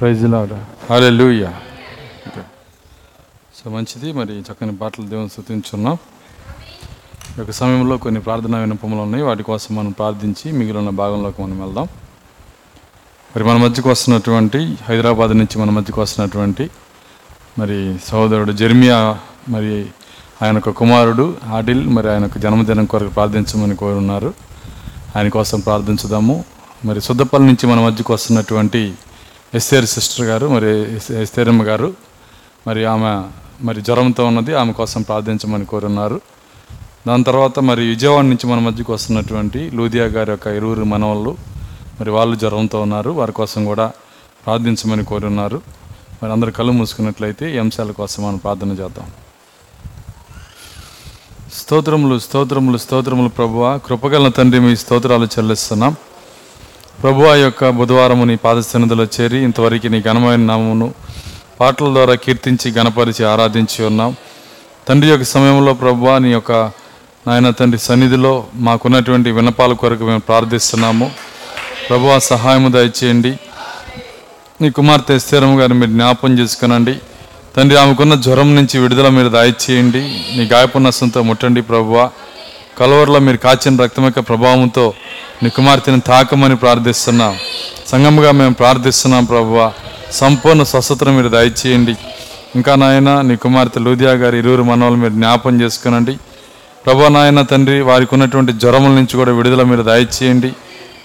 Praise హలే లూయా so మంచిది. మరి చక్కని పాటలు దేవుని స్థుతించున్నాం ఈ యొక్క సమయంలో కొన్ని ప్రార్థనా వినపములు ఉన్నాయి. వాటి కోసం మనం ప్రార్థించి మిగిలిన భాగంలోకి మనం వెళ్దాం. మరి మన మధ్యకు వస్తున్నటువంటి హైదరాబాద్ నుంచి మన మధ్యకు వస్తున్నటువంటి మరి సహోదరుడు జెర్మియా మరి ఆయన యొక్క కుమారుడు ఆడిల్ మరి ఆయన యొక్క జన్మదినం కొరకు ప్రార్థించమని కోరున్నారు. ఆయన కోసం ప్రార్థించుదాము. మరి సుద్దపల్లి నుంచి మన మధ్యకు వస్తున్నటువంటి ఎస్ఏర్ సిస్టర్ గారు మరి ఎస్- ఎస్తేరమ్మ గారు మరి ఆమె మరి జ్వరంతో ఉన్నది ఆమె కోసం ప్రార్థించమని కోరున్నారు. దాని తర్వాత మరి విజయవాడ నుంచి మన మధ్యకు వస్తున్నటువంటి లూదియా గారి యొక్క ఇరువురు మనవళ్ళు మరి వాళ్ళు జ్వరంతో ఉన్నారు వారి కోసం కూడా ప్రార్థించమని కోరున్నారు. మరి అందరు కళ్ళు మూసుకున్నట్లయితే ఈ అంశాల కోసం మనం ప్రార్థన చేద్దాం. స్తోత్రములు స్తోత్రములు స్తోత్రములు ప్రభువ కృపగల తండ్రి మీ స్తోత్రాలు చెల్లిస్తున్నాం. ప్రభు ఆ యొక్క బుధవారము నీ పాదసన్నిధిలో చేరి ఇంతవరకు నీ ఘనమైన నామమును పాటల ద్వారా కీర్తించి గణపరిచి ఆరాధించి ఉన్నాం. తండ్రి యొక్క సమయంలో ప్రభు నీ యొక్క నాయన తండ్రి సన్నిధిలో మాకున్నటువంటి వినపాల కొరకు మేము ప్రార్థిస్తున్నాము. ప్రభు సహాయము దయచేయండి. నీ కుమార్తె స్థిరం గారిని మీరు జ్ఞాపం చేసుకునండి. తండ్రి ఆమెకున్న జ్వరం నుంచి విడుదల మీరు దయచేయండి. నీ గాయపున్నసంతో ముట్టండి ప్రభువా. కలవరలో మీరు కాచిన రక్తం యొక్క ప్రభావంతో నీ కుమార్తెను తాకమని ప్రార్థిస్తున్నాం. సంగముగా మేము ప్రార్థిస్తున్నాం ప్రభువ. సంపూర్ణ స్వస్థతను మీరు దయచేయండి. ఇంకా నాయన నీ కుమార్తె లూదియా గారి ఇరువురు మనవాళ్ళు మీరు జ్ఞాపం చేసుకునండి. ప్రభు నాయన తండ్రి వారికి ఉన్నటువంటి జ్వరముల నుంచి కూడా విడుదల మీరు దయచేయండి.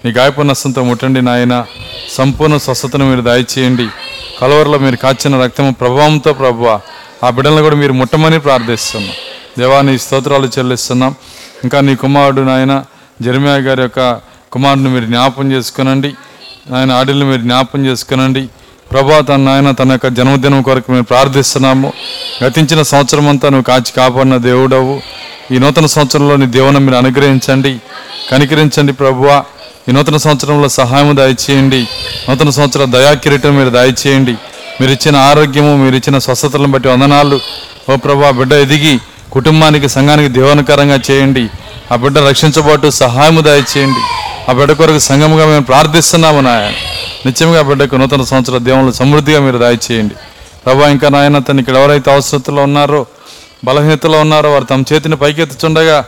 నీ గాయపు నష్టంతో ముట్టండి నాయన. సంపూర్ణ స్వస్థతను మీరు దయచేయండి. కలవరలో మీరు కాచిన రక్తము ప్రభావంతో ప్రభువ. ఆ బిడ్డలను కూడా మీరు ముట్టమని ప్రార్థిస్తున్నాం. దేవా స్తోత్రాలు చెల్లిస్తున్నాం. ఇంకా నీ కుమారుడు నాయన జర్మియా గారి యొక్క కుమారుడిని మీరు జ్ఞాపం చేసుకునండి. ఆయన ఆడిల్ని మీరు జ్ఞాపం చేసుకునండి. ప్రభా తన నాయన తన యొక్క జన్మదినం కొరకు మేము ప్రార్థిస్తున్నాము. గతించిన సంవత్సరం అంతా నువ్వు కాచి కాపాడిన దేవుడవు. ఈ నూతన సంవత్సరంలో నీ దేవుని మీరు అనుగ్రహించండి. కనికరించండి ప్రభువా ఈ నూతన సంవత్సరంలో సహాయం దయచేయండి. నూతన సంవత్సర దయాకిరీటం మీరు దయచేయండి. మీరు ఇచ్చిన ఆరోగ్యము మీరు ఇచ్చిన స్వస్థతలను బట్టి వందనాలు. ఓ ప్రభా బిడ్డ ఎదిగి కుటుంబానికి సంఘానికి దేవనకరంగా చేయండి. ఆ బిడ్డ రక్షించబాటు సహాయము దయచేయండి. ఆ బిడ్డ కొరకు సంఘముగా మేము ప్రార్థిస్తున్నాము నాయన. నిత్యంగా ఆ బిడ్డకు నూతన సంవత్సర దేవుళ్ళు సమృద్ధిగా మీరు దయచేయండి. ప్రభా ఇంకా నాయన తను ఇక్కడ ఎవరైతే అవసరతలో ఉన్నారో బలహీనతలో ఉన్నారో వారు తమ చేతిని పైకెత్తుచుండగా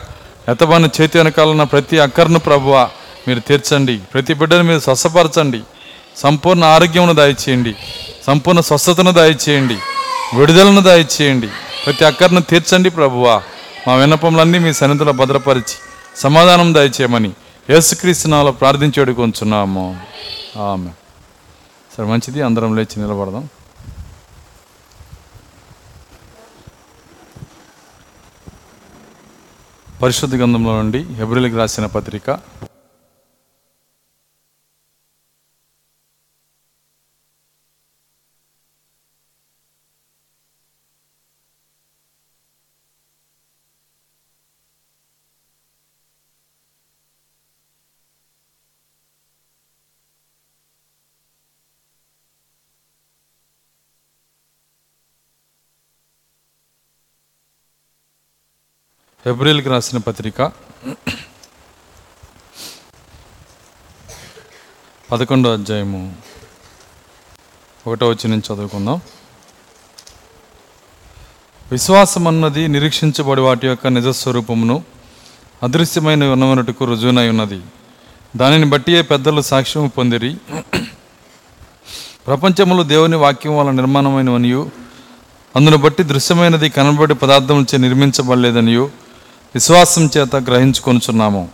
ఎత్తబడిన చేతి వెనకాలన్న ప్రతి అక్కర్ను ప్రభువ మీరు తీర్చండి. ప్రతి బిడ్డను మీరు స్వస్థపరచండి. సంపూర్ణ ఆరోగ్యమును దయచేయండి. సంపూర్ణ స్వస్థతను దయచేయండి. విడుదలను దయచేయండి. ప్రతి అక్కర్ను తీర్చండి ప్రభువా. మా విన్నపములన్నీ మీ సన్నిధిలో భద్రపరిచి సమాధానం దయచేయమని యేసుక్రీస్తునాలో ప్రార్థించేడు కొంచున్నాము ఆమె సరే మంచిది. అందరం లేచి నిలబడదాం. పరిశుద్ధ గ్రంథంలో నుండి హెబ్రిల్కి రాసిన పత్రిక హెబ్రిల్కి రాసిన పత్రిక పదకొండో అధ్యాయము ఒకటో వచ్చి నుంచి చదువుకుందాం. విశ్వాసం అన్నది నిరీక్షించబడి వాటి యొక్క నిజస్వరూపమును అదృశ్యమైన ఉన్నవనటుకు రుజువునై ఉన్నది. దానిని బట్టియే పెద్దలు సాక్ష్యం పొందిరి. ప్రపంచములు దేవుని వాక్యం వల్ల నిర్మాణమైనవనియు అందును బట్టి దృశ్యమైనది కనబడి పదార్థములచే నిర్మించబడలేదనియు విశ్వాసం చేత గ్రహించుకొనుచున్నాము.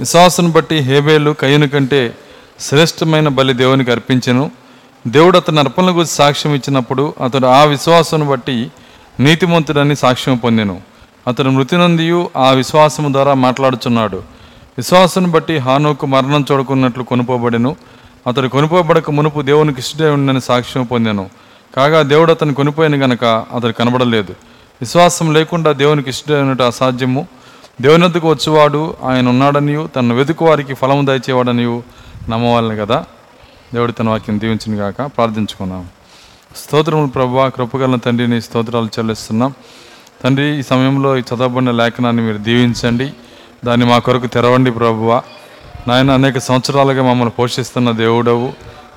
విశ్వాసం బట్టి హేబేలు కయ్యను కంటే శ్రేష్టమైన బలి దేవునికి అర్పించెను. దేవుడు అతని అర్పణల గురించి సాక్ష్యం ఇచ్చినప్పుడు అతడు ఆ విశ్వాసం బట్టి నీతిమంతుడని సాక్ష్యం పొందెను. అతడు మృతి నందియు ఆ విశ్వాసము ద్వారా మాట్లాడుచున్నాడు. విశ్వాసం బట్టి హానోకు మరణం చూడకున్నట్లు కొనుపోబడెను. అతడు కొనుపోబడక మునుపు దేవునికి ఇష్టడే ఉండని సాక్ష్యం పొందాను. కాగా దేవుడు అతను కొనిపోయిన గనక అతడు కనబడలేదు. విశ్వాసం లేకుండా దేవునికి ఇష్టమైనట్టు అసాధ్యము. దేవుని వచ్చేవాడు? ఆయన ఉన్నాడనియు తన వెతుకు వారికి ఫలము దయచేవాడనియు నమ్మవాలని కదా. దేవుడు తన వాక్యం దీవించిన గాక. ప్రార్థించుకున్నాం. స్తోత్రములు ప్రభా కృపగలన తండ్రిని స్తోత్రాలు చెల్లిస్తున్నాం. తండ్రి ఈ సమయంలో ఈ చదవబడిన లేఖనాన్ని మీరు దీవించండి. దాన్ని మా కొరకు తెరవండి ప్రభువ. నాయన అనేక సంవత్సరాలుగా మమ్మల్ని పోషిస్తున్న దేవుడవు.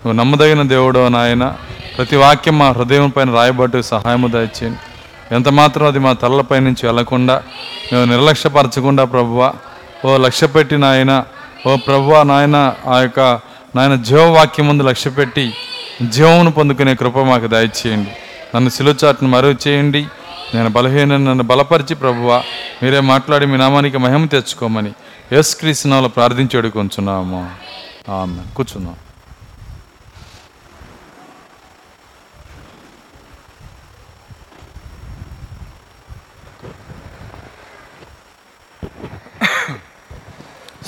నువ్వు నమ్మదగిన దేవుడవు నాయన. ప్రతి వాక్యం మా హృదయం పైన రాయబట్టు సహాయము దయచేయండి. ఎంత మాత్రం అది మా తలలపై నుంచి వెళ్ళకుండా మేము నిర్లక్ష్యపరచకుండా ప్రభువ ఓ లక్ష్య పెట్టి నాయన ఓ ప్రభువ నాయన ఆ యొక్క నాయన జీవవాక్యం ముందు లక్ష్య పెట్టి జీవమును పొందుకునే కృప మాకు దయచేయండి. నన్ను సిలుచాటును మరుగు చేయండి. నేను బలహీన నన్ను బలపరిచి ప్రభువ మీరే మాట్లాడి మీ నామానికి మహిమ తెచ్చుకోమని ఎస్ క్రీస్తునాలో ప్రార్థించి అడుగుతున్నాము ఆమె కూర్చున్నాం.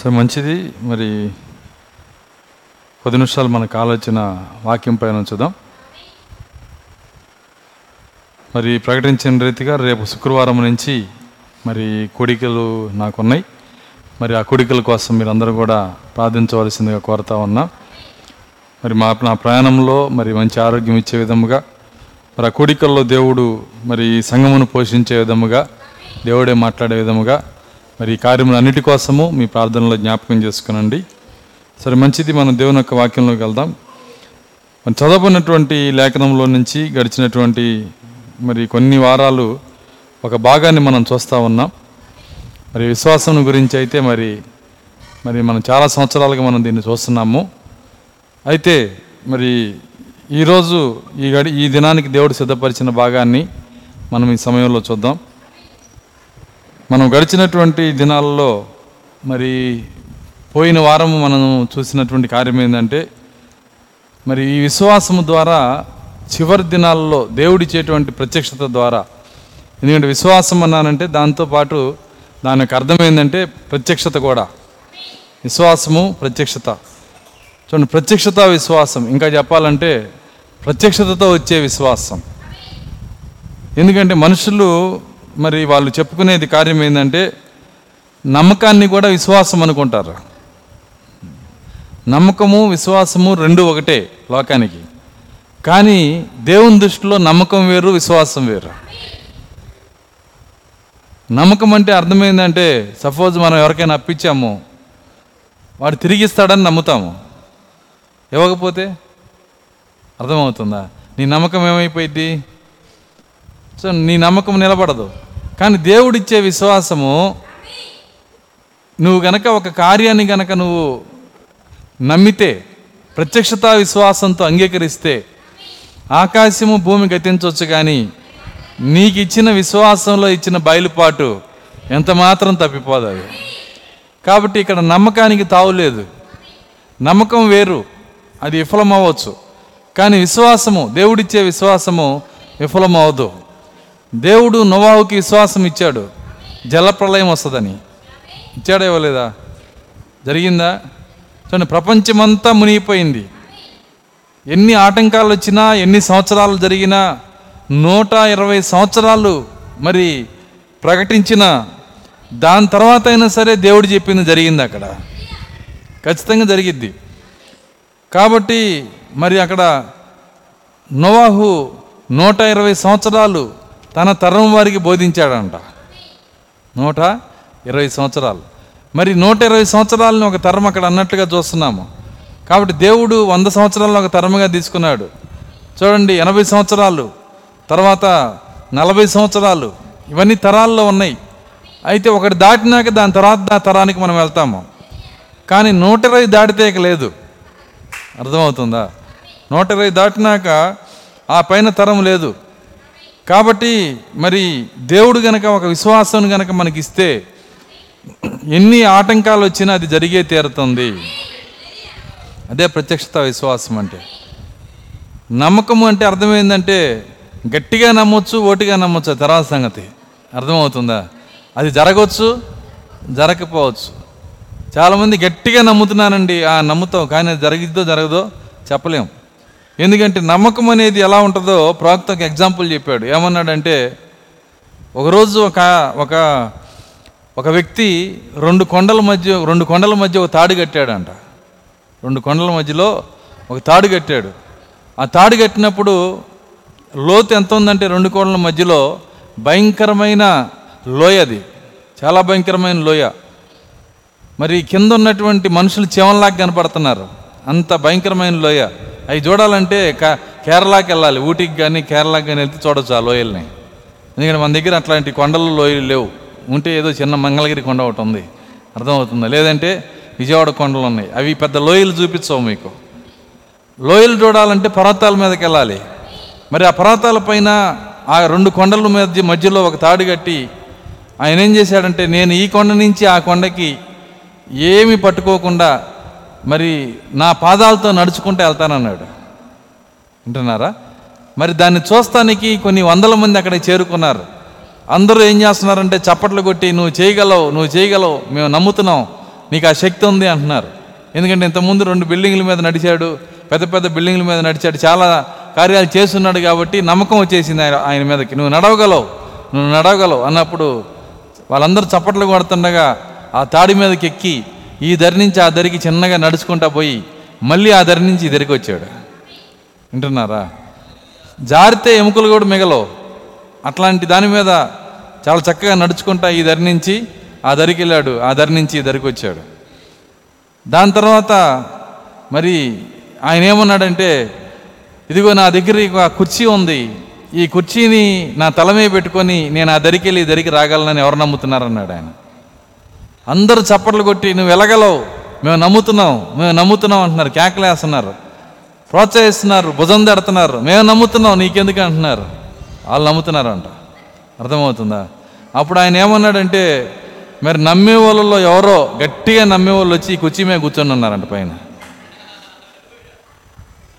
సో మంచిది. మరి పది నిమిషాలు మనకు ఆలోచన వాక్యం పైన ఉంచుదాం. మరి ప్రకటించిన రీతిగా రేపు శుక్రవారం నుంచి మరి కోడికలు నాకున్నాయి. మరి ఆ కోడికల కోసం మీరందరూ కూడా ప్రార్థించవలసిందిగా కోరుతా ఉన్నా. మరి మా నా ప్రయాణంలో మరి మంచి ఆరోగ్యం ఇచ్చే విధముగా మరి ఆ కోడికల్లో దేవుడు మరి సంగమును సంఘమును పోషించే విధముగా దేవుడే మాట్లాడే విధముగా మరి ఈ కార్యములు అన్నిటి కోసము మీ ప్రార్థనలో జ్ఞాపకం చేసుకునండి. సరే మంచిది మనం దేవుని యొక్క వాక్యంలోకి వెళ్దాం. మనం చదవబడినటువంటి లేఖనంలో నుంచి గడిచినటువంటి మరి కొన్ని వారాలు ఒక భాగాన్ని మనం చూస్తూ ఉన్నాం. మరి విశ్వాసం గురించి అయితే మరి మరి మనం చాలా సంవత్సరాలుగా మనం దీన్ని చూస్తున్నాము. అయితే మరి ఈరోజు ఈ గడి ఈ దినానికి దేవుడు సిద్ధపరిచిన భాగాన్ని మనం ఈ సమయంలో చూద్దాం. మనం గడిచినటువంటి దినాల్లో మరి పోయిన వారము మనం చూసినటువంటి కార్యం ఏంటంటే మరి ఈ విశ్వాసము ద్వారా చివరి దినాల్లో దేవుడిచ్చేటువంటి ప్రత్యక్షత ద్వారా. ఎందుకంటే విశ్వాసం అన్నానంటే దాంతోపాటు దాని యొక్క అర్థం ఏంటంటే ప్రత్యక్షత కూడా. విశ్వాసము ప్రత్యక్షత. చూడండి ప్రత్యక్షత విశ్వాసం. ఇంకా చెప్పాలంటే ప్రత్యక్షతతో వచ్చే విశ్వాసం. ఎందుకంటే మనుషులు మరి వాళ్ళు చెప్పుకునేది కార్యం ఏంటంటే నమ్మకాన్ని కూడా విశ్వాసం అనుకుంటారు. నమ్మకము విశ్వాసము రెండు ఒకటే లోకానికి. కానీ దేవుని దృష్టిలో నమ్మకం వేరు విశ్వాసం వేరు. నమ్మకం అంటే అర్థమైందంటే సపోజ్ మనం ఎవరికైనా అప్పించాము వాడు తిరిగిస్తాడని నమ్ముతాము. ఇవ్వకపోతే అర్థమవుతుందా? నీ నమ్మకం ఏమైపోయింది సో నీ నమ్మకం నిలబడదు. కానీ దేవుడిచ్చే విశ్వాసము నువ్వు గనక ఒక కార్యాన్ని గనక నువ్వు నమ్మితే ప్రత్యక్షత విశ్వాసంతో అంగీకరిస్తే ఆకాశము భూమి గతించవచ్చు కానీ నీకు ఇచ్చిన విశ్వాసంలో ఇచ్చిన బయలుపాటు ఎంత మాత్రం తప్పిపోదు అది. కాబట్టి ఇక్కడ నమ్మకానికి తావులేదు నమ్మకం వేరు అది విఫలమవ్వచ్చు. కానీ విశ్వాసము దేవుడిచ్చే విశ్వాసము విఫలమవదు దేవుడు నోవాహుకి విశ్వాసం ఇచ్చాడు. జలప్రలయం వస్తుందని. ఇచ్చాడా ఇవ్వలేదా? జరిగిందా? చూడండి ప్రపంచమంతా మునిగిపోయింది. ఎన్ని ఆటంకాలు వచ్చినా ఎన్ని సంవత్సరాలు జరిగినా నూట ఇరవై సంవత్సరాలు మరి ప్రకటించిన దాని తర్వాత అయినా సరే దేవుడు చెప్పింది జరిగింది అక్కడ. ఖచ్చితంగా జరిగిద్ది. కాబట్టి మరి అక్కడ నోవాహు నూట ఇరవై సంవత్సరాలు తన తరం వారికి బోధించాడంట. నూట ఇరవై సంవత్సరాలు. మరి నూట ఇరవై సంవత్సరాలను ఒక తరం అక్కడ అన్నట్లుగా చూస్తున్నాము. కాబట్టి దేవుడు వంద సంవత్సరాలను ఒక తరముగా తీసుకున్నాడు. చూడండి ఎనభై సంవత్సరాలు తర్వాత నలభై సంవత్సరాలు ఇవన్నీ తరాల్లో ఉన్నాయి. అయితే ఒకటి దాటినాక దాని తర్వాత దా తరానికి మనం వెళ్తాము. కానీ నూట ఇరవై దాటితే లేదు. అర్థమవుతుందా? నూట ఇరవై దాటినాక ఆ పైన తరం లేదు. కాబట్టి మరి దేవుడు గనక ఒక విశ్వాసం గనక మనకిస్తే ఎన్ని ఆటంకాలు వచ్చినా అది జరిగే తీరుతుంది. అదే ప్రత్యక్షత విశ్వాసం అంటే. నమ్మకము అంటే అర్థమైందంటే గట్టిగా నమ్మొచ్చు ఓటిగా నమ్మొచ్చు తర్వాత సంగతి. అర్థమవుతుందా? అది జరగవచ్చు జరగకపోవచ్చు. చాలామంది గట్టిగా నమ్ముతున్నానండి ఆ నమ్ముతాం కానీ అది జరిగిద్దో జరగదో చెప్పలేం. ఎందుకంటే నమ్మకం అనేది ఎలా ఉంటుందో ప్రవక్త ఒక ఎగ్జాంపుల్ చెప్పాడు. ఏమన్నాడంటే ఒకరోజు ఒక ఒక ఒక వ్యక్తి రెండు కొండల మధ్య రెండు కొండల మధ్య ఒక తాడు కట్టాడంట. రెండు కొండల మధ్యలో ఒక తాడు కట్టాడు. ఆ తాడు కట్టినప్పుడు లోతు ఎంత ఉందంటే రెండు కొండల మధ్యలో భయంకరమైన లోయ అది. చాలా భయంకరమైన లోయ. మరి కింద ఉన్నటువంటి మనుషులు చెవంలాగా కనపడుతున్నారు. అంత భయంకరమైన లోయ. అవి చూడాలంటే కేరళకి వెళ్ళాలి. ఊటీకి కానీ కేరళకి కానీ వెళ్తే చూడొచ్చు ఆ లోయల్ని. ఎందుకంటే మన దగ్గర అట్లాంటి కొండలు లోయలు లేవు. ఉంటే ఏదో చిన్న మంగళగిరి కొండ ఒకటి ఉంది. అర్థమవుతుందా? లేదంటే విజయవాడ కొండలు ఉన్నాయి. అవి పెద్ద లోయలు చూపించవు మీకు. లోయలు చూడాలంటే పర్వతాల మీదకి వెళ్ళాలి. మరి ఆ పర్వతాల పైన ఆ రెండు కొండల మధ్య మధ్యలో ఒక తాడు కట్టి ఆయన ఏం చేశాడంటే నేను ఈ కొండ నుంచి ఆ కొండకి ఏమి పట్టుకోకుండా మరి నా పాదాలతో నడుచుకుంటూ వెళ్తానన్నాడు. వింటున్నారా? మరి దాన్ని చూస్తానికి కొన్ని వందల మంది అక్కడ చేరుకున్నారు. అందరూ ఏం చేస్తున్నారంటే చప్పట్లు కొట్టి నువ్వు చేయగలవు నువ్వు చేయగలవు మేము నమ్ముతున్నాం నీకు ఆ శక్తి ఉంది అంటున్నారు. ఎందుకంటే ఇంతకుముందు రెండు బిల్డింగ్ల మీద నడిచాడు పెద్ద పెద్ద బిల్డింగ్ల మీద నడిచాడు చాలా కార్యాలు చేస్తున్నాడు కాబట్టి నమ్మకం వచ్చేసింది ఆయన ఆయన మీదకి. నువ్వు నడవగలవు నువ్వు నడవగలవు అన్నప్పుడు వాళ్ళందరూ చప్పట్లు కొడుతుండగా ఆ తాడి మీదకి ఎక్కి ఈ దరి నుంచి ఆ దరికి చిన్నగా నడుచుకుంటా పోయి మళ్ళీ ఆ దరి నుంచి ఈ దరికి వచ్చాడు. వింటున్నారా? జారితే ఎముకలు కూడా మిగలవు. అట్లాంటి దాని మీద చాలా చక్కగా నడుచుకుంటా ఈ దరి నుంచి ఆ దరికి వెళ్ళాడు. ఆ దరి నుంచి ఈ దరికి వచ్చాడు. దాని తర్వాత మరి ఆయన ఏమన్నాడంటే ఇదిగో నా దగ్గర ఒక కుర్చీ ఉంది. ఈ కుర్చీని నా తల మీద పెట్టుకొని నేను ఆ దరికి వెళ్ళి దరికి రాగలనని ఎవరు నమ్ముతున్నారన్నాడు ఆయన. అందరూ చప్పట్లు కొట్టి నువ్వు వెళ్ళగలవు మేము నమ్ముతున్నాం మేము నమ్ముతున్నాం అంటున్నారు. కేకలేస్తున్నారు. ప్రోత్సహిస్తున్నారు భుజం తడుతున్నారు. మేము నమ్ముతున్నాం నీకెందుకు అంటున్నారు. వాళ్ళు నమ్ముతున్నారంట. అర్థమవుతుందా? అప్పుడు ఆయన ఏమన్నాడంటే మరి నమ్మే వాళ్ళలో ఎవరో గట్టిగా నమ్మే వాళ్ళు వచ్చి ఈ కుర్చీ మీద కూర్చొని ఉన్నారంట పైన.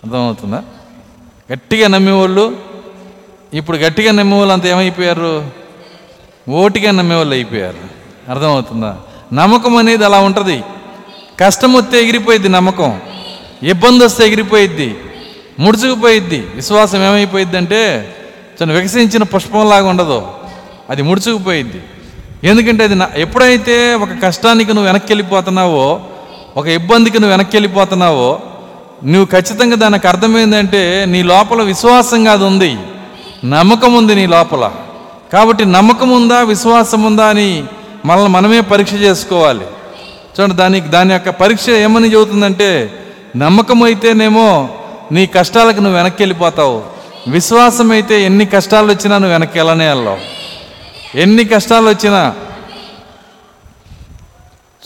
అర్థమవుతుందా? గట్టిగా నమ్మేవాళ్ళు ఇప్పుడు గట్టిగా నమ్మేవాళ్ళు అంత ఏమైపోయారు? ఓటిగా నమ్మేవాళ్ళు అయిపోయారు. అర్థమవుతుందా? నమ్మకం అనేది అలా ఉంటుంది. కష్టం వస్తే ఎగిరిపోయిద్ది నమ్మకం. ఇబ్బంది వస్తే ఎగిరిపోయిద్ది. ముడుచుకుపోయిద్ది. విశ్వాసం ఏమైపోయిద్ది అంటే తను వికసించిన పుష్పంలాగా ఉండదు. అది ముడుచుకుపోయిద్ది. ఎందుకంటే అది నా- ఎప్పుడైతే ఒక కష్టానికి నువ్వు వెనక్కి వెళ్ళిపోతున్నావో ఒక ఇబ్బందికి నువ్వు వెనక్కి వెళ్ళిపోతున్నావో నువ్వు ఖచ్చితంగా దానికి అర్థమైందంటే నీ లోపల విశ్వాసంగా అది ఉంది. నమ్మకం ఉంది నీ లోపల. కాబట్టి నమ్మకం ఉందా విశ్వాసం ఉందా అని మనల్ని మనమే పరీక్ష చేసుకోవాలి. చూడండి దానికి దాని యొక్క పరీక్ష ఏమని చెబుతుందంటే నమ్మకం అయితేనేమో నీ కష్టాలకు నువ్వు వెనక్కి వెళ్ళిపోతావు. విశ్వాసం అయితే ఎన్ని కష్టాలు వచ్చినా నువ్వు వెనక్కి వెళ్ళనే వెళ్ళావు. ఎన్ని కష్టాలు వచ్చినా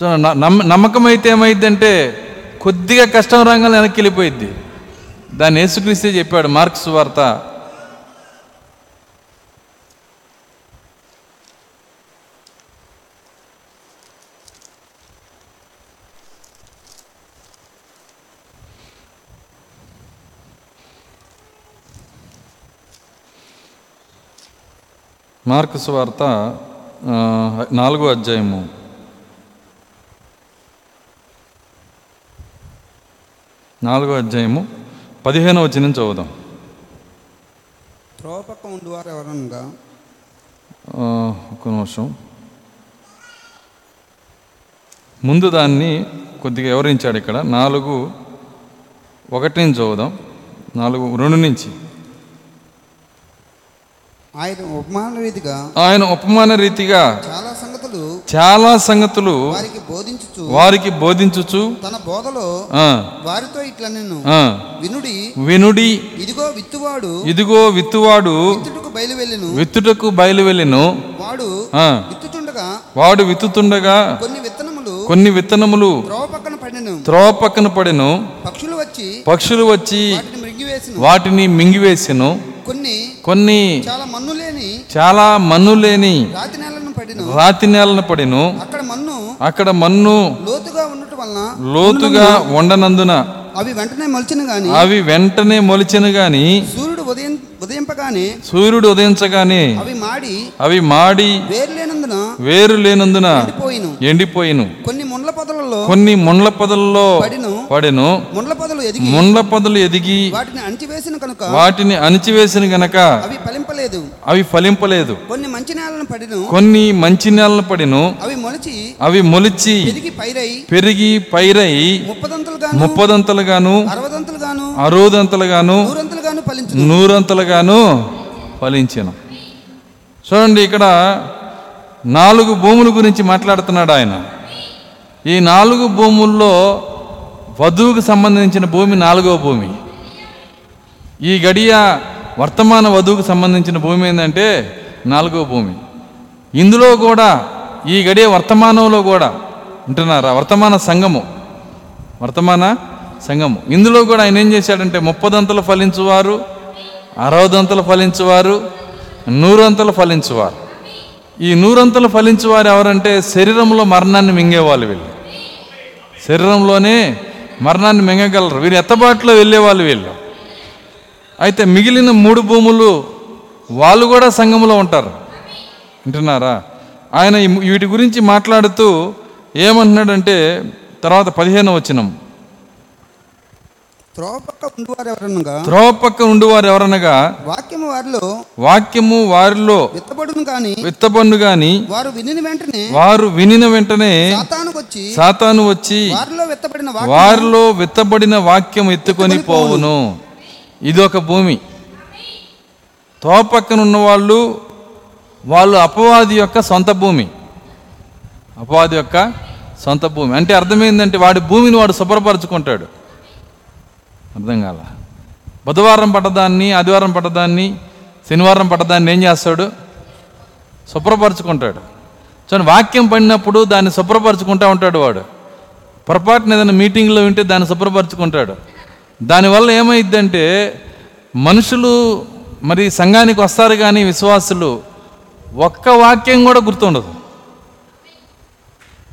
సో న- నమ్మ నమ్మకం అయితే ఏమైందంటే కొద్దిగా కష్టం రంగంలో వెనక్కి వెళ్ళిపోయిద్ది. దాన్ని యేసుక్రీస్తే చెప్పాడు మార్క్స్ వార్త. మార్క్స్ వార్త ఆ, నాలుగో అధ్యాయము. నాలుగో అధ్యాయము పదిహేనవ వచనం చదువుదాం. ఎవరనగా? ఆ, ఒక్క నిమిషం. ముందు దాన్ని కొద్దిగా వివరించాడు ఇక్కడ. నాలుగు ఒకటి నుంచి చదువుదాం. నాలుగు రెండు నుంచి. ఆయన ఉపమాన రీతిగా ఆయన ఉపమాన రీతిగా చాలా సంగతులు చాలా సంగతులు వారికి బోధించుచు వారికి బోధించుచు తన బోధలో వారితో ఇట్లా నేను వినుడి వినుడి ఇదిగో విత్తువాడు ఇదిగో విత్తువాడు విత్తుటకు బయలు వెళ్ళెను విత్తుటకు బయలు వెళ్ళెను వాడు ఆ, విత్తుచుండగా వాడు విత్తుతుండగా కొన్ని విత్తనములు కొన్ని విత్తనములు త్రోవ పక్కన పడినను త్రోవ పక్కన పడెను. పక్షులు వచ్చి పక్షులు వచ్చి వాటిని మృంగివేసిన. వాటిని మింగివేసెను. కొన్ని కొన్ని చాలా మన్ను లేని చాలా మన్ను లేని రాతి నేలను పడిను. రాతి నేలను పడెను. అక్కడ మన్ను అక్కడ మన్ను లోతుగా ఉండటం వలన లోతుగా ఉండనందున అవి వెంటనే మొలిచిన గాని అవి వెంటనే మొలిచెను గాని సూర్యుడు ఉదయం ఉదయింపగానే సూర్యుడు ఉదయించగానే అవి మాడి అవి మాడి వేరు లేనందున వేరు లేనందున ఎండిపోయిను. ఎండిపోయిను. కొన్ని పొదలలో కొన్ని ముండ్ల పొదల్లో పడిను. ముండ్ల పొదలు ఎదిగి ముండ్ల పొదలు ఎదిగి వాటిని అణిచివేసిన కనుక వాటిని అణిచివేసిన గనక అవి ఫలింపలేదు. అవి ఫలింపలేదు. కొన్ని మంచి నేలను పడిను. కొన్ని మంచి నేలను పడిను. అవి మొలిచి అవి మొలిచి ఎదిగి పైరై పెరిగి పైరై ముప్పదంతులు గాను ముప్పదంతలుగాను అరవదంతులు గాను అరవదంతలుగాను నూరంతులు గాను ఫలించు నూరంతలుగాను ఫలించను. చూడండి ఇక్కడ నాలుగు భూముల గురించి మాట్లాడుతున్నాడు ఆయన. ఈ నాలుగు భూముల్లో వధువుకు సంబంధించిన భూమి నాలుగవ భూమి. ఈ గడియ వర్తమాన వధువుకు సంబంధించిన భూమి ఏంటంటే నాలుగవ భూమి. ఇందులో కూడా ఈ గడియ వర్తమానంలో కూడా ఉంటున్నారా వర్తమాన సంఘము. వర్తమాన సంఘము. ఇందులో కూడా ఆయన ఏం చేశాడంటే ముప్పదంతలు ఫలించువారు అరవదంతలు ఫలించువారు నూరంతలు ఫలించువారు. ఈ నూరంతలు ఫలించువారు ఎవరంటే శరీరంలో మరణాన్ని మింగేవాళ్ళు వీళ్ళు. శరీరంలోనే మరణాన్ని మింగగలరు. వీరు ఎత్తబాటులో వెళ్ళేవాళ్ళు వీళ్ళు. అయితే మిగిలిన మూడు భూములు వాళ్ళు కూడా సంఘంలో ఉంటారు. వింటున్నారా? ఆయన వీటి గురించి మాట్లాడుతూ ఏమంటున్నాడంటే తర్వాత పదిహేను వచ్చినాం త్రోవ పక్క ఉండువారు ఎవరనగా వాక్యము వారిలో వాక్యము వారిలో విత్తబడును కాని విత్తబన్ను గాని వారు వినిన వెంటనే వారు వినిన వెంటనే సాతానుకు వచ్చి సాతాను వచ్చి వారిలో విత్తబడిన వాక్యం వారిలో విత్తబడిన వాక్యం ఎత్తుకొని పోవును. ఇది ఒక భూమి. తోపక్కన ఉన్న వాళ్ళు వాళ్ళు అపవాది యొక్క సొంత భూమి. అపవాది యొక్క సొంత భూమి. అంటే అర్థమైందంటే వాడి భూమిని వాడు శుభ్రపరచుకుంటాడు. అర్థం కాల. బుధవారం పట్టదాన్ని ఆదివారం పట్టదాన్ని శనివారం పట్టదాన్ని ఏం చేస్తాడు? శుభ్రపరచుకుంటాడు. చూడండి వాక్యం పడినప్పుడు దాన్ని శుభ్రపరచుకుంటా ఉంటాడు వాడు. పొరపాటున ఏదైనా మీటింగ్లో వింటే దాన్ని శుభ్రపరచుకుంటాడు. దానివల్ల ఏమైందంటే మనుషులు మరి సంఘానికి వస్తారు కానీ విశ్వాసులు ఒక్క వాక్యం కూడా గుర్తుండదు.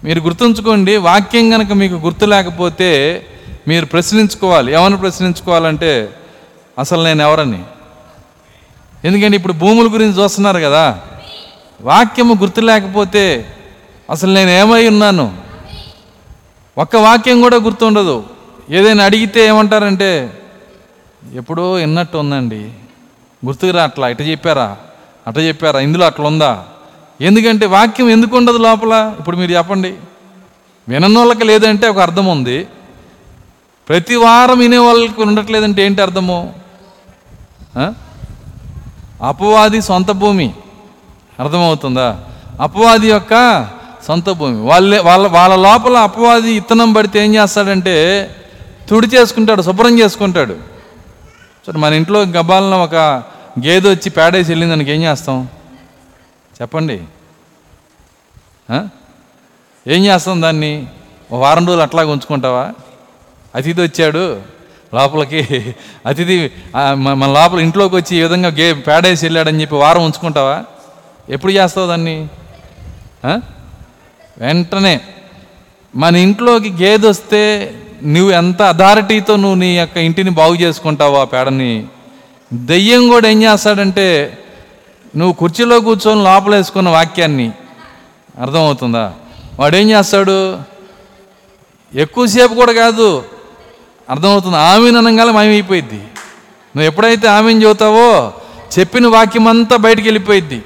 మీరు గుర్తుంచుకోండి వాక్యం కనుక మీకు గుర్తు లేకపోతే మీరు ప్రశ్నించుకోవాలి. ఏమని ప్రశ్నించుకోవాలంటే అసలు నేను ఎవరని? ఎందుకంటే ఇప్పుడు భూముల గురించి చూస్తున్నారు కదా. వాక్యము గుర్తు లేకపోతే అసలు నేను ఏమై ఉన్నాను? ఒక్క వాక్యం కూడా గుర్తుండదు. ఏదైనా అడిగితే ఏమంటారంటే ఎప్పుడో విన్నట్టు ఉందండి. గుర్తుకురా అట్లా ఇట చెప్పారా అట చెప్పారా ఇందులో అట్లా ఉందా? ఎందుకంటే వాక్యం ఎందుకు ఉండదు లోపల? ఇప్పుడు మీరు చెప్పండి. వినన్నోళ్ళకి లేదంటే ఒక అర్థం ఉంది. ప్రతి వారం వినే వాళ్ళకి ఉండట్లేదంటే ఏంటి అర్థము? అపవాది సొంత భూమి. అర్థమవుతుందా? అపవాది యొక్క సొంత భూమి. వాళ్ళే వాళ్ళ వాళ్ళ లోపల అపవాది ఇత్తనం పడితే ఏం చేస్తాడంటే తుడి చేసుకుంటాడు శుభ్రం చేసుకుంటాడు. సరే మన ఇంట్లో గబ్బాలను ఒక గేదె వచ్చి పేడేసి వెళ్ళింది దానికి ఏం చేస్తాం? చెప్పండి. ఏం చేస్తాం దాన్ని? వారం రోజులు అట్లాగే ఉంచుకుంటావా? అతిథి వచ్చాడు లోపలికి. అతిథి మన లోపల ఇంట్లోకి వచ్చి ఈ విధంగా గే పేడేసి వెళ్ళాడని చెప్పి వారం ఉంచుకుంటావా? ఎప్పుడు చేస్తావు దాన్ని? వెంటనే. మన ఇంట్లోకి గేదె వస్తే నువ్వు ఎంత అథారిటీతో నువ్వు నీ యొక్క ఇంటిని బాగు చేసుకుంటావు ఆ పేడని. దెయ్యం కూడా ఏం చేస్తాడంటే నువ్వు కుర్చీలో కూర్చొని లోపల వేసుకున్న వాక్యాన్ని. అర్థమవుతుందా? వాడు ఏం చేస్తాడు? ఎక్కువసేపు కూడా కాదు అర్థమవుతుంది. ఆమెను అనగానే మాయమైపోయింది నువ్వు ఎప్పుడైతే ఆమెను చదువుతావో చెప్పిన వాక్యం అంతా బయటికి వెళ్ళిపోయిద్ది.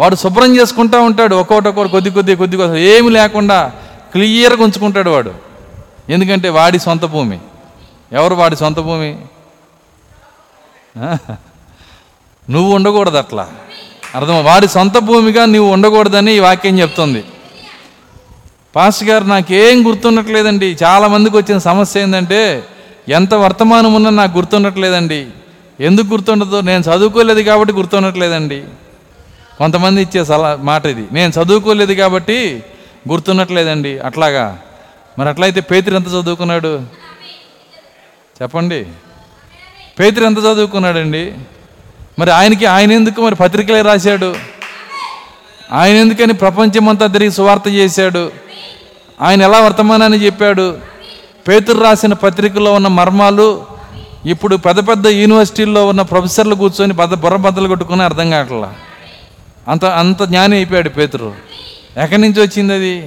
వాడు శుభ్రం చేసుకుంటా ఉంటాడు. ఒక్కొక్కటి ఒక్కొక్కటి కొద్ది కొద్ది కొద్ది కొద్ది ఏమి లేకుండా క్లియర్గా ఉంచుకుంటాడు వాడు. ఎందుకంటే వాడి సొంత భూమి. ఎవరు వాడి సొంత భూమి? నువ్వు ఉండకూడదు అట్లా. అర్థం వాడి సొంత భూమిగా నువ్వు ఉండకూడదని ఈ వాక్యం చెప్తుంది. పాస్ గారు నాకేం గుర్తుండట్లేదండి. చాలా మందికి వచ్చిన సమస్య ఏంటంటే ఎంత వర్తమానం ఉన్నా నాకు గుర్తుండట్లేదండి. ఎందుకు గుర్తుండదు నేను చదువుకోలేదు కాబట్టి గుర్తుండట్లేదండి. కొంతమంది ఇచ్చే సలహా మాట ఇది. నేను చదువుకోలేదు కాబట్టి గుర్తుండట్లేదండి. అట్లాగా. మరి అట్లయితే పేతురు ఎంత చదువుకున్నాడు? చెప్పండి. పేతురు ఎంత చదువుకున్నాడండి? మరి ఆయనకి ఆయన ఎందుకు మరి పత్రికలే రాశాడు? ఆయన ఎందుకని ప్రపంచమంతా తిరిగి సువార్త చేశాడు? ఆయన ఎలా వర్తమానాన్ని చెప్పాడు? పేతురు రాసిన పత్రికలో ఉన్న మర్మాలు ఇప్పుడు పెద్ద పెద్ద యూనివర్సిటీల్లో ఉన్న ప్రొఫెసర్లు కూర్చొని బద్ద బుర్ర బద్దలు కొట్టుకుని అర్థం కావట్లా? అంత అంత జ్ఞాని అయిపోయాడు పేతురు. ఎక్కడి నుంచి వచ్చింది అది?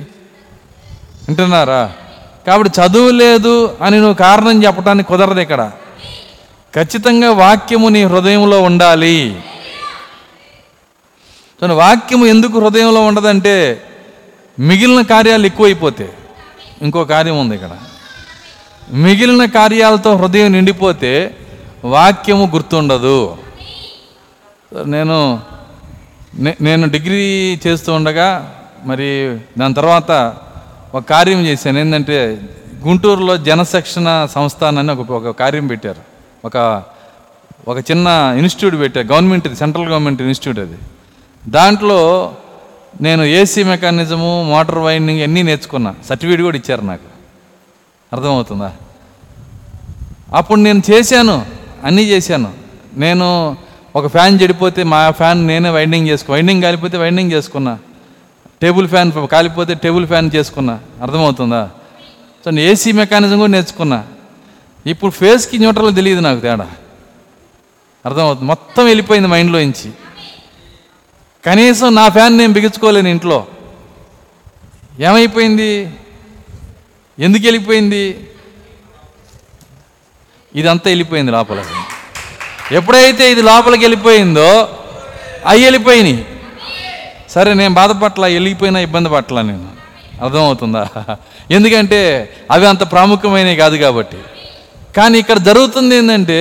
వింటున్నారా? కాబట్టి చదువు లేదు అని నువ్వు కారణం చెప్పడానికి కుదరదు ఇక్కడ. ఖచ్చితంగా వాక్యము నీ హృదయంలో ఉండాలి. వాక్యము ఎందుకు హృదయంలో ఉండదంటే మిగిలిన కార్యాలు ఎక్కువైపోతే ఇంకో కార్యం ఉంది ఇక్కడ. మిగిలిన కార్యాలతో హృదయం నిండిపోతే వాక్యము గుర్తుండదు. నేను నేను డిగ్రీ చేస్తూ ఉండగా మరి దాని తర్వాత ఒక కార్యం చేశాను. ఏంటంటే గుంటూరులో జనశిక్షణ సంస్థాన్ అని ఒక ఒక కార్యం పెట్టారు. ఒక ఒక చిన్న ఇన్స్టిట్యూట్ పెట్టారు. గవర్నమెంట్ సెంట్రల్ గవర్నమెంట్ ఇన్స్టిట్యూట్ అది. దాంట్లో నేను ఏసీ మెకానిజము మోటార్ వైండింగ్ అన్నీ నేర్చుకున్నా. సర్టిఫికేట్ కూడా ఇచ్చారు నాకు. అర్థమవుతుందా? అప్పుడు నేను చేశాను. అన్నీ చేశాను. నేను ఒక ఫ్యాన్ చెడిపోతే మా ఫ్యాన్ నేనే వైండింగ్ చేసుకు వైండింగ్ కాలిపోతే వైండింగ్ చేసుకున్నా. టేబుల్ ఫ్యాన్ కాలిపోతే టేబుల్ ఫ్యాన్ చేసుకున్నా. అర్థమవుతుందా? సో నేను ఏసీ మెకానిజం కూడా నేర్చుకున్నా. ఇప్పుడు ఫేస్కి న్యూట్రల్ తెలియదు నాకు తేడా. అర్థమవుతుంది? మొత్తం వెళ్ళిపోయింది మైండ్లో నుంచి. కనీసం నా ఫ్యాన్ నేను బిగించుకోలేను ఇంట్లో. ఏమైపోయింది? ఎందుకు వెళ్ళిపోయింది? ఇదంతా వెళ్ళిపోయింది లోపలికి. ఎప్పుడైతే ఇది లోపలికి వెళ్ళిపోయిందో అవి వెళ్ళిపోయినాయి. సరే నేను బాధపట్ల వెళ్ళిపోయినా ఇబ్బంది పట్ల నేను. అర్థమవుతుందా? ఎందుకంటే అవి అంత ప్రాముఖ్యమైనవి కాదు కాబట్టి. కానీ ఇక్కడ జరుగుతుంది ఏంటంటే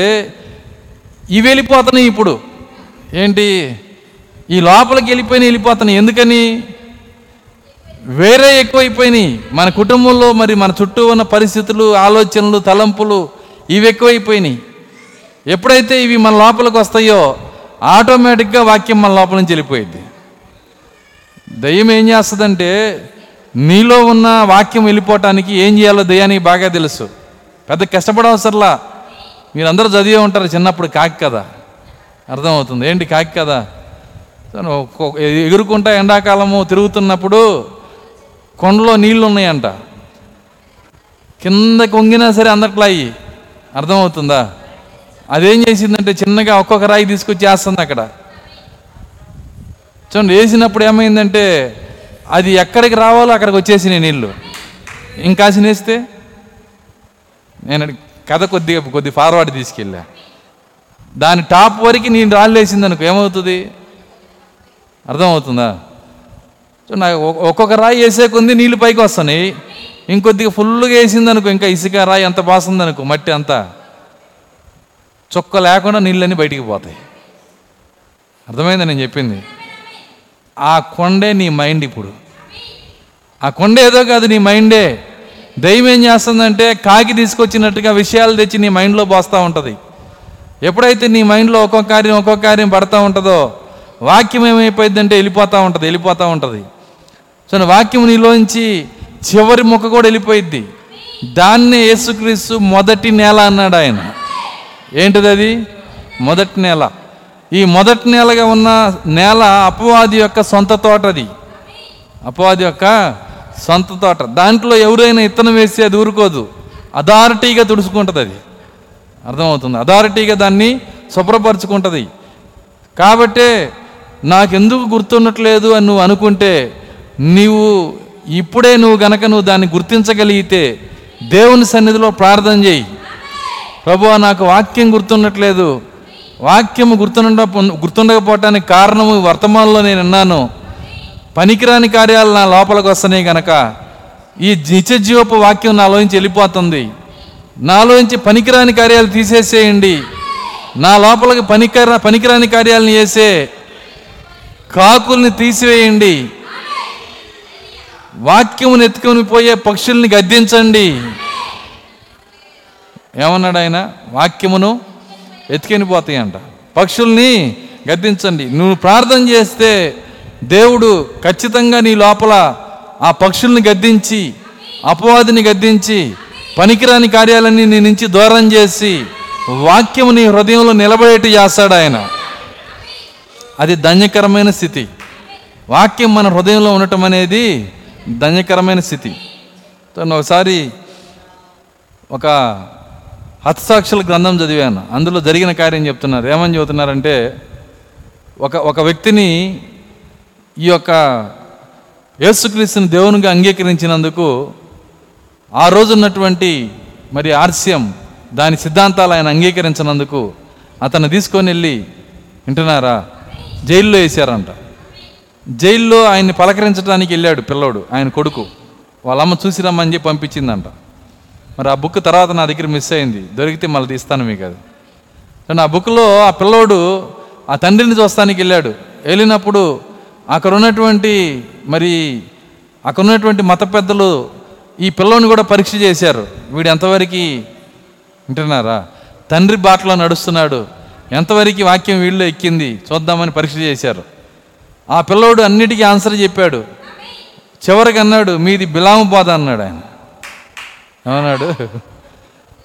ఇవి వెళ్ళిపోతున్నాయి ఇప్పుడు. ఏంటి? ఈ లోపలికి వెళ్ళిపోయిన వెళ్ళిపోతున్నాయి. ఎందుకని? వేరే ఎక్కువైపోయినాయి. మన కుటుంబంలో మరి మన చుట్టూ ఉన్న పరిస్థితులు ఆలోచనలు తలంపులు ఇవి ఎక్కువైపోయినాయి. ఎప్పుడైతే ఇవి మన లోపలికి వస్తాయో ఆటోమేటిక్గా వాక్యం మన లోపల నుంచి వెళ్ళిపోయింది దయ్యం ఏం చేస్తుందంటే నీలో ఉన్న వాక్యం వెళ్ళిపోవటానికి ఏం చేయాలో దయ్యానికి బాగా తెలుసు. పెద్ద కష్టపడవసరలా. మీరందరూ చదివే ఉంటారు చిన్నప్పుడు కాకి కదా అర్థమవుతుంది. ఏంటి కాకి కదా తను ఎగురుకుంటా ఎండాకాలము తిరుగుతున్నప్పుడు కొండలో నీళ్ళు ఉన్నాయంట కింద కొంగినా సరే అందట్లా అయ్యి అర్థమవుతుందా? అదేం చేసిందంటే చిన్నగా ఒక్కొక్క రాయి తీసుకొచ్చి వేస్తుంది అక్కడ. చూడండి వేసినప్పుడు ఏమైందంటే అది ఎక్కడికి రావాలో అక్కడికి వచ్చేసినాయి నీళ్ళు. ఇంకా వేస్తే నేను కథ కొద్దిగా కొద్ది ఫార్వర్డ్ తీసుకెళ్ళా. దాని టాప్ వరకు నేను రాళ్ళు వేసింది అనుకో ఏమవుతుంది? అర్థమవుతుందా? నాకు ఒ- ఒక్కొక్క రాయి వేసే కొంది నీళ్ళు పైకి వస్తున్నాయి. ఇంకొద్దిగా ఫుల్గా వేసింది అనుకో ఇంకా ఇసుక రాయి అంత బాస్తుంది అనుకో మట్టి అంతా. చుక్క లేకుండా నీళ్ళన్నీ బయటికి పోతాయి. అర్థమైందా నేను చెప్పింది? ఆ కొండే నీ మైండ్ ఇప్పుడు. ఆ కొండ ఏదో కాదు నీ మైండే. దయ్యం ఏం చేస్తుందంటే కాకి తీసుకొచ్చినట్టుగా విషయాలు తెచ్చి నీ మైండ్లో పోస్తూ ఉంటుంది. ఎప్పుడైతే నీ మైండ్లో ఒక్కొక్క కార్యం ఒక్కొక్క కార్యం పడతా ఉంటుందో వాక్యం ఏమైపోయిందంటే వెళ్ళిపోతూ ఉంటుంది వెళ్ళిపోతూ ఉంటుంది. సో వాక్యం నీలోంచి చివరి ముక్క కూడా వెళ్ళిపోయిద్ది. దాన్నే యేసుక్రీస్తు మొదటి నేల అన్నాడు ఆయన. ఏంటిది అది? మొదటి నేల. ఈ మొదటి నేలగా ఉన్న నేల అపవాది యొక్క సొంత తోట అది. అపవాది యొక్క సొంత తోట. దాంట్లో ఎవరైనా ఇత్తనం వేస్తే అది ఊరుకోదు. అథారిటీగా తుడుచుకుంటుంది అది. అర్థమవుతుంది? అథారిటీగా దాన్ని శుభ్రపరచుకుంటుంది. కాబట్టే నాకెందుకు గుర్తుండట్లేదు అని నువ్వు అనుకుంటే నీవు ఇప్పుడే నువ్వు గనక నువ్వు దాన్ని గుర్తించగలిగితే దేవుని సన్నిధిలో ప్రార్థన చేయి. ప్రభు నాకు వాక్యం గుర్తుండట్లేదు వాక్యము గుర్తుండ గుర్తుండకపోవటానికి కారణము వర్తమానంలో నేను విన్నాను పనికిరాని కార్యాలు నా లోపలికి వస్తున్నాయి గనక ఈ నిత్యజీవపు వాక్యం నాలోంచి వెళ్ళిపోతుంది. నాలోంచి పనికిరాని కార్యాలు తీసేసేయండి. నా లోపలికి పనికిరా పనికిరాని కార్యాలను చేసే కాకుల్ని తీసివేయండి. వాక్యమును ఎత్తుకొని పోయే పక్షుల్ని గద్దించండి. ఏమన్నాడు ఆయన? వాక్యమును ఎత్తుకొని పోతాయంట. పక్షుల్ని గద్దించండి. నువ్వు ప్రార్థన చేస్తే దేవుడు ఖచ్చితంగా నీ లోపల ఆ పక్షుల్ని గద్దించి అపవాదిని గద్దించి పనికిరాని కార్యాలన్నీ నీ నుంచి దూరం చేసి వాక్యము నీ హృదయంలో నిలబడేట్టు చేస్తాడు ఆయన. అది ధన్యకరమైన స్థితి. వాక్యం మన హృదయంలో ఉండటం అనేది ధన్యకరమైన స్థితి. ఒకసారి ఒక హతసాక్షుల గ్రంథం చదివాను. అందులో జరిగిన కార్యం చెప్తున్నారు. ఏమని చెబుతున్నారంటే ఒక ఒక వ్యక్తిని ఈ యొక్క యేసుక్రీస్తుని దేవునిగా అంగీకరించినందుకు ఆ రోజు ఉన్నటువంటి మరి ఆర్స్యం దాని సిద్ధాంతాలు ఆయన అంగీకరించినందుకు అతను తీసుకొని వెళ్ళి వింటున్నారా? జైల్లో వేశారంట. జైల్లో ఆయన్ని పలకరించడానికి వెళ్ళాడు పిల్లోడు ఆయన కొడుకు. వాళ్ళమ్మ చూసి రమ్మని చెప్పి పంపించిందంట. మరి ఆ బుక్ తర్వాత నా దగ్గర మిస్ అయింది దొరికితే మళ్ళీ తీస్తాను మీకు అది. కానీ ఆ బుక్లో ఆ పిల్లోడు ఆ తండ్రిని చూస్తానికి వెళ్ళాడు. వెళ్ళినప్పుడు అక్కడ ఉన్నటువంటి మరి అక్కడ ఉన్నటువంటి మత పెద్దలు ఈ పిల్లోని కూడా పరీక్ష చేశారు. వీడు ఎంతవరకు వింటున్నారా? తండ్రి బాటలో నడుస్తున్నాడు. ఎంతవరకు వాక్యం వీళ్ళు ఎక్కింది చూద్దామని పరీక్ష చేశారు. ఆ పిల్లోడు అన్నిటికీ ఆన్సర్ చెప్పాడు. చివరికి అన్నాడు మీది బిలాము బాధ అన్నాడు ఆయన. ఏమన్నాడు?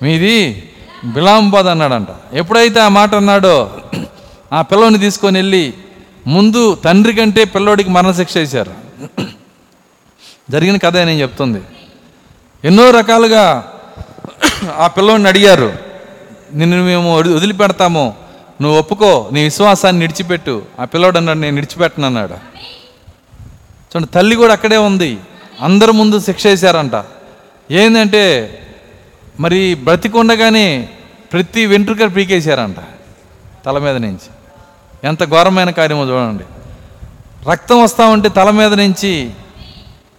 మీది బిలాము బాధ అన్నాడంట. ఎప్పుడైతే ఆ మాట అన్నాడో ఆ పిల్లోని తీసుకొని వెళ్ళి ముందు తండ్రి కంటే పిల్లోడికి మరణశిక్ష వేశారు. జరిగిన కథ నేను చెప్తుంది. ఎన్నో రకాలుగా ఆ పిల్లోడిని అడిగారు. నిన్ను మేము వదిలిపెడతాము. నువ్వు ఒప్పుకో నీ విశ్వాసాన్ని విడిచిపెట్టు ఆ పిల్లోడు అన్నాడు నేను విడిచిపెట్టను అన్నాడు. చూడండి తల్లి కూడా అక్కడే ఉంది. అందరి ముందు శిక్ష వేశారంట. ఏంటంటే మరి బ్రతికుండగానే ప్రతి వెంట్రుక పీకేశారంట తల మీద నుంచి. ఎంత ఘోరమైన కార్యమో చూడండి. రక్తం వస్తా ఉంటే తల మీద నుంచి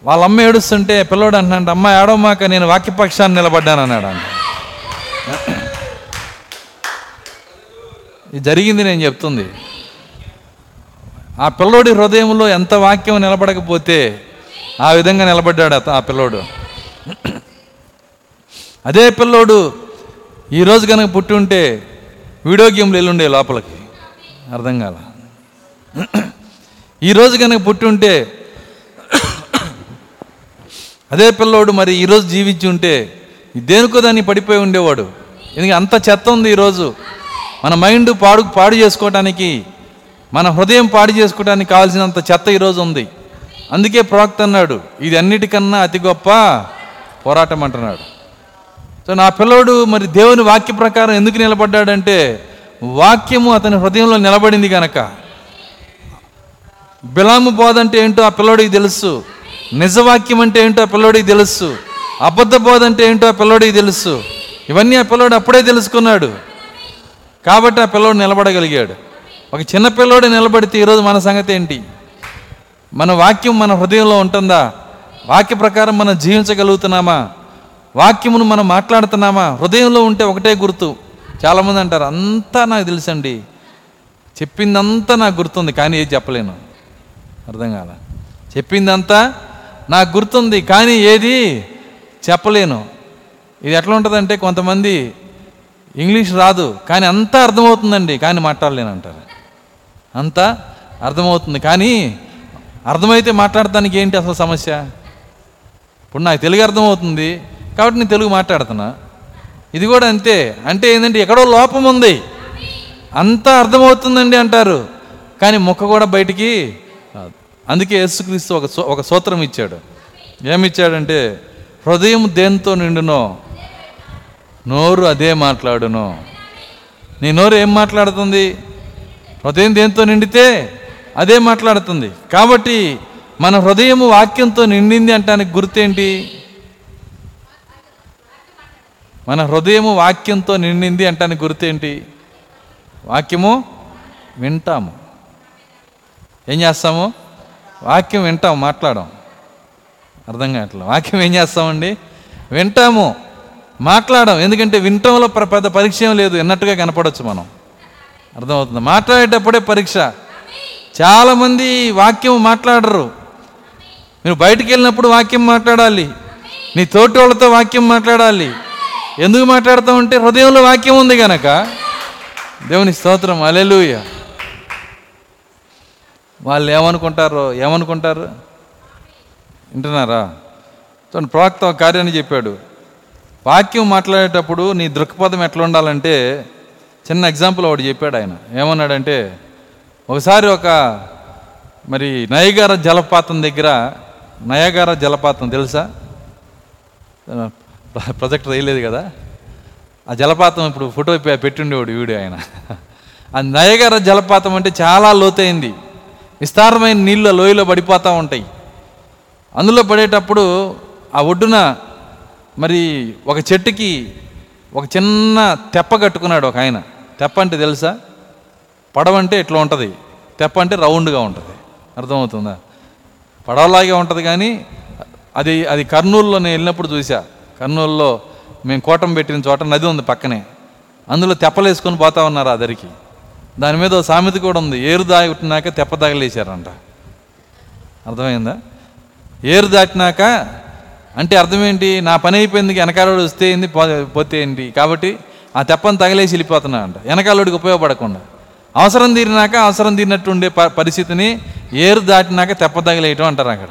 వాళ్ళ అమ్మ ఏడుస్తుంటే పిల్లోడు అంటున్నాడు అమ్మ ఏడవమాక నేను వాక్యపక్షాన్ని నిలబడ్డాను అన్నాడు అంట ఇది జరిగింది నేను చెప్తుంది. ఆ పిల్లోడి హృదయంలో ఎంత వాక్యం నిలబడకపోతే ఆ విధంగా నిలబడ్డాడు అత- ఆ పిల్లోడు. అదే పిల్లోడు ఈరోజు కనుక పుట్టి ఉంటే వీడియో గేమ్లు వెళ్ళుండే లోపలికి. అర్థం కాల. ఈరోజు కనుక పుట్టి ఉంటే అదే పిల్లోడు మరి ఈరోజు జీవించి ఉంటే దేనికో దాన్ని పడిపోయి ఉండేవాడు. ఎందుకంటే అంత చెత్త ఉంది ఈరోజు మన మైండ్ పాడు పాడు చేసుకోవటానికి మన హృదయం పాడు చేసుకోవడానికి కావాల్సినంత చెత్త ఈరోజు ఉంది. అందుకే ప్రవక్త అన్నాడు ఇది అన్నిటికన్నా అతి గొప్ప పోరాటం అంటున్నాడు. సో నా పిల్లోడు మరి దేవుని వాక్య ప్రకారం ఎందుకు నిలబడ్డాడంటే వాక్యము అతని హృదయంలో నిలబడింది కనుక బిలాము బోధ అంటే ఏంటో ఆ పిల్లోడికి తెలుసు. నిజవాక్యం అంటే ఏంటో ఆ పిల్లోడికి తెలుసు. అబద్ధ బోధ అంటే ఏంటో ఆ పిల్లోడికి తెలుసు. ఇవన్నీ ఆ పిల్లోడు అప్పుడే తెలుసుకున్నాడు. కాబట్టి ఆ పిల్లోడు నిలబడగలిగాడు. ఒక చిన్న పిల్లోడు నిలబడితే ఈరోజు మన సంగతి ఏంటి? మన వాక్యం మన హృదయంలో ఉంటుందా? వాక్య ప్రకారం మనం జీవించగలుగుతున్నామా? వాక్యమును మనం మాట్లాడుతున్నామా? హృదయంలో ఉంటే ఒకటే గుర్తు. చాలామంది అంటారు అంతా నాకు తెలుసండి. చెప్పిందంతా నాకు గుర్తుంది. కానీ ఏది చెప్పలేను. అర్థం కాల. చెప్పిందంతా నాకు గుర్తుంది కానీ ఏది చెప్పలేను. ఇది ఎట్లా ఉంటుందంటే కొంతమంది ఇంగ్లీష్ రాదు కానీ అంతా అర్థమవుతుందండి. కానీ మాట్లాడలేనంటారు. అంతా అర్థమవుతుంది. కానీ అర్థమైతే మాట్లాడటానికి ఏంటి అసలు సమస్య? ఇప్పుడు నాకు తెలుగు అర్థమవుతుంది కాబట్టి నేను తెలుగు మాట్లాడుతున్నా. ఇది కూడా అంతే. అంటే ఏంటంటే ఎక్కడో లోపం ఉంది. అంతా అర్థమవుతుందండి అంటారు. కానీ ముక్క కూడా బయటికి అందుకే యేసుక్రీస్తు ఒక సూ- ఒక సూత్రం ఇచ్చాడు. ఏమిచ్చాడంటే హృదయం దేంతో నిండునో నోరు అదే మాట్లాడును. నీ నోరు ఏం మాట్లాడుతుంది? హృదయం దేంతో నిండితే అదే మాట్లాడుతుంది. కాబట్టి మన హృదయం వాక్యంతో నిండింది అంటానికి గుర్తేంటి? మన హృదయము వాక్యంతో నిండింది అంటానికి గుర్తేంటి? వాక్యము వింటాము. ఏం చేస్తాము? వాక్యం వింటాము మాట్లాడాం అర్థం కావట్లేదు. వాక్యం ఏం చేస్తామండి? వింటాము. మాట్లాడడం ఎందుకంటే వినటంలో ప్ర- పెద్ద పరీక్ష ఏం లేదు అన్నట్టుగా కనపడవచ్చు మనం. అర్థమవుతుంది? మాట్లాడేటప్పుడే పరీక్ష. చాలామంది వాక్యం మాట్లాడరు. మీరు బయటికి వెళ్ళినప్పుడు వాక్యం మాట్లాడాలి. నీ తోటి వాళ్ళతో వాక్యం మాట్లాడాలి. ఎందుకు మాట్లాడుతూ ఉంటే హృదయంలో వాక్యం ఉంది కనుక దేవుని స్తోత్రం. అలెలుయ వాళ్ళు ఏమనుకుంటారు ఏమనుకుంటారు? వింటున్నారా? చూడండి ప్రవక్త ఒక కార్యాన్ని చెప్పాడు. వాక్యం మాట్లాడేటప్పుడు నీ దృక్పథం ఎట్లా ఉండాలంటే చిన్న ఎగ్జాంపుల్ ఒకటి చెప్పాడు ఆయన. ఏమన్నాడంటే ఒకసారి ఒక మరి నయగార జలపాతం దగ్గర నయగార జలపాతం తెలుసా? ప్రొజెక్ట్ వేయలేదు కదా? ఆ జలపాతం ఇప్పుడు ఫోటో పె- పెట్టిండేవాడు వీడియో ఆయన. ఆ నయగార జలపాతం అంటే చాలా లోతైంది. విస్తారమైన నీళ్ళు లోయలో పడిపోతూ ఉంటాయి. అందులో పడేటప్పుడు ఆ ఒడ్డున మరి ఒక చెట్టుకి ఒక చిన్న తెప్ప కట్టుకున్నాడు ఒక ఆయన. తెప్ప అంటే తెలుసా? పడవ అంటే ఇట్లా ఉంటుంది. తెప్ప అంటే రౌండ్గా ఉంటుంది. అర్థమవుతుందా? పడవలాగే ఉంటుంది కానీ అది అది కర్నూలులో నేను వెళ్ళినప్పుడు చూసా కర్నూలులో మేము కోటం పెట్టిన చోట నది ఉంది పక్కనే. అందులో తెప్పలు వేసుకొని పోతా ఉన్నారు ఆ దరికి. దాని మీద సామెత కూడా ఉంది. ఏరు దాటినాక తెప్ప తగలేశారంట. అర్థమైందా? ఏరు దాటినాక అంటే అర్థం ఏంటి? నా పని అయిపోయింది వెనకాలోడు వస్తే ఏంది? పోతే ఏంటి? కాబట్టి ఆ తెప్పని తగిలేసి వెళ్ళిపోతున్నా అంట వెనకాలోడికి ఉపయోగపడకుండా. అవసరం తీరినాక అవసరం తీరినట్టు ఉండే ప పరిస్థితిని ఏరు దాటినాక తెప్ప తగిలేయటం అంటారు అక్కడ.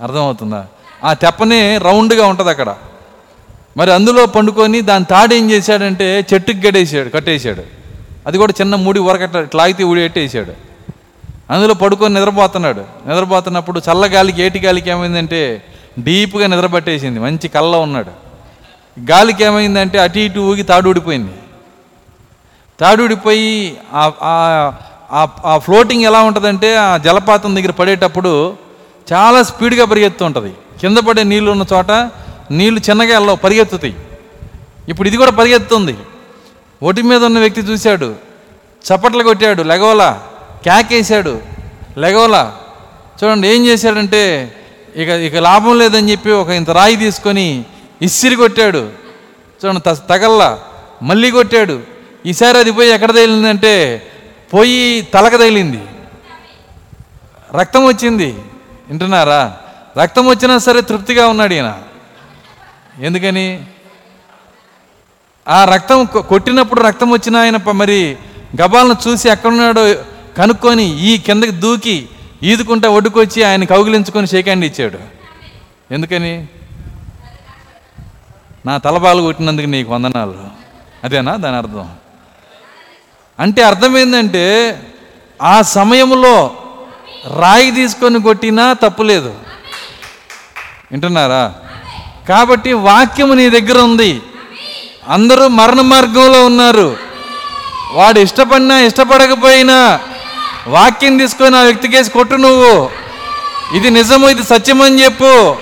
అర్థమవుతుందా? ఆ తెప్పని రౌండ్గా ఉంటుంది అక్కడ. మరి అందులో పండుకొని దాని తాడు ఏం చేశాడంటే చెట్టుకి గడేసాడు కట్టేశాడు అది కూడా చిన్న ముడి వరకట్ల లాగితే ఊడి పెట్టేసాడు అందులో పడుకొని నిద్రపోతున్నాడు. నిద్రపోతున్నప్పుడు చల్లగాలికి ఏటి గాలికి ఏమైందంటే డీప్గా నిద్రపట్టేసింది. మంచి కళ్ళ ఉన్నాడు. గాలికి ఏమైందంటే అటు ఇటు ఊగి తాడు ఊడిపోయింది. తాడు ఊడిపోయి ఆ- ఫ్లోటింగ్ ఎలా ఉంటుందంటే ఆ జలపాతం దగ్గర పడేటప్పుడు చాలా స్పీడ్గా పరిగెత్తు ఉంటుంది కింద పడే నీళ్ళు ఉన్న చోట నీళ్ళు చిన్నగా వెళ్ళవు పరిగెత్తుతాయి. ఇప్పుడు ఇది కూడా పరిగెత్తుంది. ఒటి మీద ఉన్న వ్యక్తి చూశాడు. చప్పట్లు కొట్టాడు. లెగవలా. కేకేశాడు. లెగోలా చూడండి ఏం చేశాడంటే ఇక ఇక లాభం లేదని చెప్పి ఒక ఇంత రాయి తీసుకొని ఇసిరి కొట్టాడు. చూడండి త- తగల్లా. మళ్ళీ కొట్టాడు. ఈసారి అది పోయి ఎక్కడ తగిలిందంటే పోయి తలక తగిలింది. రక్తం వచ్చింది. వింటున్నారా? రక్తం వచ్చినా సరే తృప్తిగా ఉన్నాడు ఈయన. ఎందుకని? ఆ రక్తం కొట్టినప్పుడు రక్తం వచ్చిన ఆయన మరి గబాలను చూసి ఎక్కడున్నాడో కనుక్కొని ఈ కిందకి దూకి ఈదుకుంటా ఒడ్డుకొచ్చి ఆయన కౌగిలించుకొని షేక్ హ్యాండ్ ఇచ్చాడు. ఎందుకని? నా తలబాలు కొట్టినందుకు నీకు వందనాలు. అదేనా? దాని అర్థం. అంటే అర్థం ఏంటంటే ఆ సమయంలో రాయి తీసుకొని కొట్టినా తప్పులేదు. వింటున్నారా? కాబట్టి వాక్యము నీ దగ్గర ఉంది. అందరూ మరణ మార్గంలో ఉన్నారు. వాడు ఇష్టపడినా ఇష్టపడకపోయినా వాక్యం తీసుకొని ఆ వ్యక్తికేసి కొట్టు నువ్వు. ఇది నిజము ఇది సత్యమని చెప్పు.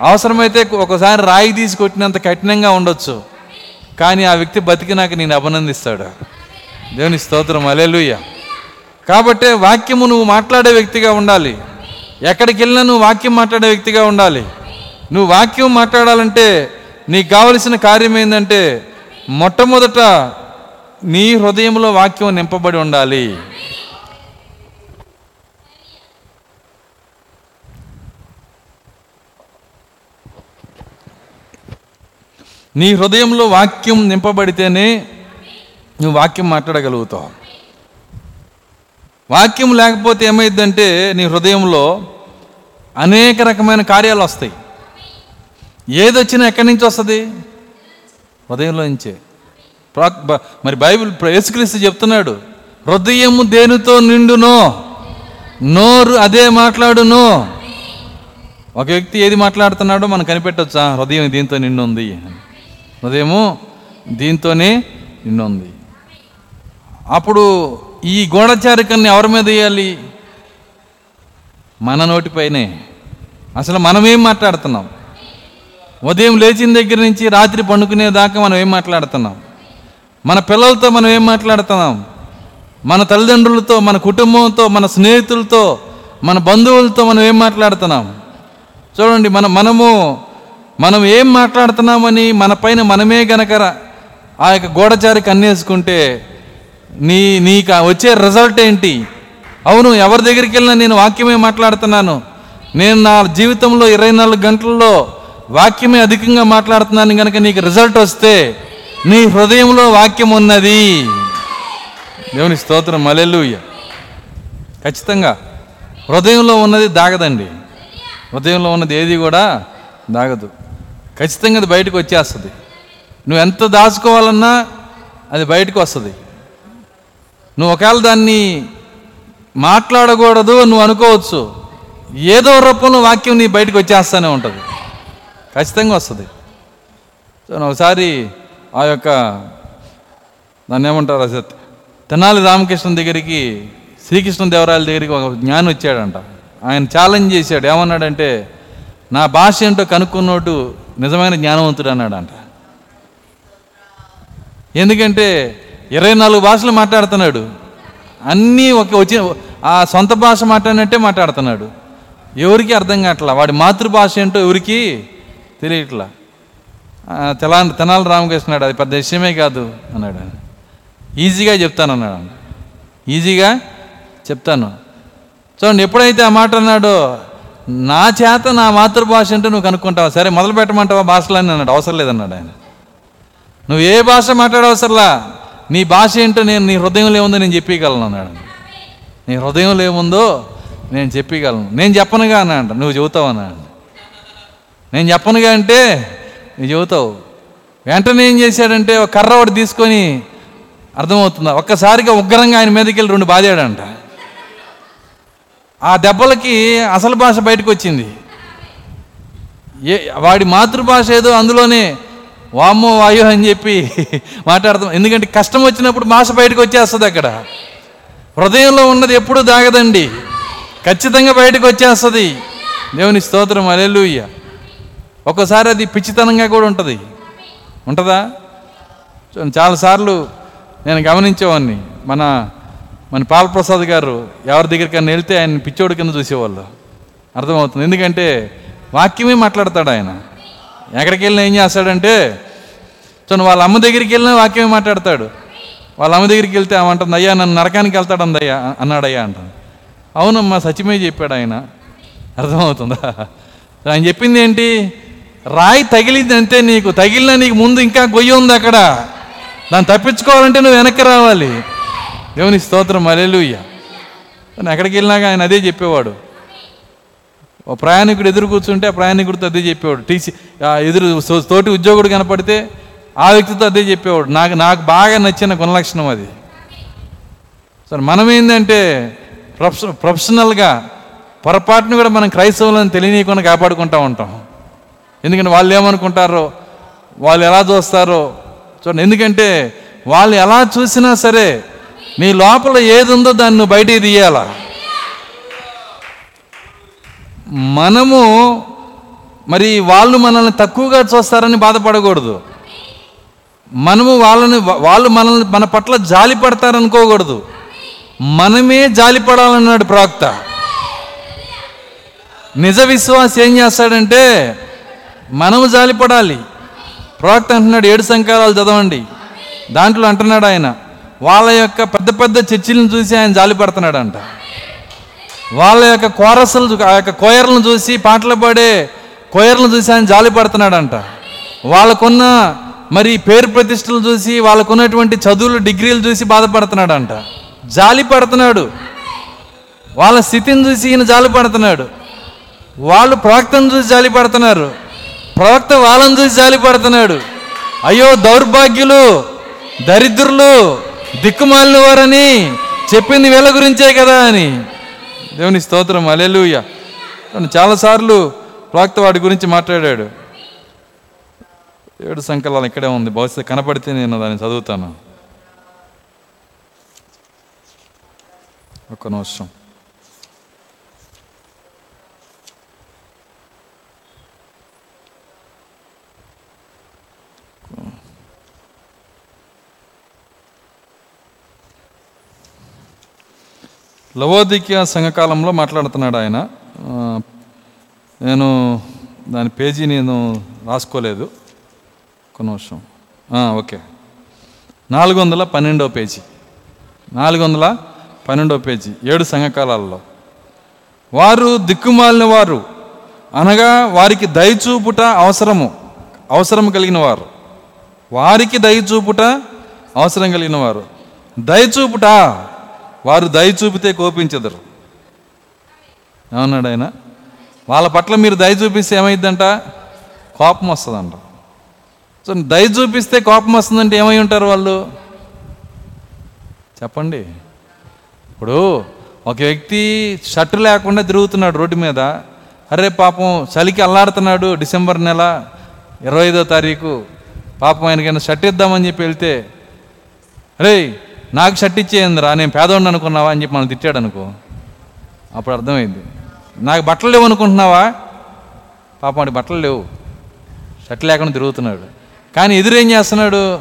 అవసరమైతే ఒకసారి రాయి తీసి కొట్టినంత కఠినంగా ఉండొచ్చు. కానీ ఆ వ్యక్తి బతికినాక నేను అభినందిస్తాడు. దేవుని స్తోత్రం అలెలుయ్య కాబట్టే వాక్యము నువ్వు మాట్లాడే వ్యక్తిగా ఉండాలి. ఎక్కడికి వెళ్ళినా నువ్వు వాక్యం మాట్లాడే వ్యక్తిగా ఉండాలి. నువ్వు వాక్యం మాట్లాడాలంటే నీకు కావలసిన కార్యం ఏంటంటే మొట్టమొదట నీ హృదయంలో వాక్యం నింపబడి ఉండాలి. నీ హృదయంలో వాక్యం నింపబడితేనే నువ్వు వాక్యం మాట్లాడగలుగుతావు. వాక్యం లేకపోతే ఏమైందంటే నీ హృదయంలో అనేక రకమైన కార్యాలు వస్తాయి. ఏదొచ్చినా ఎక్కడి నుంచి వస్తుంది? హృదయంలో నుంచే. మరి బైబిల్ యేసుక్రీస్తు చెప్తున్నాడు హృదయము దేనితో నిండునో నోరు అదే మాట్లాడును. ఒక వ్యక్తి ఏది మాట్లాడుతున్నాడో మనం కనిపెట్టొచ్చా? హృదయం దీంతో నిండు ఉంది హృదయము దీంతోనే నిండు ఉంది అప్పుడు ఈ గూఢచారికల్ని ఎవరి మీద వేయాలి? మన నోటిపైనే అసలు మనం ఏం మాట్లాడుతున్నాం? ఉదయం లేచిన దగ్గర నుంచి రాత్రి పండుకునే దాకా మనం ఏం మాట్లాడుతున్నాం? మన పిల్లలతో మనం ఏం మాట్లాడుతున్నాం? మన తల్లిదండ్రులతో మన కుటుంబంతో మన స్నేహితులతో మన బంధువులతో మనం ఏం మాట్లాడుతున్నాం? చూడండి మన మనము మనం ఏం మాట్లాడుతున్నామని మన పైన మనమే గనక ఆ యొక్క గోడచారి కన్నేసుకుంటే నీ నీకు వచ్చే రిజల్ట్ ఏంటి? అవును ఎవరి దగ్గరికి వెళ్ళినా నేను వాక్యమే మాట్లాడుతున్నాను. నేను నా జీవితంలో ఇరవై నాలుగు గంటల్లో వాక్యమే అధికంగా మాట్లాడుతున్నాను కనుక నీకు రిజల్ట్ వస్తే నీ హృదయంలో వాక్యం ఉన్నది దేవుని స్తోత్రం. మలెలుయ్య ఖచ్చితంగా. హృదయంలో ఉన్నది దాగదండి. హృదయంలో ఉన్నది ఏది కూడా దాగదు. ఖచ్చితంగా అది బయటకు వచ్చేస్తుంది. నువ్వు ఎంత దాచుకోవాలన్నా అది బయటకు వస్తుంది. నువ్వు ఒకవేళ దాన్ని మాట్లాడకూడదు నువ్వు అనుకోవచ్చు. ఏదో రూపంలో వాక్యం నీ బయటకు వచ్చేస్తూనే ఉంటుంది. ఖచ్చితంగా వస్తుంది. సో ఒకసారి ఆ యొక్క దాన్ని ఏమంటారు అసత్? తెనాలి రామకృష్ణ దగ్గరికి శ్రీకృష్ణ దేవరాయల దగ్గరికి ఒక జ్ఞానం వచ్చాడంట. ఆయన ఛాలెంజ్ చేశాడు. ఏమన్నాడంటే నా భాష ఏంటో కనుక్కున్నోడు నిజమైన జ్ఞానవంతుడు అన్నాడంట. ఎందుకంటే ఇరవై నాలుగు భాషలు మాట్లాడుతున్నాడు. అన్నీ ఒక వచ్చిన ఆ సొంత భాష మాట్లాడినట్టే మాట్లాడుతున్నాడు. ఎవరికి అర్థం కావట్లా? వాడి మాతృభాష ఏంటో ఎవరికి తెలియట్లా? తెలా తెనాలి రామకృష్ణాడు అది పెద్ద విషయమే కాదు అన్నాడు. ఈజీగా చెప్తాను అన్నాడు. ఈజీగా చెప్తాను. చూడండి ఎప్పుడైతే ఆ మాట అన్నాడో నా చేత నా మాతృభాష అంటే నువ్వు కనుక్కుంటావా? సరే మొదలు పెట్టమంటావా భాషలని అన్నాడు. అవసరం లేదన్నాడు ఆయన. నువ్వు ఏ భాష మాట్లాడవసరలా నీ భాష ఏంటో నేను నీ హృదయంలో ఏముందో నేను చెప్పగలను అన్నాడు. నీ హృదయంలో ఏముందో నేను చెప్పగలను. నేను చెప్పనుగా అన్నాడు. నువ్వు చెబుతావు అన్నాడు. నేను చెప్పనుగా అంటే నువ్వు చెబుతావు. వెంటనే ఏం చేశాడంటే ఒక కర్ర ఒకటి తీసుకొని అర్థమవుతుందా? ఒక్కసారిగా ఉగ్రంగా ఆయన మీదకి వెళ్ళి రెండు బాధాడంట ఆ దెబ్బలకి అసలు భాష బయటకు వచ్చింది ఏ వాడి మాతృభాష ఏదో అందులోనే వామ్మో వాయు అని చెప్పి మాట్లాడతాం. ఎందుకంటే కష్టం వచ్చినప్పుడు భాష బయటకు వచ్చేస్తుంది అక్కడ. హృదయంలో ఉన్నది ఎప్పుడూ దాగదండి. ఖచ్చితంగా బయటకు వచ్చేస్తుంది దేవుని స్తోత్రం. అలెలుయ్య ఒక్కోసారి అది పిచ్చితనంగా కూడా ఉంటుంది. ఉంటుందా? చాలాసార్లు నేను గమనించేవాడిని మన మన పాలప్రసాద్ గారు ఎవరి దగ్గరికన్నా వెళ్తే ఆయన పిచ్చోడి కింద చూసేవాళ్ళు. అర్థమవుతుంది. ఎందుకంటే వాక్యమే మాట్లాడతాడు ఆయన. ఎక్కడికి వెళ్ళినా ఏం చేస్తాడంటే చూడండి వాళ్ళ అమ్మ దగ్గరికి వెళ్ళినా వాక్యమే మాట్లాడతాడు. వాళ్ళ అమ్మ దగ్గరికి వెళ్తే ఆమె అంటుంది అయ్యా నన్ను నరకానికి వెళ్తాడు అయ్యా అన్నాడయ్యా అంటుంది. అవునమ్మా సత్యమే చెప్పాడు ఆయన. అర్థమవుతుందా? ఆయన చెప్పింది ఏంటి? రాయి తగిలింది అంతే నీకు తగిలిన నీకు ముందు ఇంకా గొయ్యి ఉంది అక్కడ. దాన్ని తప్పించుకోవాలంటే నువ్వు వెనక్కి రావాలి. దేవుని స్తోత్రం అలెలుయ్య ఎక్కడికి వెళ్ళినాక ఆయన అదే చెప్పేవాడు. ఓ ప్రయాణికుడు ఎదురు కూర్చుంటే ఆ ప్రయాణికుడితో అదే చెప్పేవాడు. టీసీ ఎదురు తోటి ఉద్యోగుడు కనపడితే ఆ వ్యక్తితో అదే చెప్పేవాడు. నాకు నాకు బాగా నచ్చిన గుణలక్షణం అది. సరే మనం ఏంటంటే ప్రొఫెషనల్గా పొరపాటును కూడా మనం క్రైస్తవులను తెలియనీయకుండా కాపాడుకుంటూ ఉంటాం. ఎందుకంటే వాళ్ళు ఏమనుకుంటారో వాళ్ళు ఎలా చూస్తారో చూడండి. ఎందుకంటే వాళ్ళు ఎలా చూసినా సరే నీ లోపల ఏది ఉందో దాన్ని బయటికి తీయాలా? మనము మరి వాళ్ళు మనల్ని తక్కువగా చూస్తారని బాధపడకూడదు. మనము వాళ్ళని వాళ్ళు మనల్ని మన పట్ల జాలి పడతారనుకోకూడదు. మనమే జాలి పడాలన్నాడు ప్రవక్త నిజ విశ్వాస ఏం చేస్తాడంటే మనము జాలిపడాలి. ప్రవక్త అంటున్నాడు ఏడు సంకారాలు చదవండి. దాంట్లో అంటున్నాడు ఆయన వాళ్ళ యొక్క పెద్ద పెద్ద చర్చిలను చూసి ఆయన జాలిపడుతున్నాడు అంట వాళ్ళ యొక్క కోరసలు ఆ యొక్క కోయర్లను చూసి పాటలు పాడే కోయర్లను చూసి ఆయన జాలిపడుతున్నాడంట. వాళ్ళకున్న మరి పేరు ప్రతిష్టలు చూసి వాళ్ళకున్నటువంటి చదువులు డిగ్రీలు చూసి బాధపడుతున్నాడంట. జాలి పడుతున్నాడు వాళ్ళ స్థితిని చూసి ఈయన జాలి పడుతున్నాడు వాళ్ళు ప్రవక్తను చూసి జాలి పడుతున్నారు ప్రవక్త వాళ్ళని చూసి జాలిపడుతున్నాడు. అయ్యో దౌర్భాగ్యులు దరిద్రులు దిక్కుమాలిన వారని చెప్పింది వీళ్ళ గురించే కదా అని. దేవుని స్తోత్రం అలెలుయ్య చాలాసార్లు ప్రవక్త వాడి గురించి మాట్లాడాడు. ఏడు సంకలాలు ఇక్కడే ఉంది. బహుశా కనపడితే నేను దాన్ని చదువుతాను. ఒక్క నిమిషం. లవోదిక్య సంఘకాలంలో మాట్లాడుతున్నాడు ఆయన. నేను దాని పేజీ నేను రాసుకోలేదు. కొన్ని నిమిషం. ఓకే. నాలుగు వందల పన్నెండో పేజీ. నాలుగు వందల పన్నెండో పేజీ ఏడు సంఘకాలాల్లో. వారు దిక్కుమాలిన వారు. అనగా వారికి దయచూపుట అవసరము అవసరం కలిగిన వారు. వారికి దయచూపుట అవసరం కలిగిన వారు. దయచూపుట వారు దయ చూపితే కోపించదరు. ఏమన్నాడు ఆయన? వాళ్ళ పట్ల మీరు దయ చూపిస్తే ఏమైందంట కోపం వస్తుందంట. సో దయ చూపిస్తే కోపం వస్తుందంటే ఏమై ఉంటారు వాళ్ళు? చెప్పండి. ఇప్పుడు ఒక వ్యక్తి షర్టు లేకుండా తిరుగుతున్నాడు రోడ్డు మీద. అరే పాపం చలికి అల్లాడుతున్నాడు డిసెంబర్ నెల ఇరవై ఐదో తారీఖు. పాపం ఆయనకైనా షర్ట్ ఇద్దామని చెప్పి వెళ్తే అరే నాకు షర్ట్ ఇచ్చేయందిరా నేను పేదవాడిని అనుకున్నావా అని చెప్పి మనం తిట్టాడు అనుకో. అప్పుడు అర్థమైంది. నాకు బట్టలు లేవు అనుకుంటున్నావా? పాపం వాడి బట్టలు లేవు. షర్ట్ లేకుండా తిరుగుతున్నాడు. కానీ ఎదురేం చేస్తున్నాడు?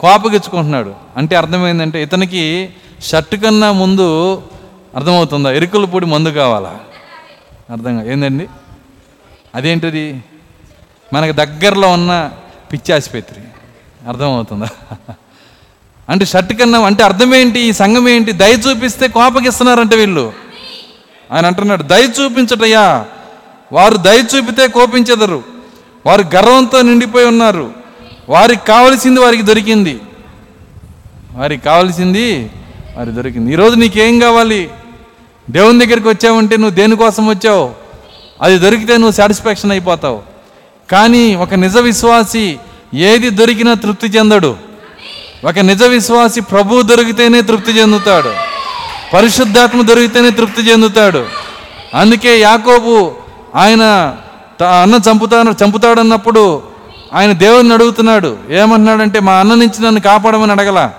కోపగించుకుంటున్నాడు అంటే అర్థమైందంటే ఇతనికి షర్ట్ కన్నా ముందు అర్థమవుతుందా? ఎరుకల పొడి మందు కావాలా? అర్థంగా. ఏందండి? అదేంటిది? మనకు దగ్గరలో ఉన్న పిచ్చి ఆసుపత్రి. అర్థమవుతుందా? అంటే షర్ట్ కన్నా అంటే అర్థం ఏంటి ఈ సంఘం ఏంటి దయ చూపిస్తే కోపగిస్తున్నారంటే వీళ్ళు. ఆయన అంటున్నాడు దయ చూపించటయ్యా. వారు దయ చూపితే కోపించెదరు. వారు గర్వంతో నిండిపోయి ఉన్నారు. వారికి కావలసింది వారికి దొరికింది. వారికి కావలసింది వారి దొరికింది. ఈరోజు నీకేం కావాలి? దేవుని దగ్గరికి వచ్చావంటే నువ్వు దేనికోసం వచ్చావు? అది దొరికితే నువ్వు సాటిస్ఫాక్షన్ అయిపోతావు. కానీ ఒక నిజ విశ్వాసి ఏది దొరికినా తృప్తి చెందడు. ఒక నిజ విశ్వాసి ప్రభువు దొరికితేనే తృప్తి చెందుతాడు. పరిశుద్ధాత్మ దొరికితేనే తృప్తి చెందుతాడు. అందుకే యాకోబు ఆయన త- అన్న చంపుతాను చంపుతాడన్నప్పుడు ఆయన దేవుడిని అడుగుతున్నాడు. ఏమంటున్నాడంటే మా అన్న నుంచి నన్ను కాపాడమని అడగల.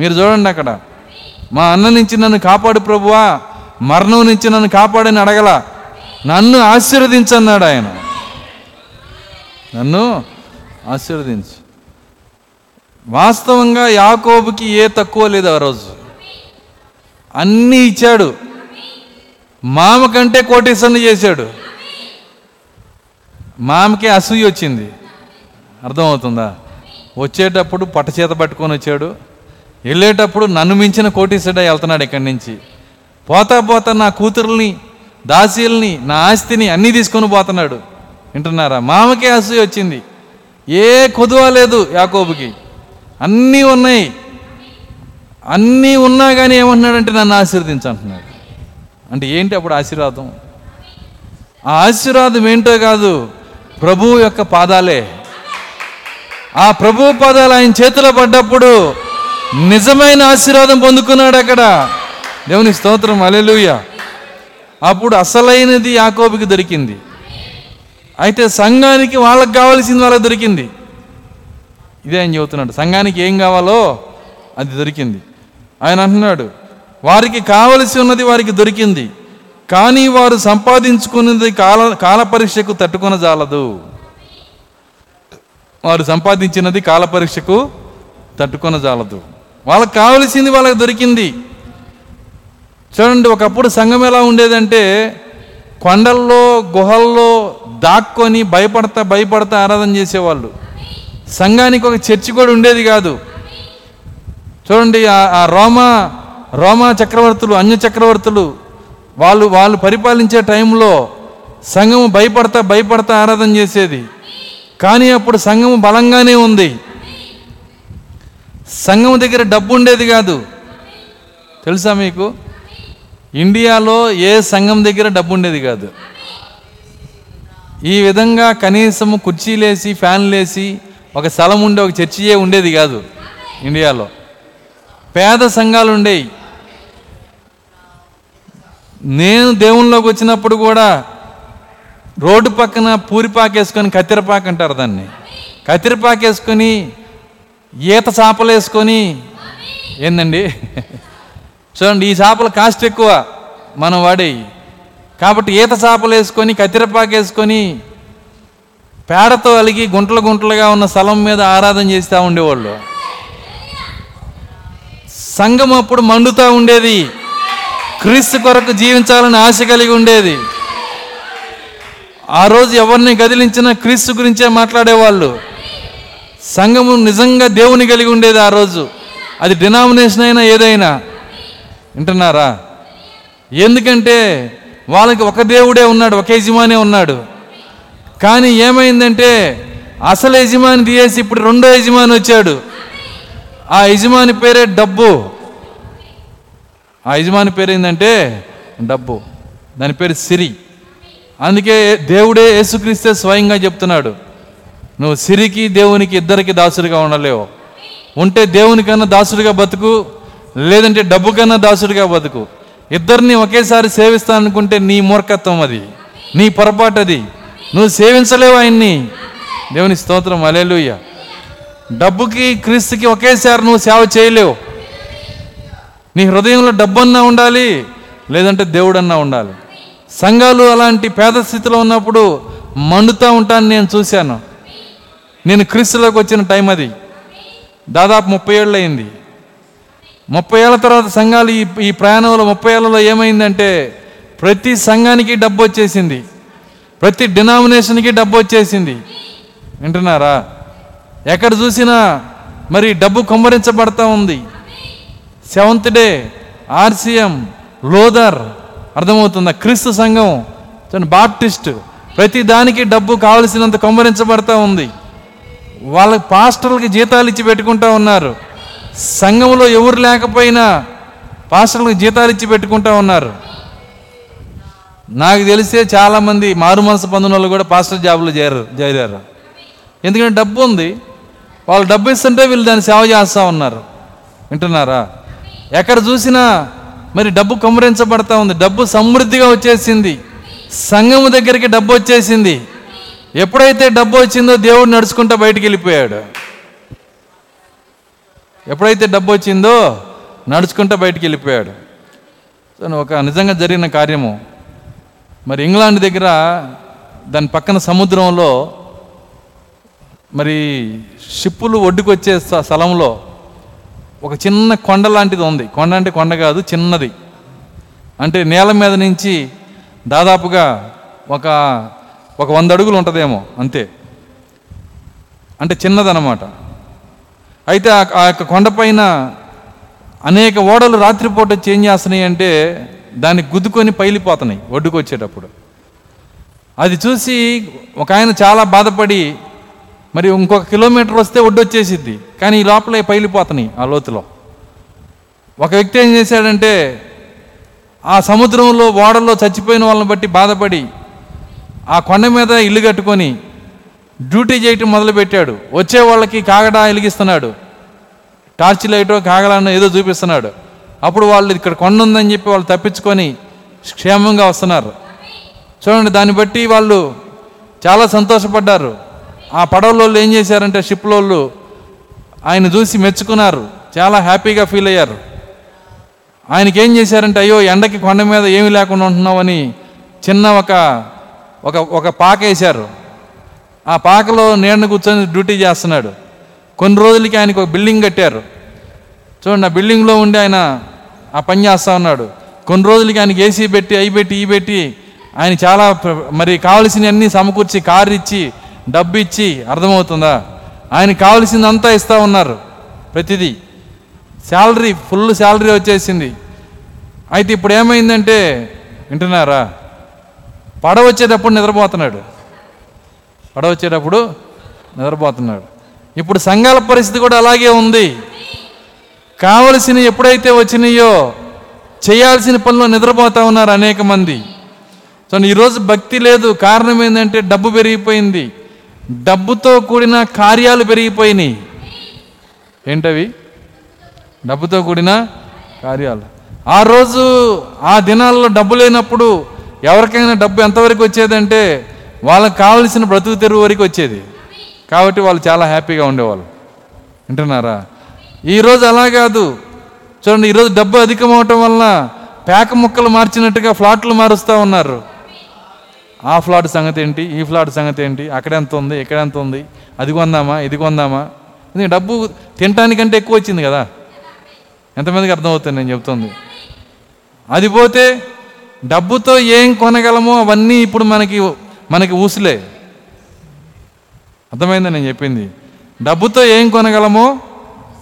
మీరు చూడండి అక్కడ. మా అన్న నుంచి నన్ను కాపాడు ప్రభువా. మరణం నుంచి నన్ను కాపాడని అడగల. నన్ను ఆశీర్వదించన్నాడు ఆయన. నన్ను ఆశీర్వదించు. వాస్తవంగా యాకోబుకి ఏ తక్కువ లేదు ఆ రోజు. అన్నీ ఇచ్చాడు. మామ కంటే కోటేశ్వరుని చేశాడు. మామకి అసూయ వచ్చింది. అర్థమవుతుందా? వచ్చేటప్పుడు పట్టచేత పట్టుకొని వచ్చాడు. వెళ్ళేటప్పుడు నన్ను మించిన కోటీశ్వరుడే వెళ్తున్నాడు ఇక్కడి నుంచి. పోతా పోతా నా కూతుర్ని దాసీల్ని నా ఆస్తిని అన్నీ తీసుకొని పోతున్నాడు. వింటున్నారా? మామకే అసూయ వచ్చింది. ఏ కొదువ లేదు యాకోబుకి. అన్నీ ఉన్నాయి. అన్నీ ఉన్నా కానీ ఏమంటున్నాడంటే నన్ను ఆశీర్వదించు అంటున్నాడు. అంటే ఏంటి అప్పుడు ఆశీర్వాదం? ఆ ఆశీర్వాదం ఏంటో కాదు ప్రభువు యొక్క పాదాలే. ఆ ప్రభు పాదాలు ఆయన చేతిలో పడ్డప్పుడు నిజమైన ఆశీర్వాదం పొందుకున్నాడు అక్కడ. దేవుని స్తోత్రం అలెలుయ అప్పుడు అసలైనది యాకోబికి దొరికింది. అయితే సంఘానికి వాళ్ళకి కావాల్సింది వాళ్ళకి దొరికింది. ఇదే ఆయన చెబుతున్నాడు సంఘానికి ఏం కావాలో అది దొరికింది. ఆయన అంటున్నాడు వారికి కావలసి ఉన్నది వారికి దొరికింది కానీ వారు సంపాదించుకున్నది కాల కాలపరీక్షకు పరీక్షకు జాలదు. వారు సంపాదించినది కాలపరీక్షకు పరీక్షకు జాలదు. వాళ్ళకి కావలసింది వాళ్ళకి దొరికింది. చూడండి ఒకప్పుడు సంఘం ఎలా ఉండేదంటే కొండల్లో గుహల్లో దాక్కొని భయపడతా భయపడతా ఆరాధన చేసేవాళ్ళు. సంఘానికి ఒక చర్చి కూడా ఉండేది కాదు. చూడండి ఆ- రోమా రోమా చక్రవర్తులు అన్య చక్రవర్తులు వాళ్ళు వాళ్ళు పరిపాలించే టైంలో సంఘము భయపడతా భయపడతా ఆరాధన చేసేది. కానీ అప్పుడు సంఘము బలంగానే ఉంది. సంఘం దగ్గర డబ్బు ఉండేది కాదు. తెలుసా మీకు? ఇండియాలో ఏ సంఘం దగ్గర డబ్బు ఉండేది కాదు. ఈ విధంగా కనీసము కుర్చీలేసి ఫ్యాన్లేసి ఒక స్థలం ఉండే ఒక చర్చియే ఉండేది కాదు ఇండియాలో. పేద సంఘాలు ఉండేవి నేను దేవునిలోకి వచ్చినప్పుడు కూడా రోడ్డు పక్కన పూరిపాకు వేసుకొని కత్తిరపాకు అంటారు దాన్ని. కత్తిరపాకు వేసుకొని ఈత చేపలు వేసుకొని ఏందండి? చూడండి ఈ చేపల కాస్ట్ ఎక్కువ మనం వాడేవి కాబట్టి ఈత చేపలు వేసుకొని కత్తిరపాకు వేసుకొని పేడతో అలిగి గుంటలు గుంటలుగా ఉన్న స్థలం మీద ఆరాధన చేస్తూ ఉండేవాళ్ళు. సంఘం అప్పుడు మండుతూ ఉండేది. క్రీస్తు కొరకు జీవించాలని ఆశ కలిగి ఉండేది. ఆ రోజు ఎవరిని గదిలించినా క్రీస్తు గురించే మాట్లాడేవాళ్ళు. సంఘము నిజంగా దేవుని కలిగి ఉండేది ఆ రోజు. అది డినామినేషన్ అయినా ఏదైనా. వింటున్నారా? ఎందుకంటే వాళ్ళకి ఒక దేవుడే ఉన్నాడు ఒక యజమానే ఉన్నాడు. కానీ ఏమైందంటే అసలు యజమాని తీయేసి ఇప్పుడు రెండో యజమాని వచ్చాడు. ఆ యజమాని పేరే డబ్బు. ఆ యజమాని పేరు ఏంటంటే డబ్బు. దాని పేరు సిరి. అందుకే దేవుడే యేసుక్రీస్తే స్వయంగా చెప్తున్నాడు నువ్వు సిరికి దేవునికి ఇద్దరికి దాసుడిగా ఉండలేవు. ఉంటే దేవునికన్నా దాసుడిగా బతుకు లేదంటే డబ్బు కన్నా దాసుడిగా బతుకు. ఇద్దరిని ఒకేసారి సేవిస్తాననుకుంటే నీ మూర్ఖత్వం అది నీ పొరపాటు అది. నువ్వు సేవించలేవు ఆయన్ని. దేవుని స్తోత్రం. అలెలుయ్య డబ్బుకి క్రీస్తుకి ఒకేసారి నువ్వు సేవ చేయలేవు. నీ హృదయంలో డబ్బన్నా ఉండాలి లేదంటే దేవుడన్నా ఉండాలి. సంఘాలు అలాంటి పేద స్థితిలో ఉన్నప్పుడు మండుతూ ఉంటాను నేను చూశాను. నేను క్రీస్తులోకి వచ్చిన టైం అది. దాదాపు ముప్పై ఏళ్ళు అయింది ముప్పై ఏళ్ళ తర్వాత సంఘాలు ఈ ఈ ప్రయాణంలో ముప్పై ఏళ్ళలో ఏమైందంటే ప్రతి సంఘానికి డబ్బు వచ్చేసింది. ప్రతి డినామినేషన్కి డబ్బు వచ్చేసింది. వింటున్నారా? ఎక్కడ చూసినా మరి డబ్బు కుమ్మరించబడతా ఉంది. సెవెంత్ డే ఆర్సీఎం లోదర్ అర్థమవుతుందా? క్రీస్తు సంఘం బాప్టిస్ట్ ప్రతి దానికి డబ్బు కావలసినంత కుమ్మరించబడతా ఉంది. వాళ్ళకి పాస్టర్లకి జీతాలు ఇచ్చి పెట్టుకుంటా ఉన్నారు. సంఘంలో ఎవరు లేకపోయినా పాస్టర్లకు జీతాలు ఇచ్చి పెట్టుకుంటా ఉన్నారు. నాకు తెలిసే చాలామంది మారు మనసు పొందిన వాళ్ళు కూడా పాస్టర్ జాబులు చేరారు చేరారు. ఎందుకంటే డబ్బు ఉంది. వాళ్ళు డబ్బు ఇస్తుంటే వీళ్ళు దాన్ని సేవ చేస్తూ ఉన్నారు. వింటున్నారా? ఎక్కడ చూసినా మరి డబ్బు కమ్మరించబడతా ఉంది. డబ్బు సమృద్ధిగా వచ్చేసింది. సంఘము దగ్గరికి డబ్బు వచ్చేసింది. ఎప్పుడైతే డబ్బు వచ్చిందో దేవుడు నడుచుకుంటూ బయటికి వెళ్ళిపోయాడు. ఎప్పుడైతే డబ్బు వచ్చిందో నడుచుకుంటూ బయటికి వెళ్ళిపోయాడు. ఒక నిజంగా జరిగిన కార్యము. మరి ఇంగ్లాండ్ దగ్గర దాని పక్కన సముద్రంలో మరి షిప్పులు ఒడ్డుకొచ్చే స్థ- స్థలంలో ఒక చిన్న కొండ లాంటిది ఉంది. కొండ అంటే కొండ కాదు చిన్నది. అంటే నేల మీద నుంచి దాదాపుగా ఒక ఒక వంద అడుగులు ఉంటుందేమో అంతే. అంటే చిన్నదన్నమాట. అయితే ఆ- యొక్క కొండపైన అనేక ఓడలు రాత్రిపూట చేంజ్ చేస్తున్నాయి అంటే దాన్ని గుద్దుకొని పైలిపోతున్నాయి ఒడ్డుకు వచ్చేటప్పుడు అది చూసి ఒక ఆయన చాలా బాధపడి మరి ఇంకొక కిలోమీటర్ వస్తే ఒడ్డు వచ్చేసిద్ది కానీ ఈ లోపల పైలిపోతున్నాయి ఆ లోతులో. ఒక వ్యక్తి ఏం చేశాడంటే ఆ సముద్రంలో ఓడల్లో చచ్చిపోయిన వాళ్ళని బట్టి బాధపడి ఆ కొండ మీద ఇల్లు కట్టుకొని డ్యూటీ చేయటం మొదలుపెట్టాడు. వచ్చే వాళ్ళకి కాగడా వెలిగిస్తున్నాడు. టార్చ్ లైటో కాగడానో ఏదో చూపిస్తున్నాడు. అప్పుడు వాళ్ళు ఇక్కడ కొండ ఉందని చెప్పి వాళ్ళు తప్పించుకొని క్షేమంగా వస్తున్నారు. చూడండి దాన్ని బట్టి వాళ్ళు చాలా సంతోషపడ్డారు. ఆ పడవలోళ్ళు ఏం చేశారంటే షిప్లోళ్ళు ఆయన చూసి మెచ్చుకున్నారు. చాలా హ్యాపీగా ఫీల్ అయ్యారు. ఆయనకి ఏం చేశారంటే అయ్యో ఎండకి కొండ మీద ఏమి లేకుండా ఉంటున్నావని చిన్న ఒక ఒక ఒక పాక వేశారు. ఆ పాకలో నీడను కూర్చొని డ్యూటీ చేస్తున్నాడు. కొన్ని రోజులకి ఆయనకు ఒక బిల్డింగ్ కట్టారు. చూడండి ఆ బిల్డింగ్లో ఉండి ఆయన ఆ పని చేస్తా ఉన్నాడు. కొన్ని రోజులకి ఆయనకి ఏసీ పెట్టి అయి పెట్టి ఈ పెట్టి ఆయన చాలా మరి కావలసినవి అన్నీ సమకూర్చి కారు ఇచ్చి డబ్బు ఇచ్చి అర్థమవుతుందా? ఆయనకి కావలసిందంతా ఇస్తూ ఉన్నారు ప్రతిదీ. శాలరీ ఫుల్ శాలరీ వచ్చేసింది. అయితే ఇప్పుడు ఏమైందంటే వింటున్నారా? పడవ వచ్చేటప్పుడు నిద్రపోతున్నాడు. పడవ వచ్చేటప్పుడు నిద్రపోతున్నాడు. ఇప్పుడు సంఘాల పరిస్థితి కూడా అలాగే ఉంది. కావలసిన ఎప్పుడైతే వచ్చినాయో చేయాల్సిన పనులు నిద్రపోతా ఉన్నారు అనేక మంది. సో ఈరోజు భక్తి లేదు. కారణం ఏంటంటే డబ్బు పెరిగిపోయింది. డబ్బుతో కూడిన కార్యాలు పెరిగిపోయినాయి. ఏంటవి? డబ్బుతో కూడిన కార్యాలు. ఆ రోజు ఆ దినాల్లో డబ్బు లేనప్పుడు ఎవరికైనా డబ్బు ఎంతవరకు వచ్చేదంటే వాళ్ళకి కావలసిన బ్రతుకు తెరువు వరకు వచ్చేది. కాబట్టి వాళ్ళు చాలా హ్యాపీగా ఉండేవాళ్ళు. వింటున్నారా? ఈరోజు అలా కాదు. చూడండి ఈరోజు డబ్బు అధికం అవటం వలన పేక ముక్కలు మార్చినట్టుగా ఫ్లాట్లు మారుస్తూ ఉన్నారు. ఆ ఫ్లాట్ సంగతి ఏంటి? ఈ ఫ్లాట్ సంగతి ఏంటి? అక్కడ ఎంత ఉంది? ఇక్కడ ఎంత ఉంది? అది కొందామా? ఇది కొందామా? ఇది డబ్బు తినటానికంటే ఎక్కువ వచ్చింది కదా. ఎంతమందికి అర్థమవుతుంది నేను చెప్తుంది. అది పోతే డబ్బుతో ఏం కొనగలమో అవన్నీ ఇప్పుడు మనకి మనకి ఊసులే. అర్థమైందా నేను చెప్పింది? డబ్బుతో ఏం కొనగలమో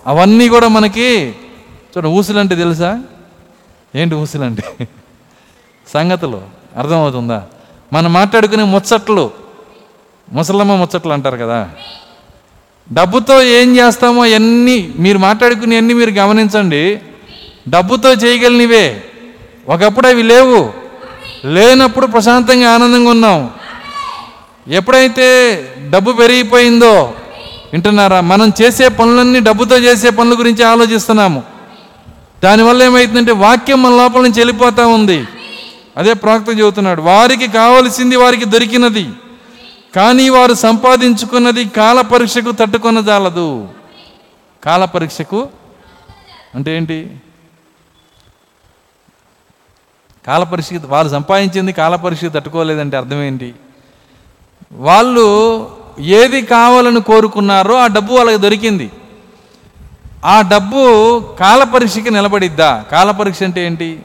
అవన్నీ కూడా మనకి చూడ ఊసులంటే తెలుసా? ఏంటి ఊసులంటే? సంగతులు. అర్థమవుతుందా? మనం మాట్లాడుకునే ముచ్చట్లు. ముసలమ్మ ముచ్చట్లు అంటారు కదా. డబ్బుతో ఏం చేస్తామో అన్నీ మీరు మాట్లాడుకునే అన్నీ మీరు గమనించండి. డబ్బుతో చేయగలిగినవే. ఒకప్పుడు అవి లేవు. లేనప్పుడు ప్రశాంతంగా ఆనందంగా ఉన్నాం. ఎప్పుడైతే డబ్బు పెరిగిపోయిందో వింటున్నారా? మనం చేసే పనులన్నీ డబ్బుతో చేసే పనుల గురించి ఆలోచిస్తున్నాము. దానివల్ల ఏమవుతుందంటే వాక్యం మన లోపల నుంచి వెళ్ళిపోతూ ఉంది. అదే ప్రవక్త చెబుతున్నాడు వారికి కావలసింది వారికి దొరికినది కానీ వారు సంపాదించుకున్నది కాల పరీక్షకు తట్టుకొన జాలదు. కాల పరీక్షకు అంటే ఏంటి? కాల పరీక్ష వాళ్ళు సంపాదించింది కాల పరీక్ష తట్టుకోలేదంటే అర్థం ఏంటి? వాళ్ళు ఏది కావాలని కోరుకున్నారో ఆ డబ్బు వాళ్ళకి దొరికింది. ఆ డబ్బు కాల పరీక్షకి నిలబడిద్దా? కాల పరీక్ష అంటే ఏంటి?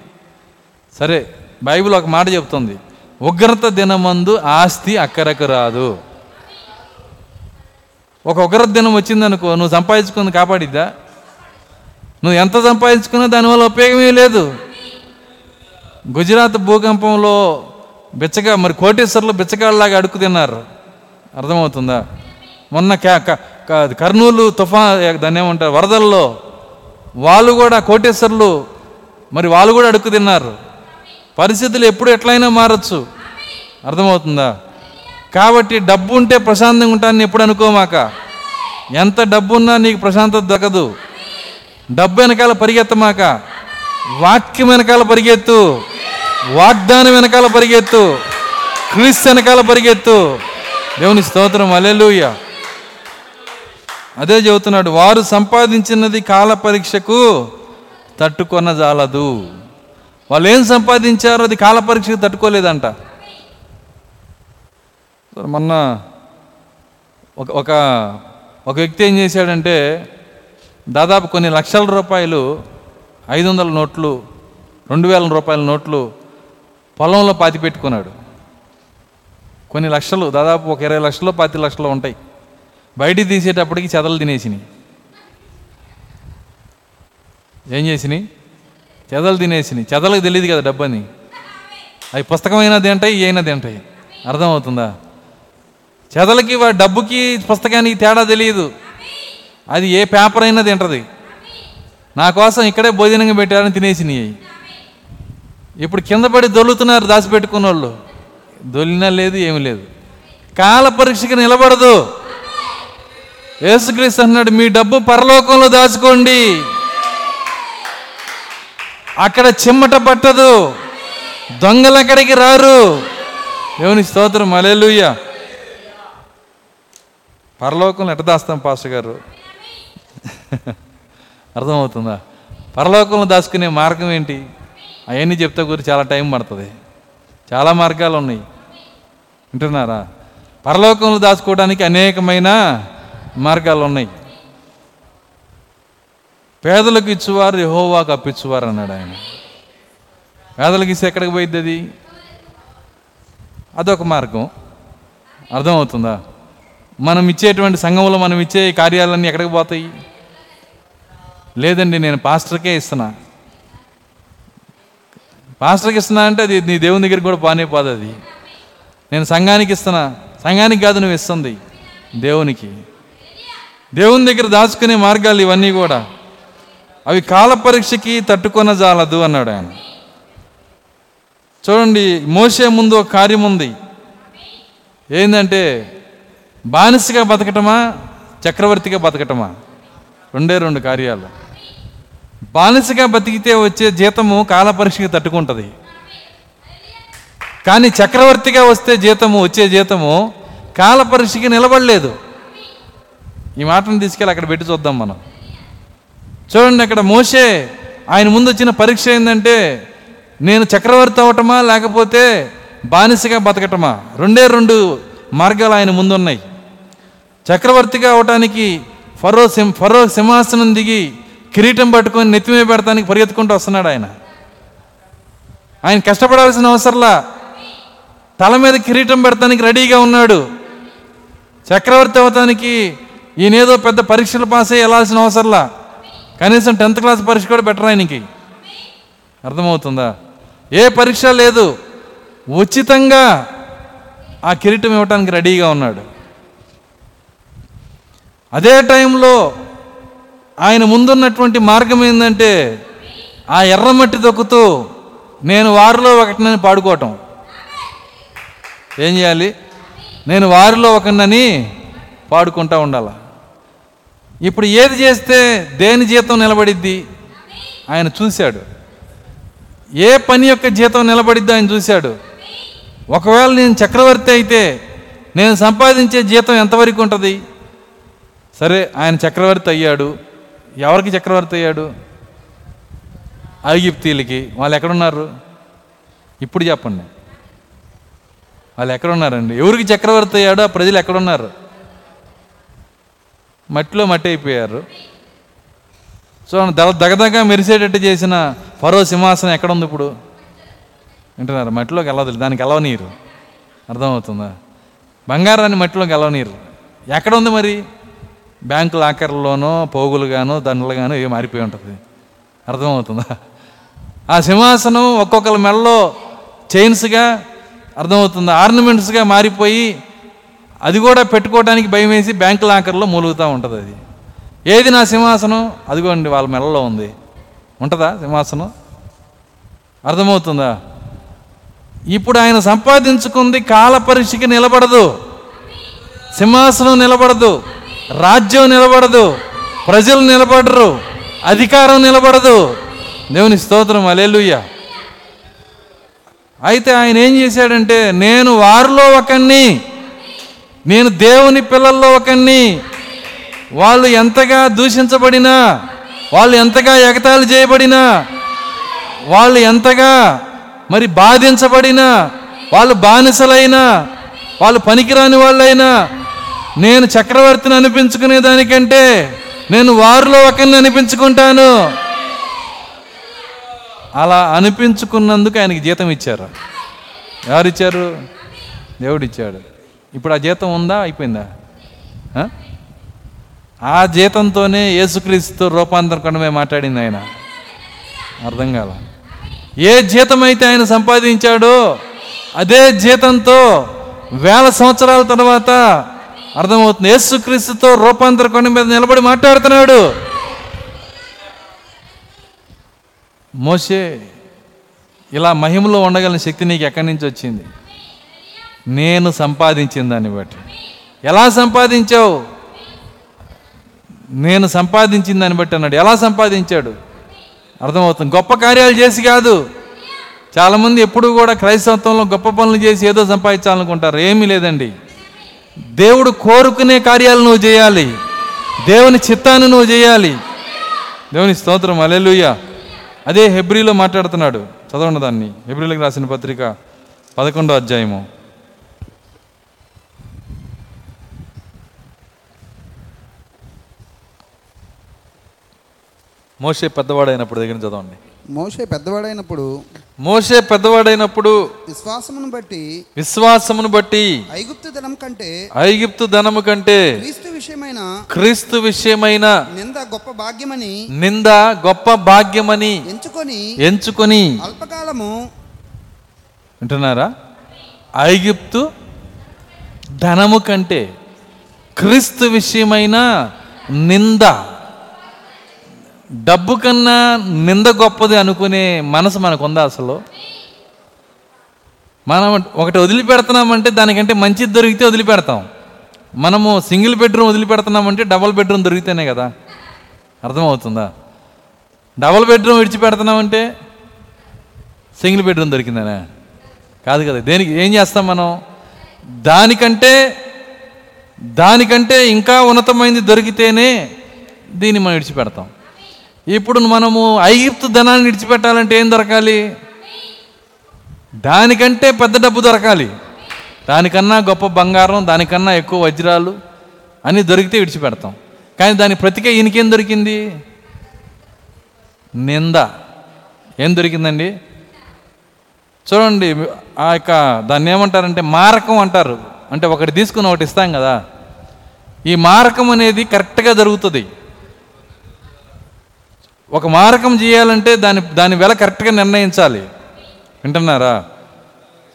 సరే బైబిల్ ఒక మాట చెప్తుంది. ఉగ్రత దినమందు ఆస్తి అక్కరకు రాదు. ఒక ఉగ్రత దినం వచ్చిందనుకో నువ్వు సంపాదించుకుంది కాపాడిద్దా? నువ్వు ఎంత సంపాదించుకున్నా దానివల్ల ఉపయోగమే లేదు. గుజరాత్ భూకంపంలో బిచ్చగా మరి కోటేశ్వర్లు బిచ్చగాళ్ళలాగా అడుక్కు తిన్నారు. అర్థమవుతుందా? మొన్న క- కర్నూలు తుఫా దాన్ని ఏమంటారు వరదల్లో వాళ్ళు కూడా కోటేశ్వర్లు మరి వాళ్ళు కూడా అడుక్కు తిన్నారు. పరిస్థితులు ఎప్పుడు ఎట్లయినా మారచ్చు. అర్థమవుతుందా? కాబట్టి డబ్బు ఉంటే ప్రశాంతంగా ఉంటానని ఎప్పుడు అనుకోమాక. ఎంత డబ్బు ఉన్నా నీకు ప్రశాంతత దక్కదు. డబ్బు వెనకాల పరిగెత్తమాక. వాక్యం వెనకాల పరిగెత్తు. వాగ్దానం వెనకాల పరిగెత్తు. క్రీస్తు వెనకాల పరిగెత్తు. దేవుని స్తోత్రం అలెలుయ్య అదే చెబుతున్నాడు వారు సంపాదించినది కాల పరీక్షకు తట్టుకొన జాలదు వాళ్ళు ఏం సంపాదించారో అది కాల పరీక్షకు తట్టుకోలేదంట. మొన్న ఒక ఒక ఒక వ్యక్తి ఏం చేశాడంటే దాదాపు కొన్ని లక్షల రూపాయలు ఐదు వందల నోట్లు రెండు వేల రూపాయల నోట్లు పొలంలో పాతి పెట్టుకున్నాడు కొన్ని లక్షలు దాదాపు ఒక ఇరవై లక్షలు పాతి లక్షలు ఉంటాయి. బయటికి తీసేటప్పటికి చెదలు తినేసినాయి. ఏం చేసినాయి? చెదలు తినేసినాయి. చెదలకు తెలియదు కదా డబ్బని. అవి పుస్తకమైనా తింటాయి ఏమైనా తింటాయి అర్థమవుతుందా? చెదలకి డబ్బుకి పుస్తకానికి తేడా తెలియదు అది ఏ పేపర్ అయినా తింటది. నా కోసం ఇక్కడే భోజనంగా పెట్టారని తినేసినాయి. ఇప్పుడు కింద పడి దొల్లుతున్నారు దాచిపెట్టుకున్న వాళ్ళు దొలినా లేదు ఏమి లేదు. కాల పరీక్షకి నిలబడదు. యేసుక్రీస్తు అన్నాడు మీ డబ్బు పరలోకంలో దాచుకోండి. అక్కడ చిమ్మట పట్టదు. దొంగలు అక్కడికి రారు. దేవుని స్తోత్రం అలెలుయ్య పరలోకంలో ఎట్ట దాస్తాం పాస్టర్ గారు? అర్థమవుతుందా? పరలోకంలో దాచుకునే మార్గం ఏంటి? అవన్నీ చెప్తే గురించి చాలా టైం పడుతుంది. చాలా మార్గాలు ఉన్నాయి. వింటున్నారా? పరలోకంలో దాచుకోవడానికి అనేకమైన మార్గాలు ఉన్నాయి. పేదలకు ఇచ్చేవారు యహోవాకు అప్పించేవారు అన్నాడు ఆయన. పేదలకు ఇస్తే ఎక్కడికి పోయిద్ది అది? అదొక మార్గం. అర్థమవుతుందా? మనం ఇచ్చేటువంటి సంఘంలో మనం ఇచ్చే కార్యాలన్నీ ఎక్కడికి పోతాయి? లేదండి నేను పాస్టర్కే ఇస్తున్నా. పాస్టర్కి ఇస్తున్నా అంటే అది నీ దేవుని దగ్గరికి కూడా పానే పోదు అది. నేను సంఘానికి ఇస్తున్నా. సంఘానికి కాదు నువ్వు ఇస్తుంది. దేవునికి. దేవుని దగ్గర దాచుకునే మార్గాలు ఇవన్నీ కూడా. అవి కాల పరీక్షకి తట్టుకొన జాలదు అన్నాడు ఆయన. చూడండి మోసే ముందు ఒక కార్యం ఉంది. ఏంటంటే బానిసగా బతకటమా చక్రవర్తిగా బతకటమా? రెండే రెండు కార్యాలు. బానిసగా బతికితే వచ్చే జీతము కాలపరీక్షకి తట్టుకుంటుంది. కానీ చక్రవర్తిగా వస్తే జీతము వచ్చే జీతము కాలపరీక్షకి నిలబడలేదు. ఈ మాటను తీసుకెళ్ళి అక్కడ పెట్టి చూద్దాం మనం. చూడండి అక్కడ మోసే ఆయన ముందు వచ్చిన పరీక్ష ఏంటంటే నేను చక్రవర్తి అవటమా లేకపోతే బానిసగా బతకటమా? రెండే రెండు మార్గాలు ఆయన ముందున్నాయి. చక్రవర్తిగా అవటానికి ఫరో సింహ ఫరో సింహాసనం దిగి కిరీటం పట్టుకొని నెత్తిమే పెడతానికి పరిగెత్తుకుంటూ వస్తున్నాడు ఆయన. ఆయన కష్టపడాల్సిన అవసరంలా తల మీద కిరీటం పెడతానికి రెడీగా ఉన్నాడు. చక్రవర్తి అవతానికి ఈయనేదో పెద్ద పరీక్షలు పాస్ అయ్యి వెళ్ళాల్సిన అవసరంలా. కనీసం టెన్త్ క్లాస్ పరీక్ష కూడా బెటర్ ఆయనకి? అర్థమవుతుందా? ఏ పరీక్ష లేదు. ఉచితంగా ఆ కిరీటం ఇవ్వటానికి రెడీగా ఉన్నాడు. అదే టైంలో ఆయన ముందున్నటువంటి మార్గం ఏంటంటే ఆ ఎర్రమట్టి దొక్కుతూ నేను వారిలో ఒకటినని పాడుకోవటం. ఏం చేయాలి? నేను వారిలో ఒకనని పాడుకుంటా ఉండాల. ఇప్పుడు ఏది చేస్తే దేని జీతం నిలబడిద్ది? ఆయన చూశాడు. ఏ పని యొక్క జీతం నిలబడిద్దో ఆయన చూశాడు. ఒకవేళ నేను చక్రవర్తి అయితే నేను సంపాదించే జీతం ఎంతవరకు ఉంటుంది? సరే ఆయన చక్రవర్తి అయ్యాడు. ఎవరికి చక్రవర్తి అయ్యాడు? ఐగిప్తీలకి వాళ్ళు ఎక్కడున్నారు? ఇప్పుడు చెప్పండి. వాళ్ళు ఎక్కడున్నారండి? ఎవరికి చక్రవర్తి అయ్యాడు? ఆ ప్రజలు ఎక్కడున్నారు? మట్టిలో మట్టి అయిపోయారు. సో దగ దగదగ మెరిసేటట్టు చేసిన ఫరో సింహాసనం ఎక్కడ ఉంది ఇప్పుడు? వింటున్నారు? మట్టిలోకి వెళ్ళదు. దానికి వెళ్ళవనీరు అర్థమవుతుందా? బంగారాన్ని మట్టిలోకి వెళ్ళవనీరు ఎక్కడ ఉంది మరి? బ్యాంకు లాకర్లోనో పోగులుగానో దండలుగానో ఏ మారిపోయి ఉంటుంది. అర్థమవుతుందా? ఆ సింహాసనం ఒక్కొక్కరి మెడలో చైన్స్గా అర్థమవుతుందా. ఆర్నమెంట్స్గా మారిపోయి అది కూడా పెట్టుకోవడానికి భయం వేసి బ్యాంకు లాకర్లో మూలుగుతూ ఉంటుంది అది. ఏది నా సింహాసనం? అదిగోండి వాళ్ళ మెడలో ఉంది. ఉంటుందా సింహాసనం? అర్థమవుతుందా? ఇప్పుడు ఆయన సంపాదించుకుంది కాల పరీక్షకి నిలబడదు. సింహాసనం నిలబడదు. రాజ్యం నిలబడదు ప్రజలు నిలబడరు అధికారం నిలబడదు. దేవుని స్తోత్రం అలెలుయ్య అయితే ఆయన ఏం చేశాడంటే నేను వారిలో ఒకన్ని నేను దేవుని పిల్లల్లో ఒకన్ని వాళ్ళు ఎంతగా దూషించబడినా వాళ్ళు ఎంతగా ఎగతాళి చేయబడినా వాళ్ళు ఎంతగా మరి బాధించబడినా వాళ్ళు బానిసలైనా వాళ్ళు పనికిరాని వాళ్ళైనా నేను చక్రవర్తిని అనిపించుకునే దానికంటే నేను వారిలో ఒకరిని అనిపించుకుంటాను. అలా అనిపించుకున్నందుకు ఆయనకి జీతం ఇచ్చారు. ఎవరు ఇచ్చారు దేవుడు ఇచ్చాడు ఇప్పుడు ఆ జీతం ఉందా? అయిపోయిందా? ఆ? జీతంతోనే యేసుక్రీస్తు రూపాంతరం కొండమే మాట్లాడింది ఆయన. అర్థం కాల. ఏ జీతం అయితే ఆయన సంపాదించాడో అదే జీతంతో వేల సంవత్సరాల తర్వాత అర్థమవుతుంది. యేసుక్రీస్తుతో రూపాంతర కొండ మీద నిలబడి మాట్లాడుతున్నాడు. మోసే ఇలా మహిమలో ఉండగలిగిన శక్తి నీకు ఎక్కడి నుంచి వచ్చింది? నేను సంపాదించిన దాన్ని బట్టి. ఎలా సంపాదించావు? నేను సంపాదించిన దాన్ని బట్టి అన్నాడు. ఎలా సంపాదించాడు? అర్థమవుతుంది. గొప్ప కార్యాలు చేసి కాదు. చాలామంది ఎప్పుడు కూడా క్రైస్తవత్వంలో గొప్ప పనులు చేసి ఏదో సంపాదించాలనుకుంటారు. ఏమీ లేదండి. దేవుడు కోరుకునే కార్యాలు నువ్వు చేయాలి. దేవుని చిత్తాన్ని నువ్వు చేయాలి. దేవుని స్తోత్రం అలెలుయ్య అదే హెబ్రిలో మాట్లాడుతున్నాడు. చదవండి దాన్ని. హెబ్రిలకు రాసిన పత్రిక పదకొండో అధ్యాయము. మోసే పెద్దవాడైనప్పుడు దగ్గర చదవండి. మోసే పెద్దవాడైనప్పుడు మోషే పెద్దవాడైనప్పుడు విశ్వాసమును బట్టి విశ్వాసమును బట్టి ఐగుప్తు ధనం కంటే ఐగిప్తు ధనము కంటే క్రీస్తు విషయమైన క్రీస్తు విషయమైన నింద గొప్ప భాగ్యమని నింద గొప్ప భాగ్యమని ఎంచుకొని ఎంచుకొని అల్పకాలము వింటున్నారా? ఐగిప్తు ధనము కంటే క్రీస్తు విషయమైన నింద డబ్బు కన్నా నింద గొప్పది అనుకునే మనసు మనకుందా అసలు? మనం ఒకటి వదిలిపెడుతున్నామంటే దానికంటే మంచిది దొరికితే వదిలిపెడతాం. మనము సింగిల్ బెడ్రూమ్ వదిలిపెడుతున్నామంటే డబుల్ బెడ్రూమ్ దొరికితేనే కదా. అర్థమవుతుందా? డబుల్ బెడ్రూమ్ విడిచిపెడుతున్నామంటే సింగిల్ బెడ్రూమ్ దొరికిందనే. కాదు కదా దేనికి ఏం చేస్తాం మనం? దానికంటే దానికంటే ఇంకా ఉన్నతమైనది దొరికితేనే దీన్ని మనం విడిచిపెడతాం. ఇప్పుడు మనము ఐగిప్తు ధనాన్ని విడిచిపెట్టాలంటే ఏం దొరకాలి? దానికంటే పెద్ద డబ్బు దొరకాలి. దానికన్నా గొప్ప బంగారం దానికన్నా ఎక్కువ వజ్రాలు అన్నీ దొరికితే విడిచిపెడతాం. కానీ దాని ప్రతికే ఈయనకేం దొరికింది? నింద. ఏం దొరికిందండి? చూడండి ఆ యొక్క దాన్ని ఏమంటారంటే మారకం అంటారు. అంటే ఒకటి తీసుకుని ఒకటి ఇస్తాం కదా. ఈ మారకం అనేది కరెక్ట్గా జరుగుతుంది. ఒక మారకం చేయాలంటే దాని దాని వెల కరెక్ట్గా నిర్ణయించాలి. వింటున్నారా?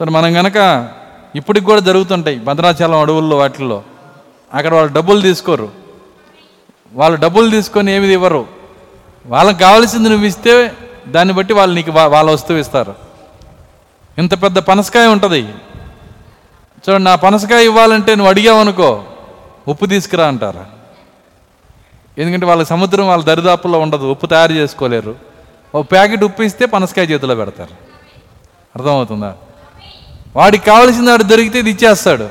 సరే మనం కనుక ఇప్పటికి కూడా జరుగుతుంటాయి భద్రాచలం అడవుల్లో వాటిల్లో. అక్కడ వాళ్ళు డబ్బులు తీసుకోరు. వాళ్ళు డబ్బులు తీసుకొని ఏమి ఇవ్వరు. వాళ్ళకి కావాల్సింది నువ్వు ఇస్తే దాన్ని బట్టి వాళ్ళు నీకు వాళ్ళ వస్తువు ఇస్తారు. ఇంత పెద్ద పనసకాయ ఉంటుంది. చూడండి నా పనసకాయ ఇవ్వాలంటే నువ్వు అడిగావనుకో ఉప్పు తీసుకురా అంటారు. ఎందుకంటే వాళ్ళ సముద్రం వాళ్ళ దరిదాపుల్లో ఉండదు ఉప్పు తయారు చేసుకోలేరు. ఓ ప్యాకెట్ ఉప్పు ఇస్తే పనసకాయ చేతిలో పెడతారు. అర్థమవుతుందా? వాడికి కావలసిన వాడు దొరికితే ఇది ఇచ్చేస్తాడు.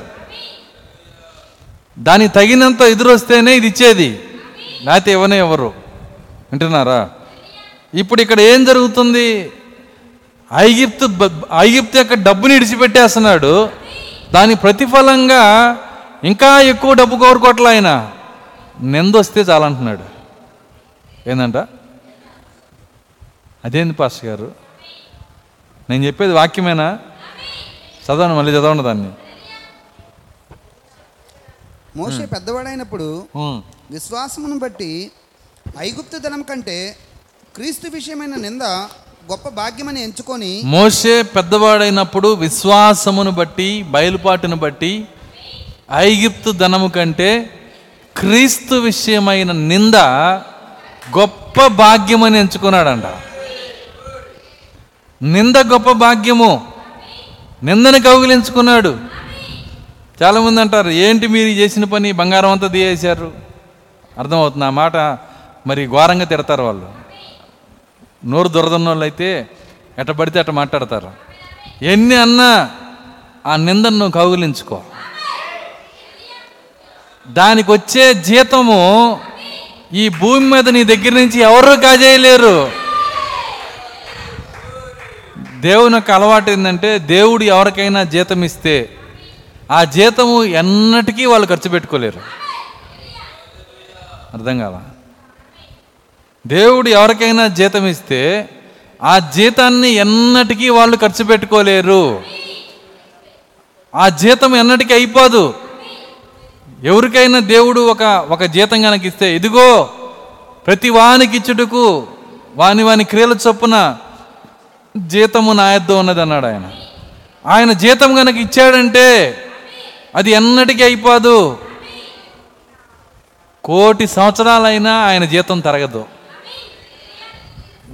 దానికి తగినంత ఎదురొస్తేనే ఇది ఇచ్చేది. లేకపోతే ఇవ్వనే ఎవరు? వింటున్నారా? ఇప్పుడు ఇక్కడ ఏం జరుగుతుంది? ఐగిప్తు బ- ఐగిప్తు యొక్క డబ్బుని ఇడిచిపెట్టేస్తున్నాడు. దాని ప్రతిఫలంగా ఇంకా ఎక్కువ డబ్బు కోరుకోవట్లే ఆయన. నిందొస్తే చాలంటున్నాడు. ఏందంట? అదేంది పాస్టర్ గారు? నేను చెప్పేది వాక్యమేనా? చదవండి మళ్ళీ చదవండి దాన్ని. మోషే పెద్దవాడైనప్పుడు. విశ్వాసమును బట్టి ఐగుప్తు ధనం కంటే క్రీస్తు విషయమైన నింద గొప్ప భాగ్యమని ఎంచుకొని మోషే పెద్దవాడైనప్పుడు విశ్వాసమును బట్టి బయలుపాటును బట్టి ఐగిప్తు ధనము కంటే క్రీస్తు విషయమైన నింద గొప్ప భాగ్యమని ఎంచుకున్నాడంట. నింద గొప్ప భాగ్యము. నిందని కౌగిలించుకున్నాడు. చాలామంది అంటారు ఏంటి మీరు చేసిన పని బంగారం అంతా తీయేశారు? అర్థమవుతుంది ఆ మాట మరి ఘోరంగా తిడతారు వాళ్ళు. నోరు దొరదన్న వాళ్ళు అయితే ఎట పడితే అట మాట్లాడతారు. ఎన్ని అన్నా ఆ నిందను నువ్వు కౌగిలించుకో. దానికి వచ్చే జీతము ఈ భూమి మీద నీ దగ్గర నుంచి ఎవరు కాజేయలేరు. దేవుని యొక్క అలవాటు ఏంటంటే దేవుడు ఎవరికైనా జీతం ఇస్తే ఆ జీతము ఎన్నటికీ వాళ్ళు ఖర్చు పెట్టుకోలేరు. అర్థం కాల? దేవుడు ఎవరికైనా జీతం ఇస్తే ఆ జీతాన్ని ఎన్నటికీ వాళ్ళు ఖర్చు పెట్టుకోలేరు. ఆ జీతం ఎన్నటికీ అయిపోదు. ఎవరికైనా దేవుడు ఒక ఒక జీతం కనుక ఇస్తే ఇదిగో ప్రతి వానికి ఇచ్చుటకు వాని వాని క్రియల చొప్పున జీతము నాయద్దు ఉన్నది అన్నాడు ఆయన. ఆయన జీతం కనుక ఇచ్చాడంటే అది ఎన్నటికీ అయిపోదు. కోటి సంవత్సరాలైనా ఆయన జీతం తరగదు.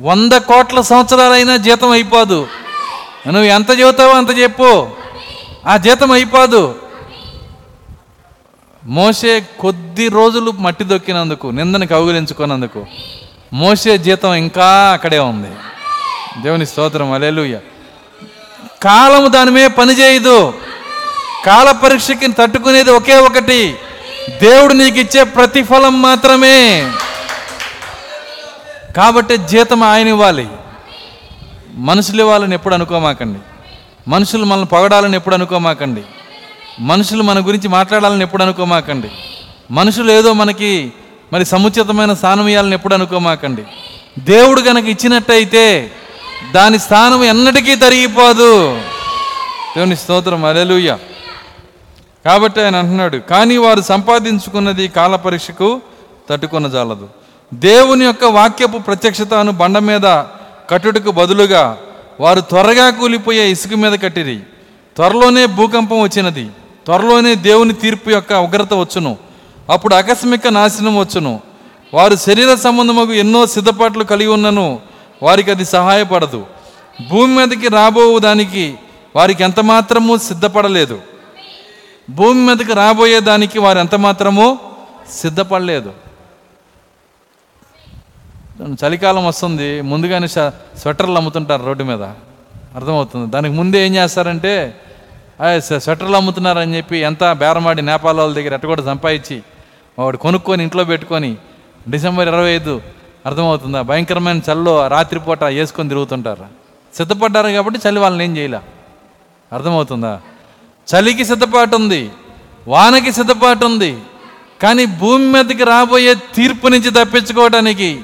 వంద కోట్ల సంవత్సరాలైనా జీతం అయిపోదు. నువ్వు ఎంత చెబుతావో అంత చెప్పు. ఆ జీతం అయిపోదు. మోసే కొద్ది రోజులు మట్టి దొక్కినందుకు నిందని కౌగిలించుకున్నందుకు మోసే జీతం ఇంకా అక్కడే ఉంది. దేవుని స్తోత్రం అలెలుయ్య కాలము దాని మీద పనిచేయదు కాల పరీక్షకి తట్టుకునేది ఒకే ఒకటి. దేవుడు నీకు ఇచ్చే ప్రతిఫలం మాత్రమే. కాబట్టి జీతం ఆయన ఇవ్వాలి. మనుషులు ఇవ్వాలని ఎప్పుడు అనుకోమాకండి. మనుషులు మనల్ని పొగడాలని ఎప్పుడు అనుకోమాకండి. మనుషులు మన గురించి మాట్లాడాలని ఎప్పుడు అనుకోమాకండి? మనుషులు ఏదో మనకి మరి సముచితమైన స్థానం ఇవ్వాలని ఎప్పుడు అనుకోమాకండి? దేవుడు గనక ఇచ్చినట్టయితే దాని స్థానం ఎన్నటికీ తరిగిపోదు. దేవుని స్తోత్రం అలెలుయ్య కాబట్టి ఆయన అంటున్నాడు కానీ వారు సంపాదించుకున్నది కాల పరీక్షకు తట్టుకున్న జాలదు. దేవుని యొక్క వాక్యపు ప్రత్యక్షతను బండ మీద కట్టుటకు బదులుగా వారు త్వరగా కూలిపోయే ఇసుక మీద కట్టిరి. త్వరలోనే భూకంపం వచ్చినది. త్వరలోనే దేవుని తీర్పు యొక్క ఉగ్రత వచ్చును. అప్పుడు ఆకస్మిక నాశనం వచ్చును. వారు శరీర సంబంధముకు ఎన్నో సిద్ధపాట్లు కలిగి ఉన్నను వారికి అది సహాయపడదు. భూమి మీదకి రాబోవు దానికి వారికి ఎంత మాత్రము సిద్ధపడలేదు. భూమి మీదకి రాబోయే దానికి వారు ఎంత మాత్రము సిద్ధపడలేదు. చలికాలం వస్తుంది ముందుగానే స్వెటర్లు అమ్ముతుంటారు రోడ్డు మీద. అర్థమవుతుంది. దానికి ముందే ఏం చేస్తారంటే స్వెటర్లు అమ్ముతున్నారని చెప్పి ఎంత బేరమాడి నేపాల్ వాళ్ళ దగ్గర ఎట్ట కూడా సంపాదించి వాడు కొనుక్కొని ఇంట్లో పెట్టుకొని డిసెంబర్ ఇరవై ఐదు అర్థమవుతుందా? భయంకరమైన చల్లో రాత్రిపూట వేసుకొని తిరుగుతుంటారు. సిద్ధపడ్డారు కాబట్టి చలి వాళ్ళని ఏం చేయలే. అర్థమవుతుందా? చలికి సిద్ధపాటు ఉంది వానకి సిద్ధపాటు ఉంది కానీ భూమి మీదకి రాబోయే తీర్పు నుంచి తప్పించుకోవటానికి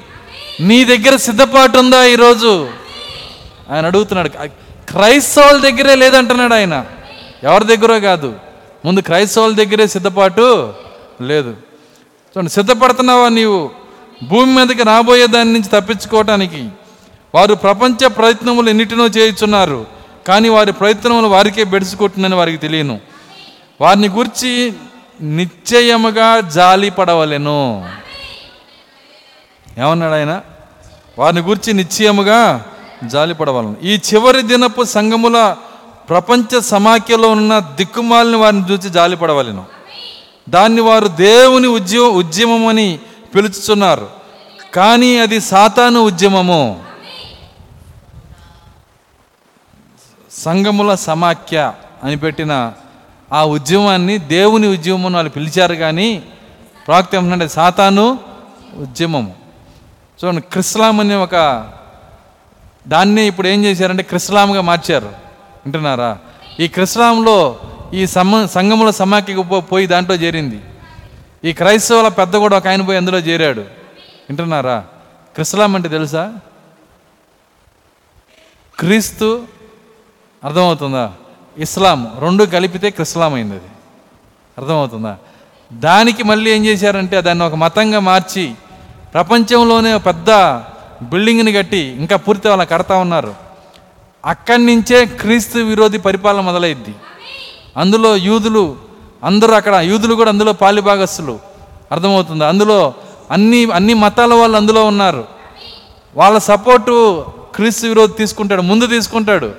నీ దగ్గర సిద్ధపాటు ఉందా ఈరోజు? ఆయన అడుగుతున్నాడు క్రైస్తవుల దగ్గరే లేదంటున్నాడు ఆయన. ఎవరి దగ్గర కాదు. ముందు క్రైస్తవుల దగ్గరే సిద్ధపాటు లేదు. చూడండి సిద్ధపడుతున్నావా నీవు? భూమి మీదకి రాబోయే దాని నుంచి తప్పించుకోవటానికి. వారు ప్రపంచ ప్రయత్నములు ఎన్నిటినో చేయుచున్నారు. కానీ వారి ప్రయత్నములు వారికే బెడుచుకుంటుందని వారికి తెలియను. వారిని గురించి నిశ్చయముగా జాలి పడవలెను. ఏమన్నాడు ఆయన? వారిని గురించి నిశ్చయముగా జాలి పడవలను. ఈ చివరి దినపు సంఘముల ప్రపంచ సమాఖ్యలో ఉన్న దిక్కుమాలిని వారిని చూసి జాలిపడవలను. దాన్ని వారు దేవుని ఉద్యమ ఉద్యమం అని పిలుచుతున్నారు కానీ అది సాతాను ఉద్యమము సంఘముల సమాఖ్య అని పెట్టిన ఆ ఉద్యమాన్ని దేవుని ఉద్యమం అని వాళ్ళు పిలిచారు కానీ ప్రాక్తి ఏమంటే సాతాను ఉద్యమము చూడండి క్రిస్లాం అనే ఒక దాన్ని ఇప్పుడు ఏం చేశారంటే క్రిస్లాంగా మార్చారు. వింటున్నారా? ఈ క్రిస్లాంలో ఈ సమ సంఘముల సమాఖ్యకు పో- పోయి దాంట్లో చేరింది. ఈ క్రైస్తవుల పెద్ద కూడా ఒక ఆయన పోయి అందులో చేరాడు. వింటున్నారా? క్రిస్లాం అంటే తెలుసా? క్రీస్తు అర్థమవుతుందా? ఇస్లాం రెండు కలిపితే క్రిస్లాం అయింది అది అర్థమవుతుందా? దానికి మళ్ళీ ఏం చేశారంటే దాన్ని ఒక మతంగా మార్చి ప్రపంచంలోనే ఒక పెద్ద బిల్డింగ్ని కట్టి ఇంకా పూర్తి వాళ్ళ కడతా ఉన్నారు. అక్కడి నుంచే క్రీస్తు విరోధి పరిపాలన మొదలైద్ది. అందులో యూదులు అందరూ అక్కడ యూదులు కూడా అందులో పాలిభాగస్తులు అర్థమవుతుంది? అందులో అన్ని అన్ని మతాల వాళ్ళు అందులో ఉన్నారు. వాళ్ళ సపోర్టు క్రీస్తు విరోధి తీసుకుంటాడు ముందు తీసుకుంటాడు.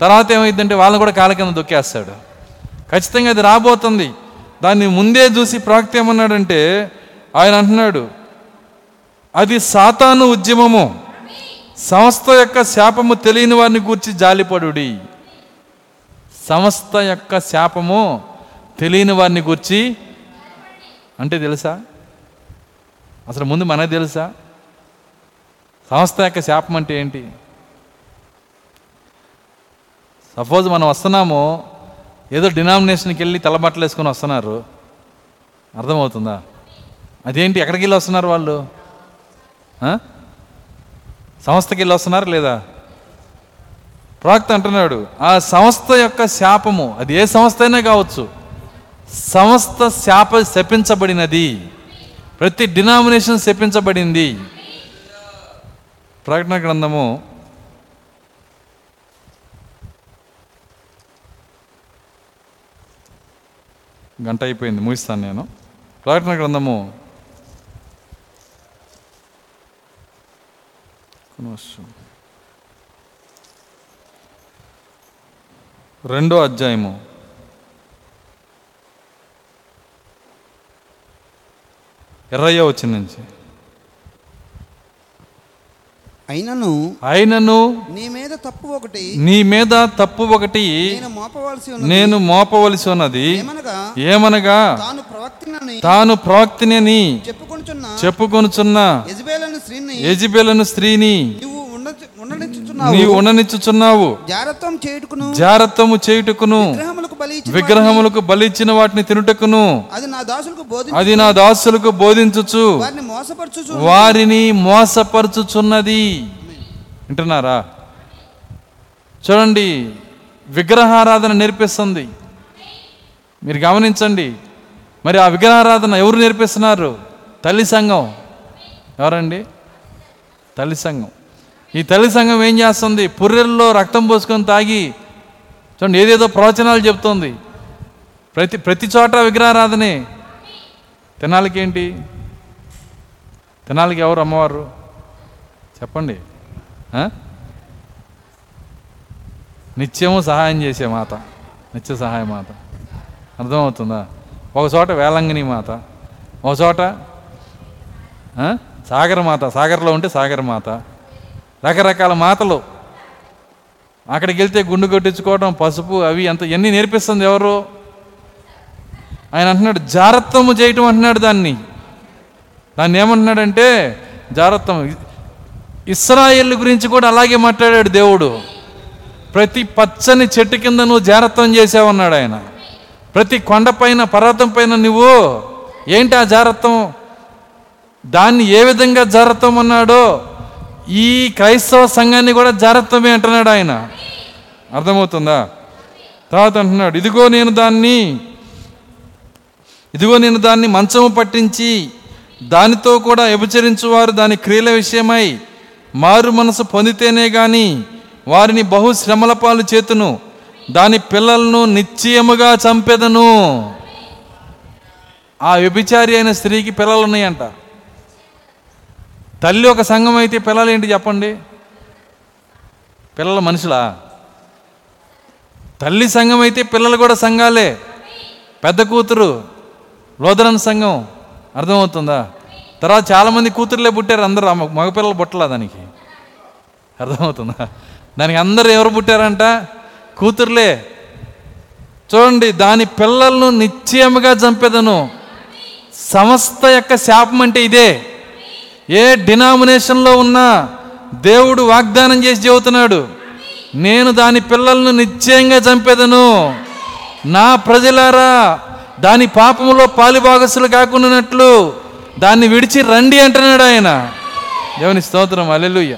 తర్వాత ఏమైందంటే వాళ్ళని కూడా కాళ్ళ కింద దొక్కేస్తాడు. ఖచ్చితంగా అది రాబోతుంది. దాన్ని ముందే చూసి ప్రవక్త ఏమన్నాడంటే ఆయన అంటున్నాడు అది సాతాను ఉద్యమము. సంస్థ యొక్క శాపము తెలియని వారిని గూర్చి జాలిపడుడి. సంస్థ యొక్క శాపము తెలియని వారిని గూర్చి అంటే తెలుసా? అసలు ముందు మనకు తెలుసా? సంస్థ యొక్క శాపం అంటే ఏంటి? సపోజ్ మనం వస్తున్నాము ఏదో డినామినేషన్కి వెళ్ళి తలబట్టలు వేసుకొని వస్తున్నారు. అర్థమవుతుందా? అదేంటి? ఎక్కడికి వెళ్ళి వస్తున్నారు వాళ్ళు? సంస్థకి వెళ్ళి వస్తున్నారు లేదా? ప్రాక్త అంటున్నాడు ఆ సంస్థ యొక్క శాపము అది ఏ సంస్థ అయినా కావచ్చు సంస్థ శాప శపించబడినది. ప్రతి డినామినేషన్ శపించబడింది. ప్రకటన గ్రంథము గంట అయిపోయింది ముగిస్తాను నేను. ప్రకటన గ్రంథము కొనవచ్చు రెండో అధ్యాయము. ఇరవయో వచ్చిన నుంచి. అయినను ఆయనను నీ మీద తప్పు ఒకటి నీ మీద తప్పు ఒకటి నేను మోపవలసి ఉన్నది. నేను మోపవలసి ఉన్నది. ఏమనగా? తాను ప్రవక్తనని తాను ప్రవక్తిని చెప్పుకొనుచున్న చెప్పుకొనుచున్న యజబేలను స్త్రీని యజిబెలను నీవు ఉండనిచ్చుచున్నావు. జారత్వం చేయుటకును జారత్వము చేయుటకును బలి ఇచ్చిన విగ్రహములకు బలిచ్చిన వాటిని తినుటకును. అది నా దాసులకు బోధి అది నా దాసులకు బోధించుచు. వారిని మోసపరచుచు. వారిని మోసపరుచుచున్నది. వింటున్నారా? చూడండి విగ్రహారాధన నేర్పిస్తుంది. మీరు గమనించండి మరి ఆ విగ్రహారాధన ఎవరు నేర్పిస్తున్నారు? తల్లి సంఘం. ఎవరండి? తల్లి సంఘం. ఈ తల్లి సంఘం ఏం చేస్తుంది? పుర్రెల్లో రక్తం పోసుకొని తాగి చూడండి ఏదేదో ప్రవచనాలు చెప్తుంది. ప్రతి ప్రతి చోట విగ్రహారాధనే. తినాలికి ఏంటి తినాలికి ఎవరు అమ్మవారు? చెప్పండి. నిత్యము సహాయం చేసే మాత. నిత్య సహాయ మాత. అర్థమవుతుందా? ఒక చోట వేలంగిని మాత. ఒక చోట సాగర మాత. సాగర్లో ఉంటే సాగర మాత. రకరకాల మాతలు. అక్కడికి వెళ్తే గుండు కొట్టించుకోవడం పసుపు అవి ఎంత ఎన్ని నేర్పిస్తుంది ఎవరు? ఆయన అంటున్నాడు జారత్వము చేయటం అంటున్నాడు దాన్ని. దాన్ని ఏమంటున్నాడంటే జారత్వం. ఇస్రాయేల్ గురించి కూడా అలాగే మాట్లాడాడు దేవుడు. ప్రతి పచ్చని చెట్టు కింద నువ్వు జారత్వం చేసావన్నాడు ఆయన. ప్రతి కొండపైన పర్వతం పైన నువ్వు ఏంటి ఆ జారత్వం? దాన్ని ఏ విధంగా జారత్వం అన్నాడో ఈ క్రైస్తవ సంఘాన్ని కూడా జారత్వమే అంటున్నాడు ఆయన. అర్థమవుతుందా? తర్వాత అంటున్నాడు ఇదిగో నేను దాన్ని ఇదిగో నేను దాన్ని మంచము పట్టించి దానితో కూడా వ్యభిచరించువారు దాని క్రియల విషయమై మారు మనసు పొందితేనే గాని వారిని బహు శ్రమల పాలు చేతును దాని పిల్లలను నిశ్చయముగా చంపెదను. ఆ వ్యభిచారి అయిన స్త్రీకి పిల్లలు ఉన్నాయంట. తల్లి ఒక సంఘం అయితే పిల్లలు ఏంటి చెప్పండి? పిల్లల మనుషులా? తల్లి సంఘం అయితే పిల్లలు కూడా సంఘాలే. పెద్ద కూతురు లోదరన్ సంఘం. అర్థమవుతుందా? తర్వాత చాలామంది కూతురులే పుట్టారు అందరూ ఆ మగ- మగపిల్లలు పుట్టలా దానికి. అర్థమవుతుందా? దానికి అందరు ఎవరు పుట్టారంట? కూతుర్లే. చూడండి దాని పిల్లలను నిశ్చయముగా చంపేదను. సమస్త యొక్క శాపం అంటే ఇదే. ఏ డినామినేషన్లో ఉన్నా దేవుడు వాగ్దానం చేసి చెబుతున్నాడు. నేను దాని పిల్లలను నిశ్చయంగా చంపేదను. నా ప్రజలారా దాని పాపములో పాలిభాగస్సులు కాకుండానట్లు దాన్ని విడిచి రండి అంటున్నాడు ఆయన. దేవుని స్తోత్రం అల్లెలుయ్య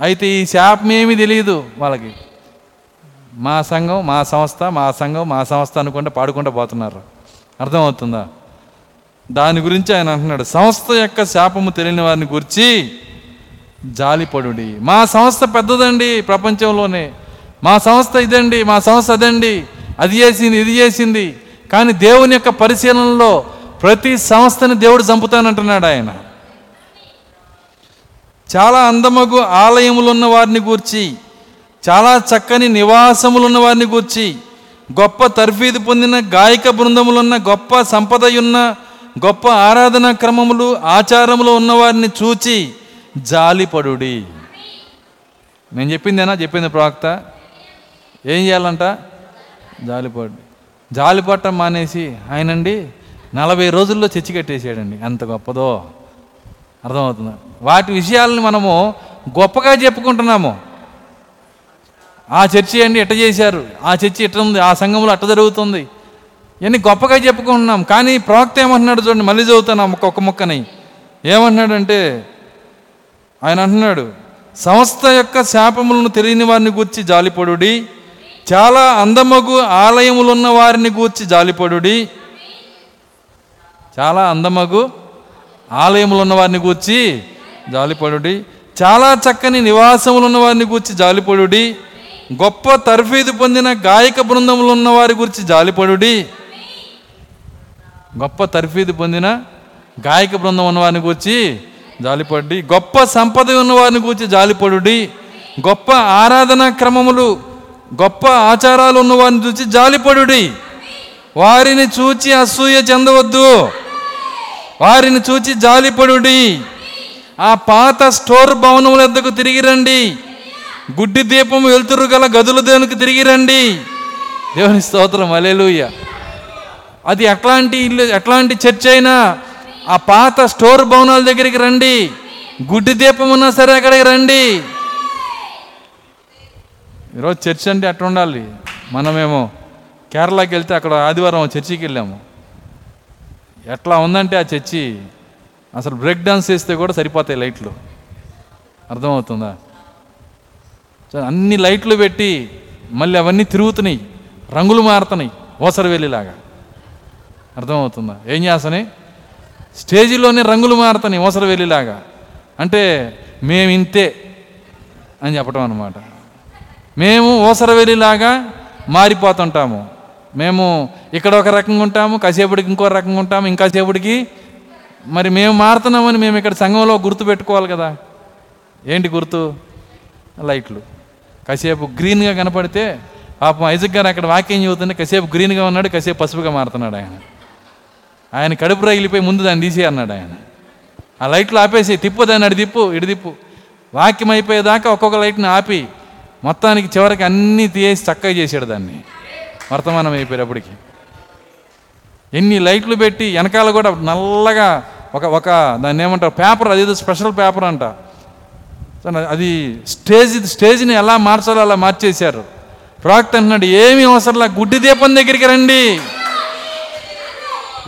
అయితే ఈ శాపం ఏమీ తెలియదు వాళ్ళకి. మా సంఘం మా సంస్థ మా సంఘం మా సంస్థ అనుకుంటే పాడుకుంటూ పోతున్నారు. అర్థమవుతుందా? దాని గురించి ఆయన అంటున్నాడు సంస్థ యొక్క శాపము తెలియని వారిని గురించి జాలిపడుడి. మా సంస్థ పెద్దదండి ప్రపంచంలోనే. మా సంస్థ ఇదండి మా సంస్థ అదండి. అది చేసింది ఇది చేసింది. కానీ దేవుని యొక్క పరిశీలనలో ప్రతి సంస్థని దేవుడు చంపుతానంటున్నాడు ఆయన. చాలా అందమగు ఆలయములున్న వారిని గూర్చి చాలా చక్కని నివాసములున్న వారిని గూర్చి గొప్ప తర్ఫీదు పొందిన గాయక బృందములున్న గొప్ప సంపదయున్న గొప్ప ఆరాధనా క్రమములు ఆచారములు ఉన్నవారిని చూచి జాలిపడుడి. నేను చెప్పిందేనా? చెప్పింది ప్రవక్త. ఏం చేయాలంట? జాలిపడు. జాలిపడటం మానేసి ఆయనండి నలభై రోజుల్లో చచ్చి కట్టేసాడండి అంత గొప్పదో. అర్థమవుతుంది? వాటి విషయాలను మనము గొప్పగా చెప్పుకుంటున్నాము. ఆ చర్చి అండి ఎట్ట చేశారు? ఆ చర్చి ఎట్ట ఉంది? ఆ సంఘంలో అట్ట జరుగుతుంది? ఇవన్నీ గొప్పగా చెప్పుకుంటున్నాం. కానీ ప్రవక్త ఏమంటున్నాడు చూడండి మళ్ళీ చదువుతున్నాం ఒక్కొక్క ముక్కని. ఏమంటున్నాడంటే ఆయన అంటున్నాడు సంస్థ యొక్క శాపములను తెలియని వారిని గూర్చి జాలిపడుడి చాలా అందమగు ఆలయములున్న వారిని గూర్చి జాలిపడుడి చాలా అందమగు ఆలయములున్న వారిని గూర్చి జాలిపడుడి చాలా చక్కని నివాసములున్న వారిని గూర్చి జాలిపడుడి గొప్ప తర్ఫీదు పొందిన గాయక బృందములు ఉన్న వారి గురించి జాలిపడుడి గొప్ప తర్ఫీదు పొందిన గాయక బృందం ఉన్న వారిని గురించి జాలిపడి గొప్ప సంపద ఉన్న వారిని గూర్చి జాలిపడుడి. గొప్ప ఆరాధనా క్రమములు గొప్ప ఆచారాలు ఉన్నవారిని చూచి జాలిపడుడి. వారిని చూచి అసూయ చెందవద్దు. వారిని చూచి జాలిపడుడి. ఆ పాత స్టోర్ భవనముల వద్దకు తిరిగి రండి. గుడ్డి దీపం వెలుతురు గల గదుల దేవునికి తిరిగి రండి. దేవుని స్తోత్రం అలేలుయ్య అది ఎట్లాంటి ఇల్లు ఎట్లాంటి చర్చ అయినా ఆ పాత స్టోర్ భవనాల దగ్గరికి రండి. గుడ్డి దీపం ఉన్నా సరే అక్కడికి రండి. ఈరోజు చర్చ్ అంటే అట్లా ఉండాలి. మనమేమో కేరళకి వెళ్తే అక్కడ ఆదివారం చర్చికి వెళ్ళాము. ఎట్లా ఉందంటే ఆ చర్చి అసలు బ్రేక్ డాన్స్ చేస్తే కూడా సరిపోతాయి లైట్లు. అర్థమవుతుందా? అన్ని లైట్లు పెట్టి మళ్ళీ అవన్నీ తిరుగుతున్నాయి. రంగులు మారుతున్నాయి. ఓసరు వెళ్ళిలాగా అర్థమవుతుందా? ఏం చేస్తానే స్టేజీలోనే రంగులు మారుతాయి ఓసరు వెళ్ళిలాగా అంటే మేము ఇంతే అని చెప్పడం అనమాట మేము ఓసరవెల్లిలాగా మారిపోతుంటాము. మేము ఇక్కడ ఒక రకంగా ఉంటాము కాసేపటికి ఇంకో రకంగా ఉంటాము ఇంకా సేపటికి మరి మేము మారుతున్నామని మేము ఇక్కడ సంఘంలో గుర్తు పెట్టుకోవాలి కదా. ఏంటి గుర్తు? లైట్లు. కాసేపు గ్రీన్గా కనపడితే పాపం ఐజక్ గారు అక్కడ వాక్యం చెబుతుంటే కాసేపు గ్రీన్గా ఉన్నాడు కాసేపు పసుపుగా మారుతున్నాడు ఆయన. ఆయన కడుపు రగిలిపోయి ముందు దాన్ని తీసే అన్నాడు ఆయన. ఆ లైట్లు ఆపేసి తిప్పు దాన్ని అడి తిప్పు ఇడి తిప్పు. వాక్యం అయిపోయేదాకా ఒక్కొక్క లైట్ని ఆపి మొత్తానికి చివరికి అన్నీ తీసి చక్కగా చేశాడు దాన్ని. వర్తమానం అయిపోయేటప్పటికి. ఎన్ని లైట్లు పెట్టి వెనకాల కూడా నల్లగా ఒక ఒక దాన్ని ఏమంటారు పేపర్ అదేదో స్పెషల్ పేపర్ అంట. అది స్టేజ్ స్టేజ్ని ఎలా మార్చాలో అలా మార్చేశారు. ప్రాక్ట్ అంటున్నాడు ఏమీ అవసరంలా గుడ్డి దీపం దగ్గరికి రండి.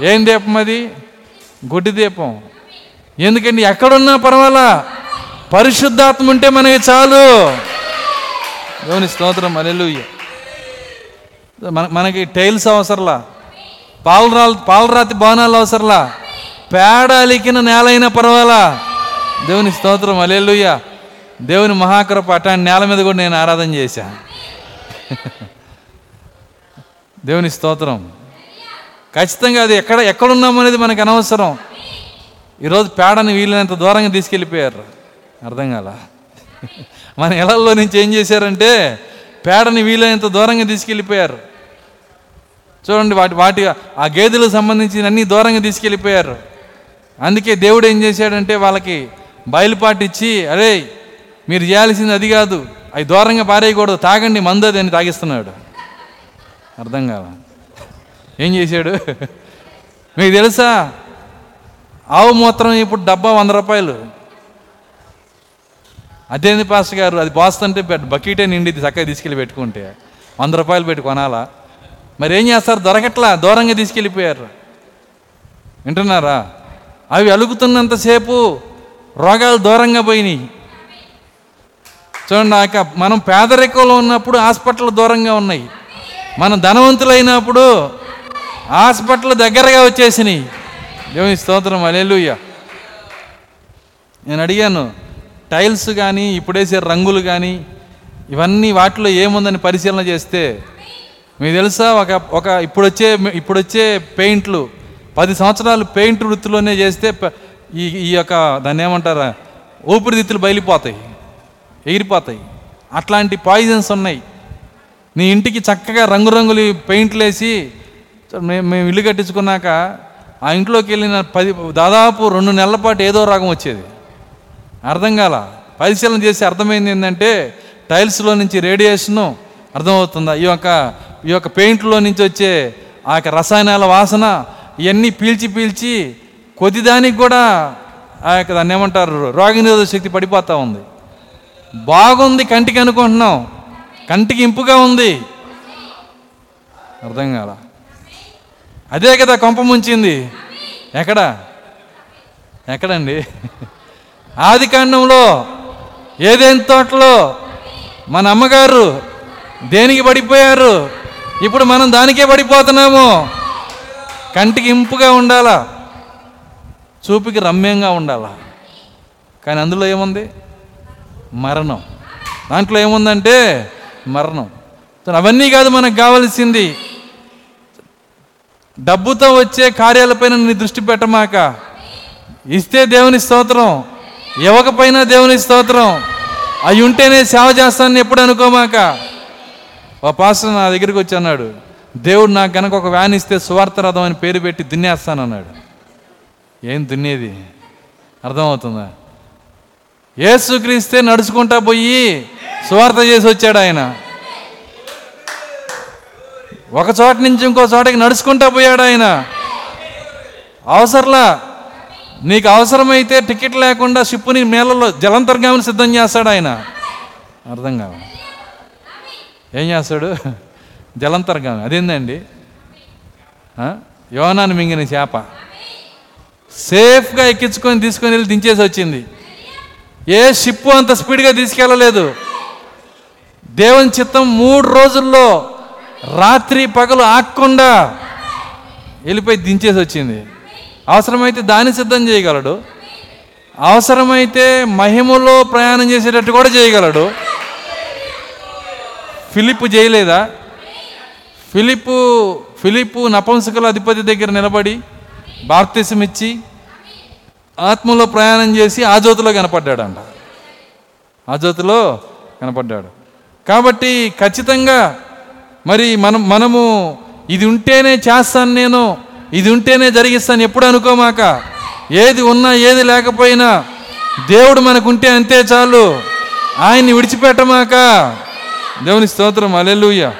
ఏం దీపం అది? గుడ్డి దీపం. ఎందుకండి ఎక్కడున్నా పర్వాలా? పరిశుద్ధాత్మ ఉంటే మనకి చాలు. దేవుని స్తోత్రం అలెలుయ్య మన మనకి టైల్స్ అవసరంలా. పాలరాలు పాలరాతి భవనాలు అవసరంలా. పేడ అలికిన నేల అయినా పర్వాలా. దేవుని స్తోత్రం అలెలుయ్య దేవుని మహాకృప అట్లాంటి నేల మీద కూడా నేను ఆరాధన చేశాను దేవుని స్తోత్రం. ఖచ్చితంగా అది ఎక్కడ ఎక్కడున్నామనేది మనకు అనవసరం. ఈరోజు పేడని వీలైనంత దూరంగా తీసుకెళ్ళిపోయారు. అర్థం కాల? మన ఇళ్ళలో నుంచి ఏం చేశారంటే పేడని వీలైనంత దూరంగా తీసుకెళ్ళిపోయారు. చూడండి వాటి వాటి ఆ గేదెలకు సంబంధించిన అన్ని దూరంగా తీసుకెళ్ళిపోయారు. అందుకే దేవుడు ఏం చేశాడంటే వాళ్ళకి బయలుపాటిచ్చి అరే మీరు చేయాల్సింది అది కాదు. అవి దూరంగా పారేయకూడదు. తాగండి మందు అది అని తాగిస్తున్నాడు. అర్థం కాల? ఏం చేశాడు? మీకు తెలుసా? ఆవు మూత్రం ఇప్పుడు డబ్బా వంద రూపాయలు. అదేంది పాస్టర్ గారు? అది పోస్తుంటే బకెటే నిండిది చక్కగా తీసుకెళ్ళి పెట్టుకుంటే. వంద రూపాయలు పెట్టి కొనాలా? మరి ఏం చేస్తారు? దొరకట్లా? దూరంగా తీసుకెళ్ళిపోయారు. వింటున్నారా? అవి అలుగుతున్నంతసేపు రోగాలు దూరంగా పోయినాయి. చూడండి ఆక మనం పేదరికంలో ఉన్నప్పుడు హాస్పిటల్ దూరంగా ఉన్నాయి. మనం ధనవంతులైనప్పుడు హాస్పిటల్ దగ్గరగా వచ్చేసినాయి. దేవుని స్తోత్రం అలెలుయ్య నేను అడిగాను టైల్స్ కానీ ఇప్పుడేసే రంగులు కానీ ఇవన్నీ వాటిలో ఏముందని పరిశీలన చేస్తే మీకు తెలుసా ఒక ఒక ఇప్పుడు వచ్చే ఇప్పుడు వచ్చే పెయింట్లు పది సంవత్సరాలు పెయింట్ వృత్తిలోనే చేస్తే ఈ ఈ యొక్క దాన్ని ఏమంటారా ఊపిరితిత్తులు బయలిపోతాయి ఎగిరిపోతాయి. అట్లాంటి పాయిజన్స్ ఉన్నాయి. నీ ఇంటికి చక్కగా రంగురంగులు పెయింట్లు వేసి మేము మేము ఇల్లు కట్టించుకున్నాక ఆ ఇంట్లోకి వెళ్ళిన పది దాదాపు రెండు నెలల పాటు ఏదో రోగం వచ్చేది. అర్థం కాల? పరిశీలన చేసి అర్థమైంది ఏంటంటే టైల్స్లో నుంచి రేడియేషను అర్థమవుతుందా? ఈ యొక్క ఈ యొక్క పెయింట్లో నుంచి వచ్చే ఆ యొక్క రసాయనాల వాసన ఇవన్నీ పీల్చి పీల్చి కొద్దిదానికి కూడా ఆ యొక్క దాన్ని ఏమంటారు? రోగనిరోధక శక్తి పడిపోతూ ఉంది. బాగుంది కంటికి అనుకుంటున్నాం. కంటికి ఇంపుగా ఉంది. అర్థం కాల? అదే కదా కొంప ముంచింది. ఎక్కడ? ఎక్కడండి? ఆది కాండంలో ఏదేని తోటలో మన అమ్మగారు దేనికి పడిపోయారు? ఇప్పుడు మనం దానికే పడిపోతున్నాము. కంటికి ఇంపుగా ఉండాలా? చూపుకి రమ్యంగా ఉండాలా? కానీ అందులో ఏముంది? మరణం. దాంట్లో ఏముందంటే మరణం. అవన్నీ కాదు మనకు కావలసింది. డబ్బుతో వచ్చే కార్యాలపైన నీ దృష్టి పెట్టమాక. ఇస్తే దేవుని స్తోత్రం ఇవ్వకపోయినా దేవుని స్తోత్రం. అవి ఉంటేనే సేవ చేస్తానని ఎప్పుడు అనుకోమాక. ఓ పాస్టర్ నా దగ్గరికి వచ్చి అన్నాడు దేవుడు నాకు కనుక ఒక వ్యాన్ ఇస్తే సువార్త రథం అని పేరు పెట్టి దున్నేస్తానన్నాడు ఏం దున్నేది? అర్థమవుతుందా? ఏసుక్రీస్తే నడుచుకుంటా పోయి సువార్త చేసి వచ్చాడు ఆయన. ఒక చోట నుంచి ఇంకో చోటకి నడుచుకుంటా పోయాడు ఆయన. అవసరంలా? నీకు అవసరమైతే టికెట్ లేకుండా షిప్పుని మేళలో జలంతర్గామిని సిద్ధం చేస్తాడు ఆయన. అర్థం కావ ఏం చేస్తాడు? జలంతర్గామి. అదేందండి? యోనాన్ని మింగిన చేప. సేఫ్గా ఎక్కించుకొని తీసుకొని వెళ్ళి దించేసి వచ్చింది. ఏ షిప్పు అంత స్పీడ్గా తీసుకెళ్ళలేదు. దేవుని చిత్తం మూడు రోజుల్లో రాత్రి పగలు ఆక్కుండా వెళ్ళిపోయి దించేసి వచ్చింది. అవసరమైతే దాన్ని సిద్ధం చేయగలడు. అవసరమైతే మహిమలో ప్రయాణం చేసేటట్టు కూడా చేయగలడు. ఫిలిప్ చేయలేదా? ఫిలిపు ఫిలిపు నపంసకుల అధిపతి దగ్గర నిలబడి బాప్తిసం ఇచ్చి ఆత్మలో ప్రయాణం చేసి ఆ జ్యోతిలో కనపడ్డాడంట. ఆ జ్యోతిలో కనపడ్డాడు. కాబట్టి ఖచ్చితంగా మరి మనం మనము ఇది ఉంటేనే చేస్తాను నేను ఇది ఉంటేనే జరిగిస్తాను ఎప్పుడు అనుకోమాక? ఏది ఉన్నా ఏది లేకపోయినా దేవుడు మనకుంటే అంతే చాలు. ఆయన్ని విడిచిపెట్టమాక. దేవుని స్తోత్రం అలెలుయ్య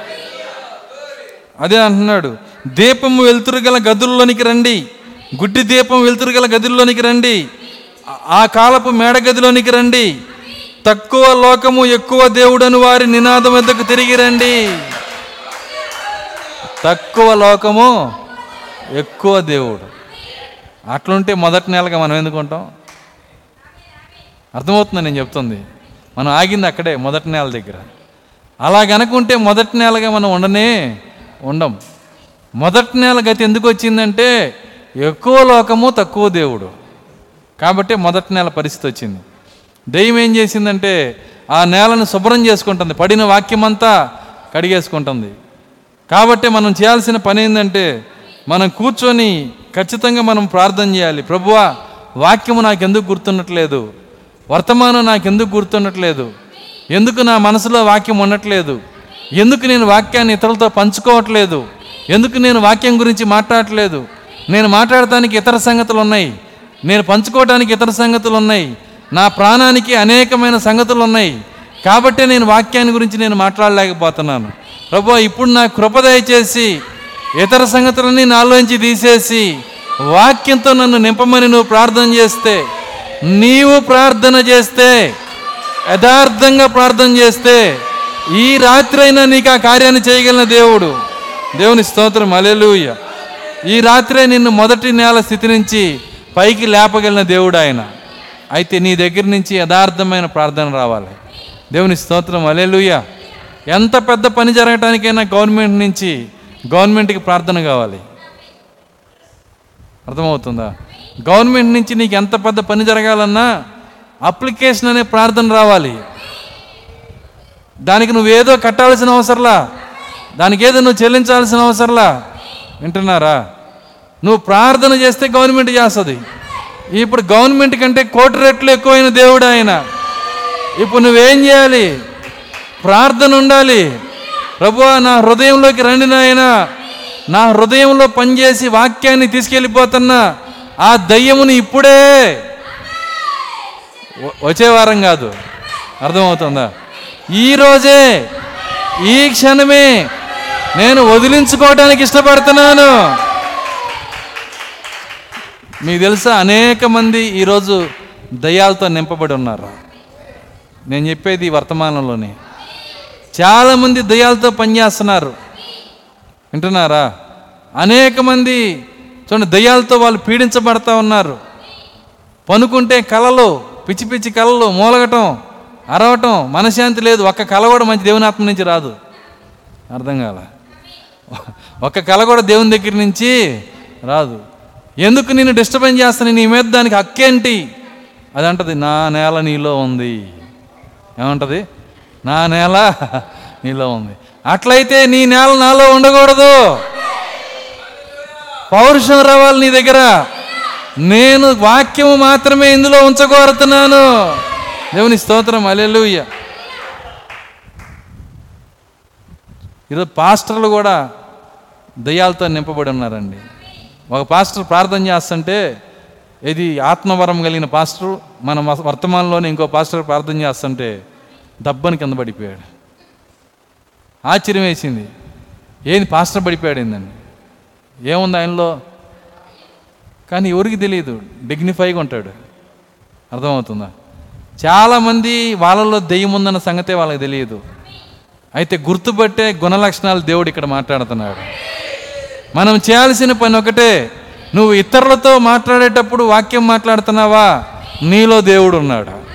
అదే అంటున్నాడు దీపము వెలుతురు గల గదుల్లోనికి రండి. గుడ్డి దీపం వెలుతురు గల గదుల్లోనికి రండి. ఆ- ఆ కాలపు మేడ గదిలోనికి రండి. తక్కువ లోకము ఎక్కువ దేవుడని వారి నినాదం వద్దకు తిరిగి రండి. తక్కువ లోకము ఎక్కువ దేవుడు. అట్లుంటే మొదటి నెలగా మనం ఎందుకుంటాం అర్థమవుతుంది నేను చెప్తుంది? మనం ఆగింది అక్కడే మొదటి నెల దగ్గర. అలా గనుకుంటే మొదటి నెలగా మనం ఉండనే ఉండం. మొదటి నెల గతి ఎందుకు వచ్చిందంటే ఎక్కువ లోకము తక్కువ దేవుడు. కాబట్టి మొదటి నెల పరిస్థితి వచ్చింది. దెయ్యం ఏం చేసిందంటే ఆ నేలను శుభ్రం చేసుకుంటుంది. పడిన వాక్యమంతా కడిగేసుకుంటుంది. కాబట్టి మనం చేయాల్సిన పని ఏంటంటే మనం కూర్చొని ఖచ్చితంగా మనం ప్రార్థన చేయాలి. ప్రభువా వాక్యము నాకు ఎందుకు గుర్తుండట్లేదు? వర్తమానం నాకు ఎందుకు ఎందుకు నా మనసులో వాక్యం ఉండట్లేదు? ఎందుకు నేను వాక్యాన్ని ఇతరులతో పంచుకోవట్లేదు? ఎందుకు నేను వాక్యం గురించి మాట్లాడట్లేదు? నేను మాట్లాడటానికి ఇతర సంగతులు ఉన్నాయి. నేను పంచుకోవడానికి ఇతర సంగతులు ఉన్నాయి. నా ప్రాణానికి అనేకమైన సంగతులు ఉన్నాయి. కాబట్టే నేను వాక్యాన్ని గురించి నేను మాట్లాడలేకపోతున్నాను. ప్రభు ఇప్పుడు నా కృప దయచేసి ఇతర సంగతులన్నీ నాలోంచి తీసేసి వాక్యంతో నన్ను నింపమని నువ్వు ప్రార్థన చేస్తే నీవు ప్రార్థన చేస్తే యథార్థంగా ప్రార్థన చేస్తే ఈ రాత్రి అయినా నీకు ఆ కార్యాన్ని చేయగలిగిన దేవుడు. దేవుని స్తోత్రం అలెలుయ్య ఈ రాత్రే నిన్ను మొదటి నేల స్థితి నుంచి పైకి లేపగలిగిన దేవుడు ఆయన. అయితే నీ దగ్గర నుంచి యథార్థమైన ప్రార్థన రావాలి. దేవుని స్తోత్రం అలెలుయ్యా ఎంత పెద్ద పని జరగటానికైనా గవర్నమెంట్ నుంచి గవర్నమెంట్కి ప్రార్థన కావాలి. అర్థమవుతుందా? గవర్నమెంట్ నుంచి నీకు ఎంత పెద్ద పని జరగాలన్నా అప్లికేషన్ అనే ప్రార్థన రావాలి. దానికి నువ్వేదో కట్టాల్సిన అవసరంలా దానికి ఏదో నువ్వు చెల్లించాల్సిన అవసరంలా వింటున్నారా? నువ్వు ప్రార్థన చేస్తే గవర్నమెంట్ చేస్తుంది. ఇప్పుడు గవర్నమెంట్ కంటే కోటి రెట్లు ఎక్కువైన దేవుడు ఆయన. ఇప్పుడు నువ్వేం చేయాలి? ప్రార్థన ఉండాలి. ప్రభువా నా హృదయంలోకి రండి నాయన. నా హృదయంలో పనిచేసి వాక్యాన్ని తీసుకెళ్ళిపోతున్నా ఆ దయ్యముని ఇప్పుడే. వచ్చేవారం వచ్చే వారం కాదు. అర్థమవుతుందా? ఈరోజే ఈ క్షణమే నేను వదిలించుకోవడానికి ఇష్టపడుతున్నాను. మీకు తెలుసా అనేక మంది ఈరోజు దయ్యాలతో నింపబడి ఉన్నారు. నేను చెప్పేది ఈ వర్తమానంలోనే. చాలామంది దయ్యాలతో పనిచేస్తున్నారు వింటున్నారా? అనేక మంది చూడండి దయ్యాలతో వాళ్ళు పీడించబడతా ఉన్నారు. పనుకుంటే కళలు పిచ్చి పిచ్చి కళలు మూలగటం అరవటం మనశ్శాంతి లేదు. ఒక్క కళ కూడా మంచి దేవుని ఆత్మ నుంచి రాదు. అర్థం కాల? ఒక్క కళ కూడా దేవుని దగ్గర నుంచి రాదు. ఎందుకు నేను డిస్టర్బెన్స్ చేస్తాను? నీ మీద దానికి హక్కేంటి? అది అంటది నా నేల నీలో ఉంది. ఏమంటది? నా నేల నీలో ఉంది. అట్లయితే నీ నేల నాలో ఉండకూడదు. పౌరుషం రావాలి నీ దగ్గర. నేను వాక్యము మాత్రమే ఇందులో ఉంచగోరుతున్నాను దేవుని స్తోత్రం. అలెలుయ్య ఈరోజు పాస్టర్లు కూడా దయ్యాలతో నింపబడి ఉన్నారండి. ఒక పాస్టర్ ప్రార్థన చేస్తుంటే ఇది ఆత్మవరం కలిగిన పాస్టర్ మన వర్తమానంలోనే ఇంకో పాస్టర్ ప్రార్థన చేస్తుంటే దబ్బని కింద పడిపోయాడు. ఆశ్చర్యం వేసింది ఏంది పాస్టర్ పడిపోయాడు ఏందండి ఏముంది ఆయనలో? కానీ ఎవరికి తెలియదు. డిగ్నిఫైగా ఉంటాడు. అర్థమవుతుందా? చాలామంది వాళ్ళలో దెయ్యం ఉందన్న సంగతే వాళ్ళకి తెలియదు. అయితే గుర్తుపట్టే గుణ లక్షణాలు దేవుడు ఇక్కడ మాట్లాడుతున్నాడు. మనం చేయాల్సిన పని ఒకటే. నువ్వు ఇతరులతో మాట్లాడేటప్పుడు వాక్యం మాట్లాడుతున్నావా? నీలో దేవుడు ఉన్నాడు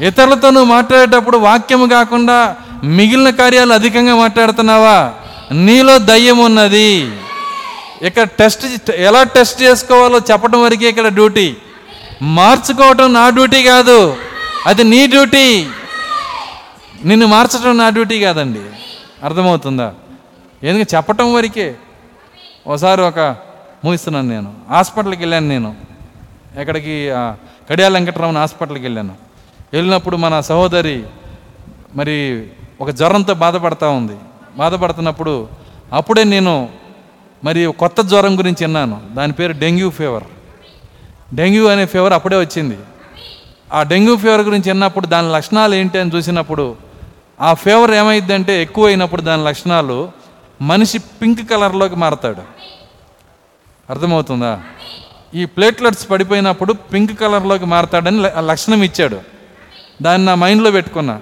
ఇతరులతో నువ్వు మాట్లాడేటప్పుడు వాక్యం కాకుండా మిగిలిన కార్యాలు అధికంగా మాట్లాడుతున్నావా? నీలో దయ్యం ఉన్నది. ఇక్కడ టెస్ట్ ఎలా టెస్ట్ చేసుకోవాలో చెప్పడం వరకే ఇక్కడ డ్యూటీ. మార్చుకోవటం నా డ్యూటీ కాదు. అది నీ డ్యూటీ. నిన్ను మార్చడం నా డ్యూటీ కాదండి. అర్థమవుతుందా? ఎందుకంటే చెప్పటం వరకే. ఒకసారి ఒక ముగిస్తున్నాను నేను. హాస్పిటల్కి వెళ్ళాను నేను. ఎక్కడికి కడియాల వెంకటరమణ హాస్పిటల్కి వెళ్ళాను. వెళ్ళినప్పుడు మన సహోదరి మరి ఒక జ్వరంతో బాధపడతా ఉంది. బాధపడుతున్నప్పుడు అప్పుడే నేను మరి కొత్త జ్వరం గురించి విన్నాను. దాని పేరు డెంగ్యూ ఫీవర్. డెంగ్యూ అనే ఫీవర్ అప్పుడే వచ్చింది. ఆ డెంగ్యూ ఫీవర్ గురించి విన్నప్పుడు దాని లక్షణాలు ఏంటి అని చూసినప్పుడు ఆ ఫీవర్ ఏమైందంటే ఎక్కువ అయినప్పుడు దాని లక్షణాలు మనిషి పింక్ కలర్లోకి మారతాడు. అర్థమవుతుందా? ఈ ప్లేట్లెట్స్ పడిపోయినప్పుడు పింక్ కలర్లోకి మారతాడని లక్షణం ఇచ్చాడు. దాన్ని నా మైండ్లో పెట్టుకున్నా.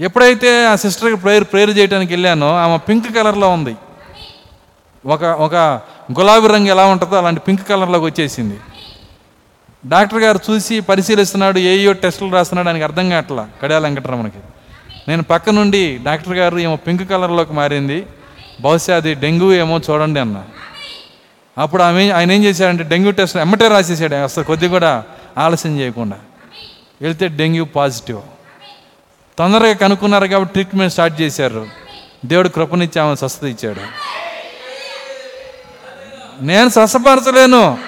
ఎప్పుడైతే ఆ సిస్టర్కి ప్రేయర్ ప్రేయర్ చేయడానికి వెళ్ళానో ఆమె పింక్ కలర్లో ఉంది. ఒక ఒక గులాబీ రంగు ఎలా ఉంటుందో అలాంటి పింక్ కలర్లోకి వచ్చేసింది. డాక్టర్ గారు చూసి పరిశీలిస్తున్నాడు ఏయో టెస్టులు రాస్తున్నాడు ఆయనకి అర్థం కావట్లా కడియాల వెంకటరమణకి. నేను పక్క నుండి డాక్టర్ గారు ఏమో పింక్ కలర్లోకి మారింది బహుశా అది డెంగ్యూ ఏమో చూడండి అన్న. అప్పుడు ఆమె ఆయన ఏం చేశాడంటే డెంగ్యూ టెస్ట్ ఎమ్మటే రాసేసాడు. అసలు కొద్ది కూడా ఆలస్యం చేయకుండా. వెళ్తే డెంగ్యూ పాజిటివ్. తొందరగా కనుక్కున్నారు కాబట్టి ట్రీట్మెంట్ స్టార్ట్ చేశారు. దేవుడు కృపనిచ్చి ఆమె స్వస్థత ఇచ్చాడు నేను స్వస్థపరచలేను.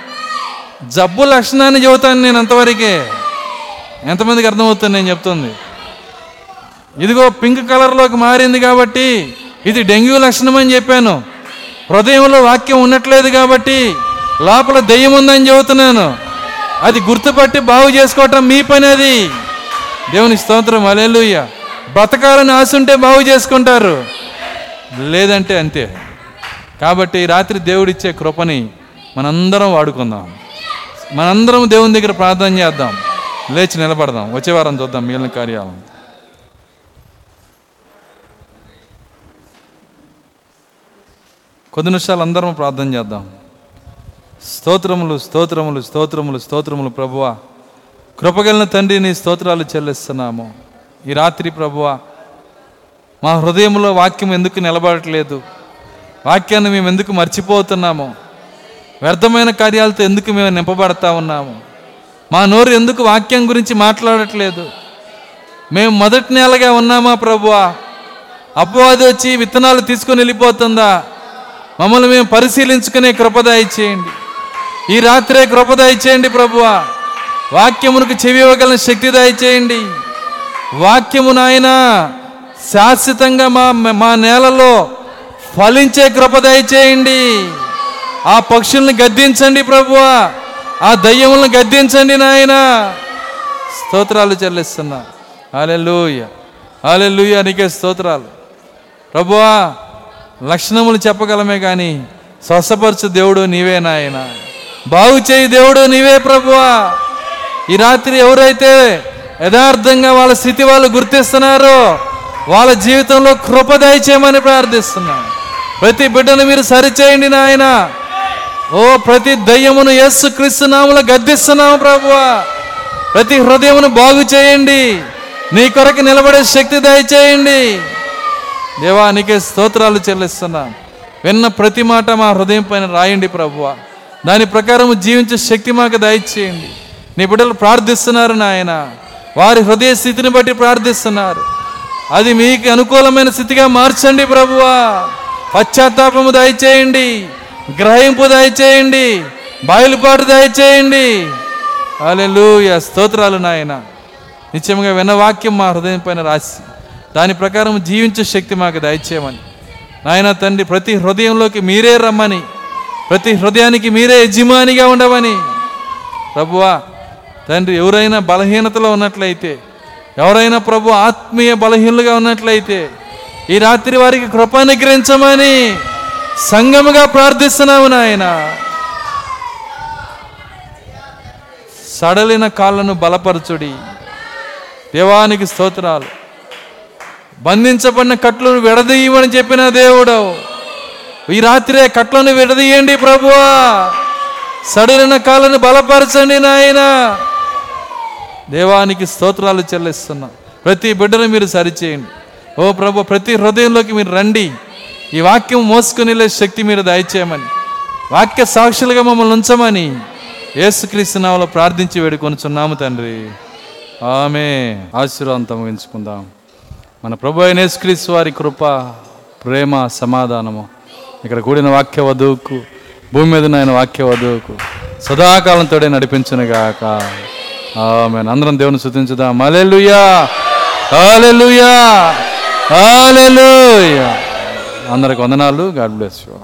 జబ్బు లక్షణాన్ని చెబుతాను నేను అంతవరకే. ఎంతమందికి అర్థమవుతుంది నేను చెప్తుంది? ఇదిగో పింక్ కలర్లోకి మారింది కాబట్టి ఇది డెంగ్యూ లక్షణం అని చెప్పాను. హృదయంలో వాక్యం ఉండట్లేదు కాబట్టి లోపల దెయ్యం ఉందని చెబుతున్నాను. అది గుర్తుపట్టి బాగు చేసుకోవటం మీ పని అది దేవుని స్తోత్రం అలెలుయ్య బతకాలని ఆశ ఉంటే బాగు చేసుకుంటారు. లేదంటే అంతే. కాబట్టి రాత్రి దేవుడిచ్చే కృపని మనందరం వాడుకుందాం. మనందరం దేవుని దగ్గర ప్రార్థన చేద్దాం. లేచి నిలబడదాం. వచ్చే వారం చూద్దాం మిగిలిన కార్యాలను కొద్ది నిమిషాలు అందరం ప్రార్థన చేద్దాం. స్తోత్రములు స్తోత్రములు స్తోత్రములు స్తోత్రములు ప్రభువ. కృపగలిన తండ్రి నీ స్తోత్రాలు చెల్లిస్తున్నాము. ఈ రాత్రి ప్రభువ మా హృదయంలో వాక్యం ఎందుకు నిలబడట్లేదు? వాక్యాన్ని మేము ఎందుకు మర్చిపోతున్నాము? వ్యర్థమైన కార్యాలతో ఎందుకు మేము నింపబడతా ఉన్నాము? మా నోరు ఎందుకు వాక్యం గురించి మాట్లాడట్లేదు? మేము మొదటి నెలగా ఉన్నామా ప్రభువా? అపవాది వచ్చి విత్తనాలు తీసుకొని వెళ్ళిపోతుందా? మమ్మల్ని మేము పరిశీలించుకునే కృపదాయి చేయండి ఈ రాత్రే కృప దయచేయండి ప్రభువా. వాక్యమునకు చెవి ఇవ్వగల శక్తి దయచేయండి. వాక్యము నాయన శాశ్వతంగా మా మా నేలలో ఫలించే కృప దయచేయండి. ఆ పక్షుల్ని గద్దించండి ప్రభువా. ఆ దయ్యములను గద్దించండి నాయన. స్తోత్రాలు చెల్లిస్తున్నా. అలే లూయ నీకే స్తోత్రాలు. ప్రభువా లక్షణములు చెప్పగలమే కానీ స్వస్థపరచు దేవుడు నీవే నాయనా. బాగు చేయి దేవుడు నీవే ప్రభువా. ఈ రాత్రి ఎవరైతే యథార్థంగా వాళ్ళ స్థితి వాళ్ళు గుర్తిస్తున్నారో వాళ్ళ జీవితంలో కృప దయచేయమని ప్రార్థిస్తున్నాను ప్రతి బిడ్డను మీరు సరిచేయండి నాయన. ఓ ప్రతి దయ్యమును యేసు క్రీస్తునాములు గద్దిస్తున్నాము ప్రభువా. ప్రతి హృదయమును బాగు చేయండి. నీ కొరకు నిలబడే శక్తి దయచేయండి. దేవా నీకే స్తోత్రాలు చెల్లిస్తున్నా. విన్న ప్రతి మాట మా హృదయం పైన రాయండి ప్రభువా. దాని ప్రకారం జీవించే శక్తి మాకు దయచేయండి. నీ బిడ్డలు ప్రార్థిస్తున్నారు నాయన. వారి హృదయ స్థితిని బట్టి ప్రార్థిస్తున్నారు. అది మీకు అనుకూలమైన స్థితిగా మార్చండి ప్రభువా. పశ్చాత్తాపము దయచేయండి. గ్రహింపు దయచేయండి. బయలుపాటు దయచేయండి. అలెలుయ స్తోత్రాలు నాయన. నిత్యంగా విన్న వాక్యం మా హృదయం పైన రాసి దాని ప్రకారం జీవించే శక్తి మాకు దయచేయమని. నాయన తండ్రి ప్రతి హృదయంలోకి మీరే రమ్మని. ప్రతి హృదయానికి మీరే యజమానిగా ఉండవని. ప్రభువా తండ్రి ఎవరైనా బలహీనతలో ఉన్నట్లయితే ఎవరైనా ప్రభు ఆత్మీయ బలహీనులుగా ఉన్నట్లయితే ఈ రాత్రి వారికి కృప అనుగ్రహించమని సంగముగా ప్రార్థిస్తున్నాము నాయన. సడలిన కాళ్ళను బలపరచుడి. దేవానికి స్తోత్రాలు. బంధించబడిన కట్లను విడదీయమని చెప్పిన దేవుడు ఈ రాత్రే కట్లను విడదీయండి ప్రభువా. సడలిన కాలను బలపరచండి నాయన. దేవానికి స్తోత్రాలు చెల్లిస్తున్నా. ప్రతి బిడ్డను మీరు సరిచేయండి. ఓ ప్రభు ప్రతి హృదయంలోకి మీరు రండి. ఈ వాక్యం మోసుకుని శక్తి మీరు దయచేయమని. వాక్య సాక్షులుగా మమ్మల్ని ఉంచమని యేసుక్రీస్తునామలో ప్రార్థించి వేడుకొనుచున్నాము తండ్రి. ఆమె ఆశీర్వాదంతం ముగించుకుందాం మన ప్రభు అయిన యేసుక్రీస్తు వారి కృప ప్రేమ సమాధానము. ఇక్కడ కూడిన వాక్య వధువుకు భూమి మీద ఆయన వాక్య వధువుకు సదాకాలంతోడే నడిపించునుగాక ఆమె అందరం దేవుని శుతించుదాం హల్లెలూయా! హల్లెలూయా! హల్లెలూయా! అందరికి వందనాలు. God bless you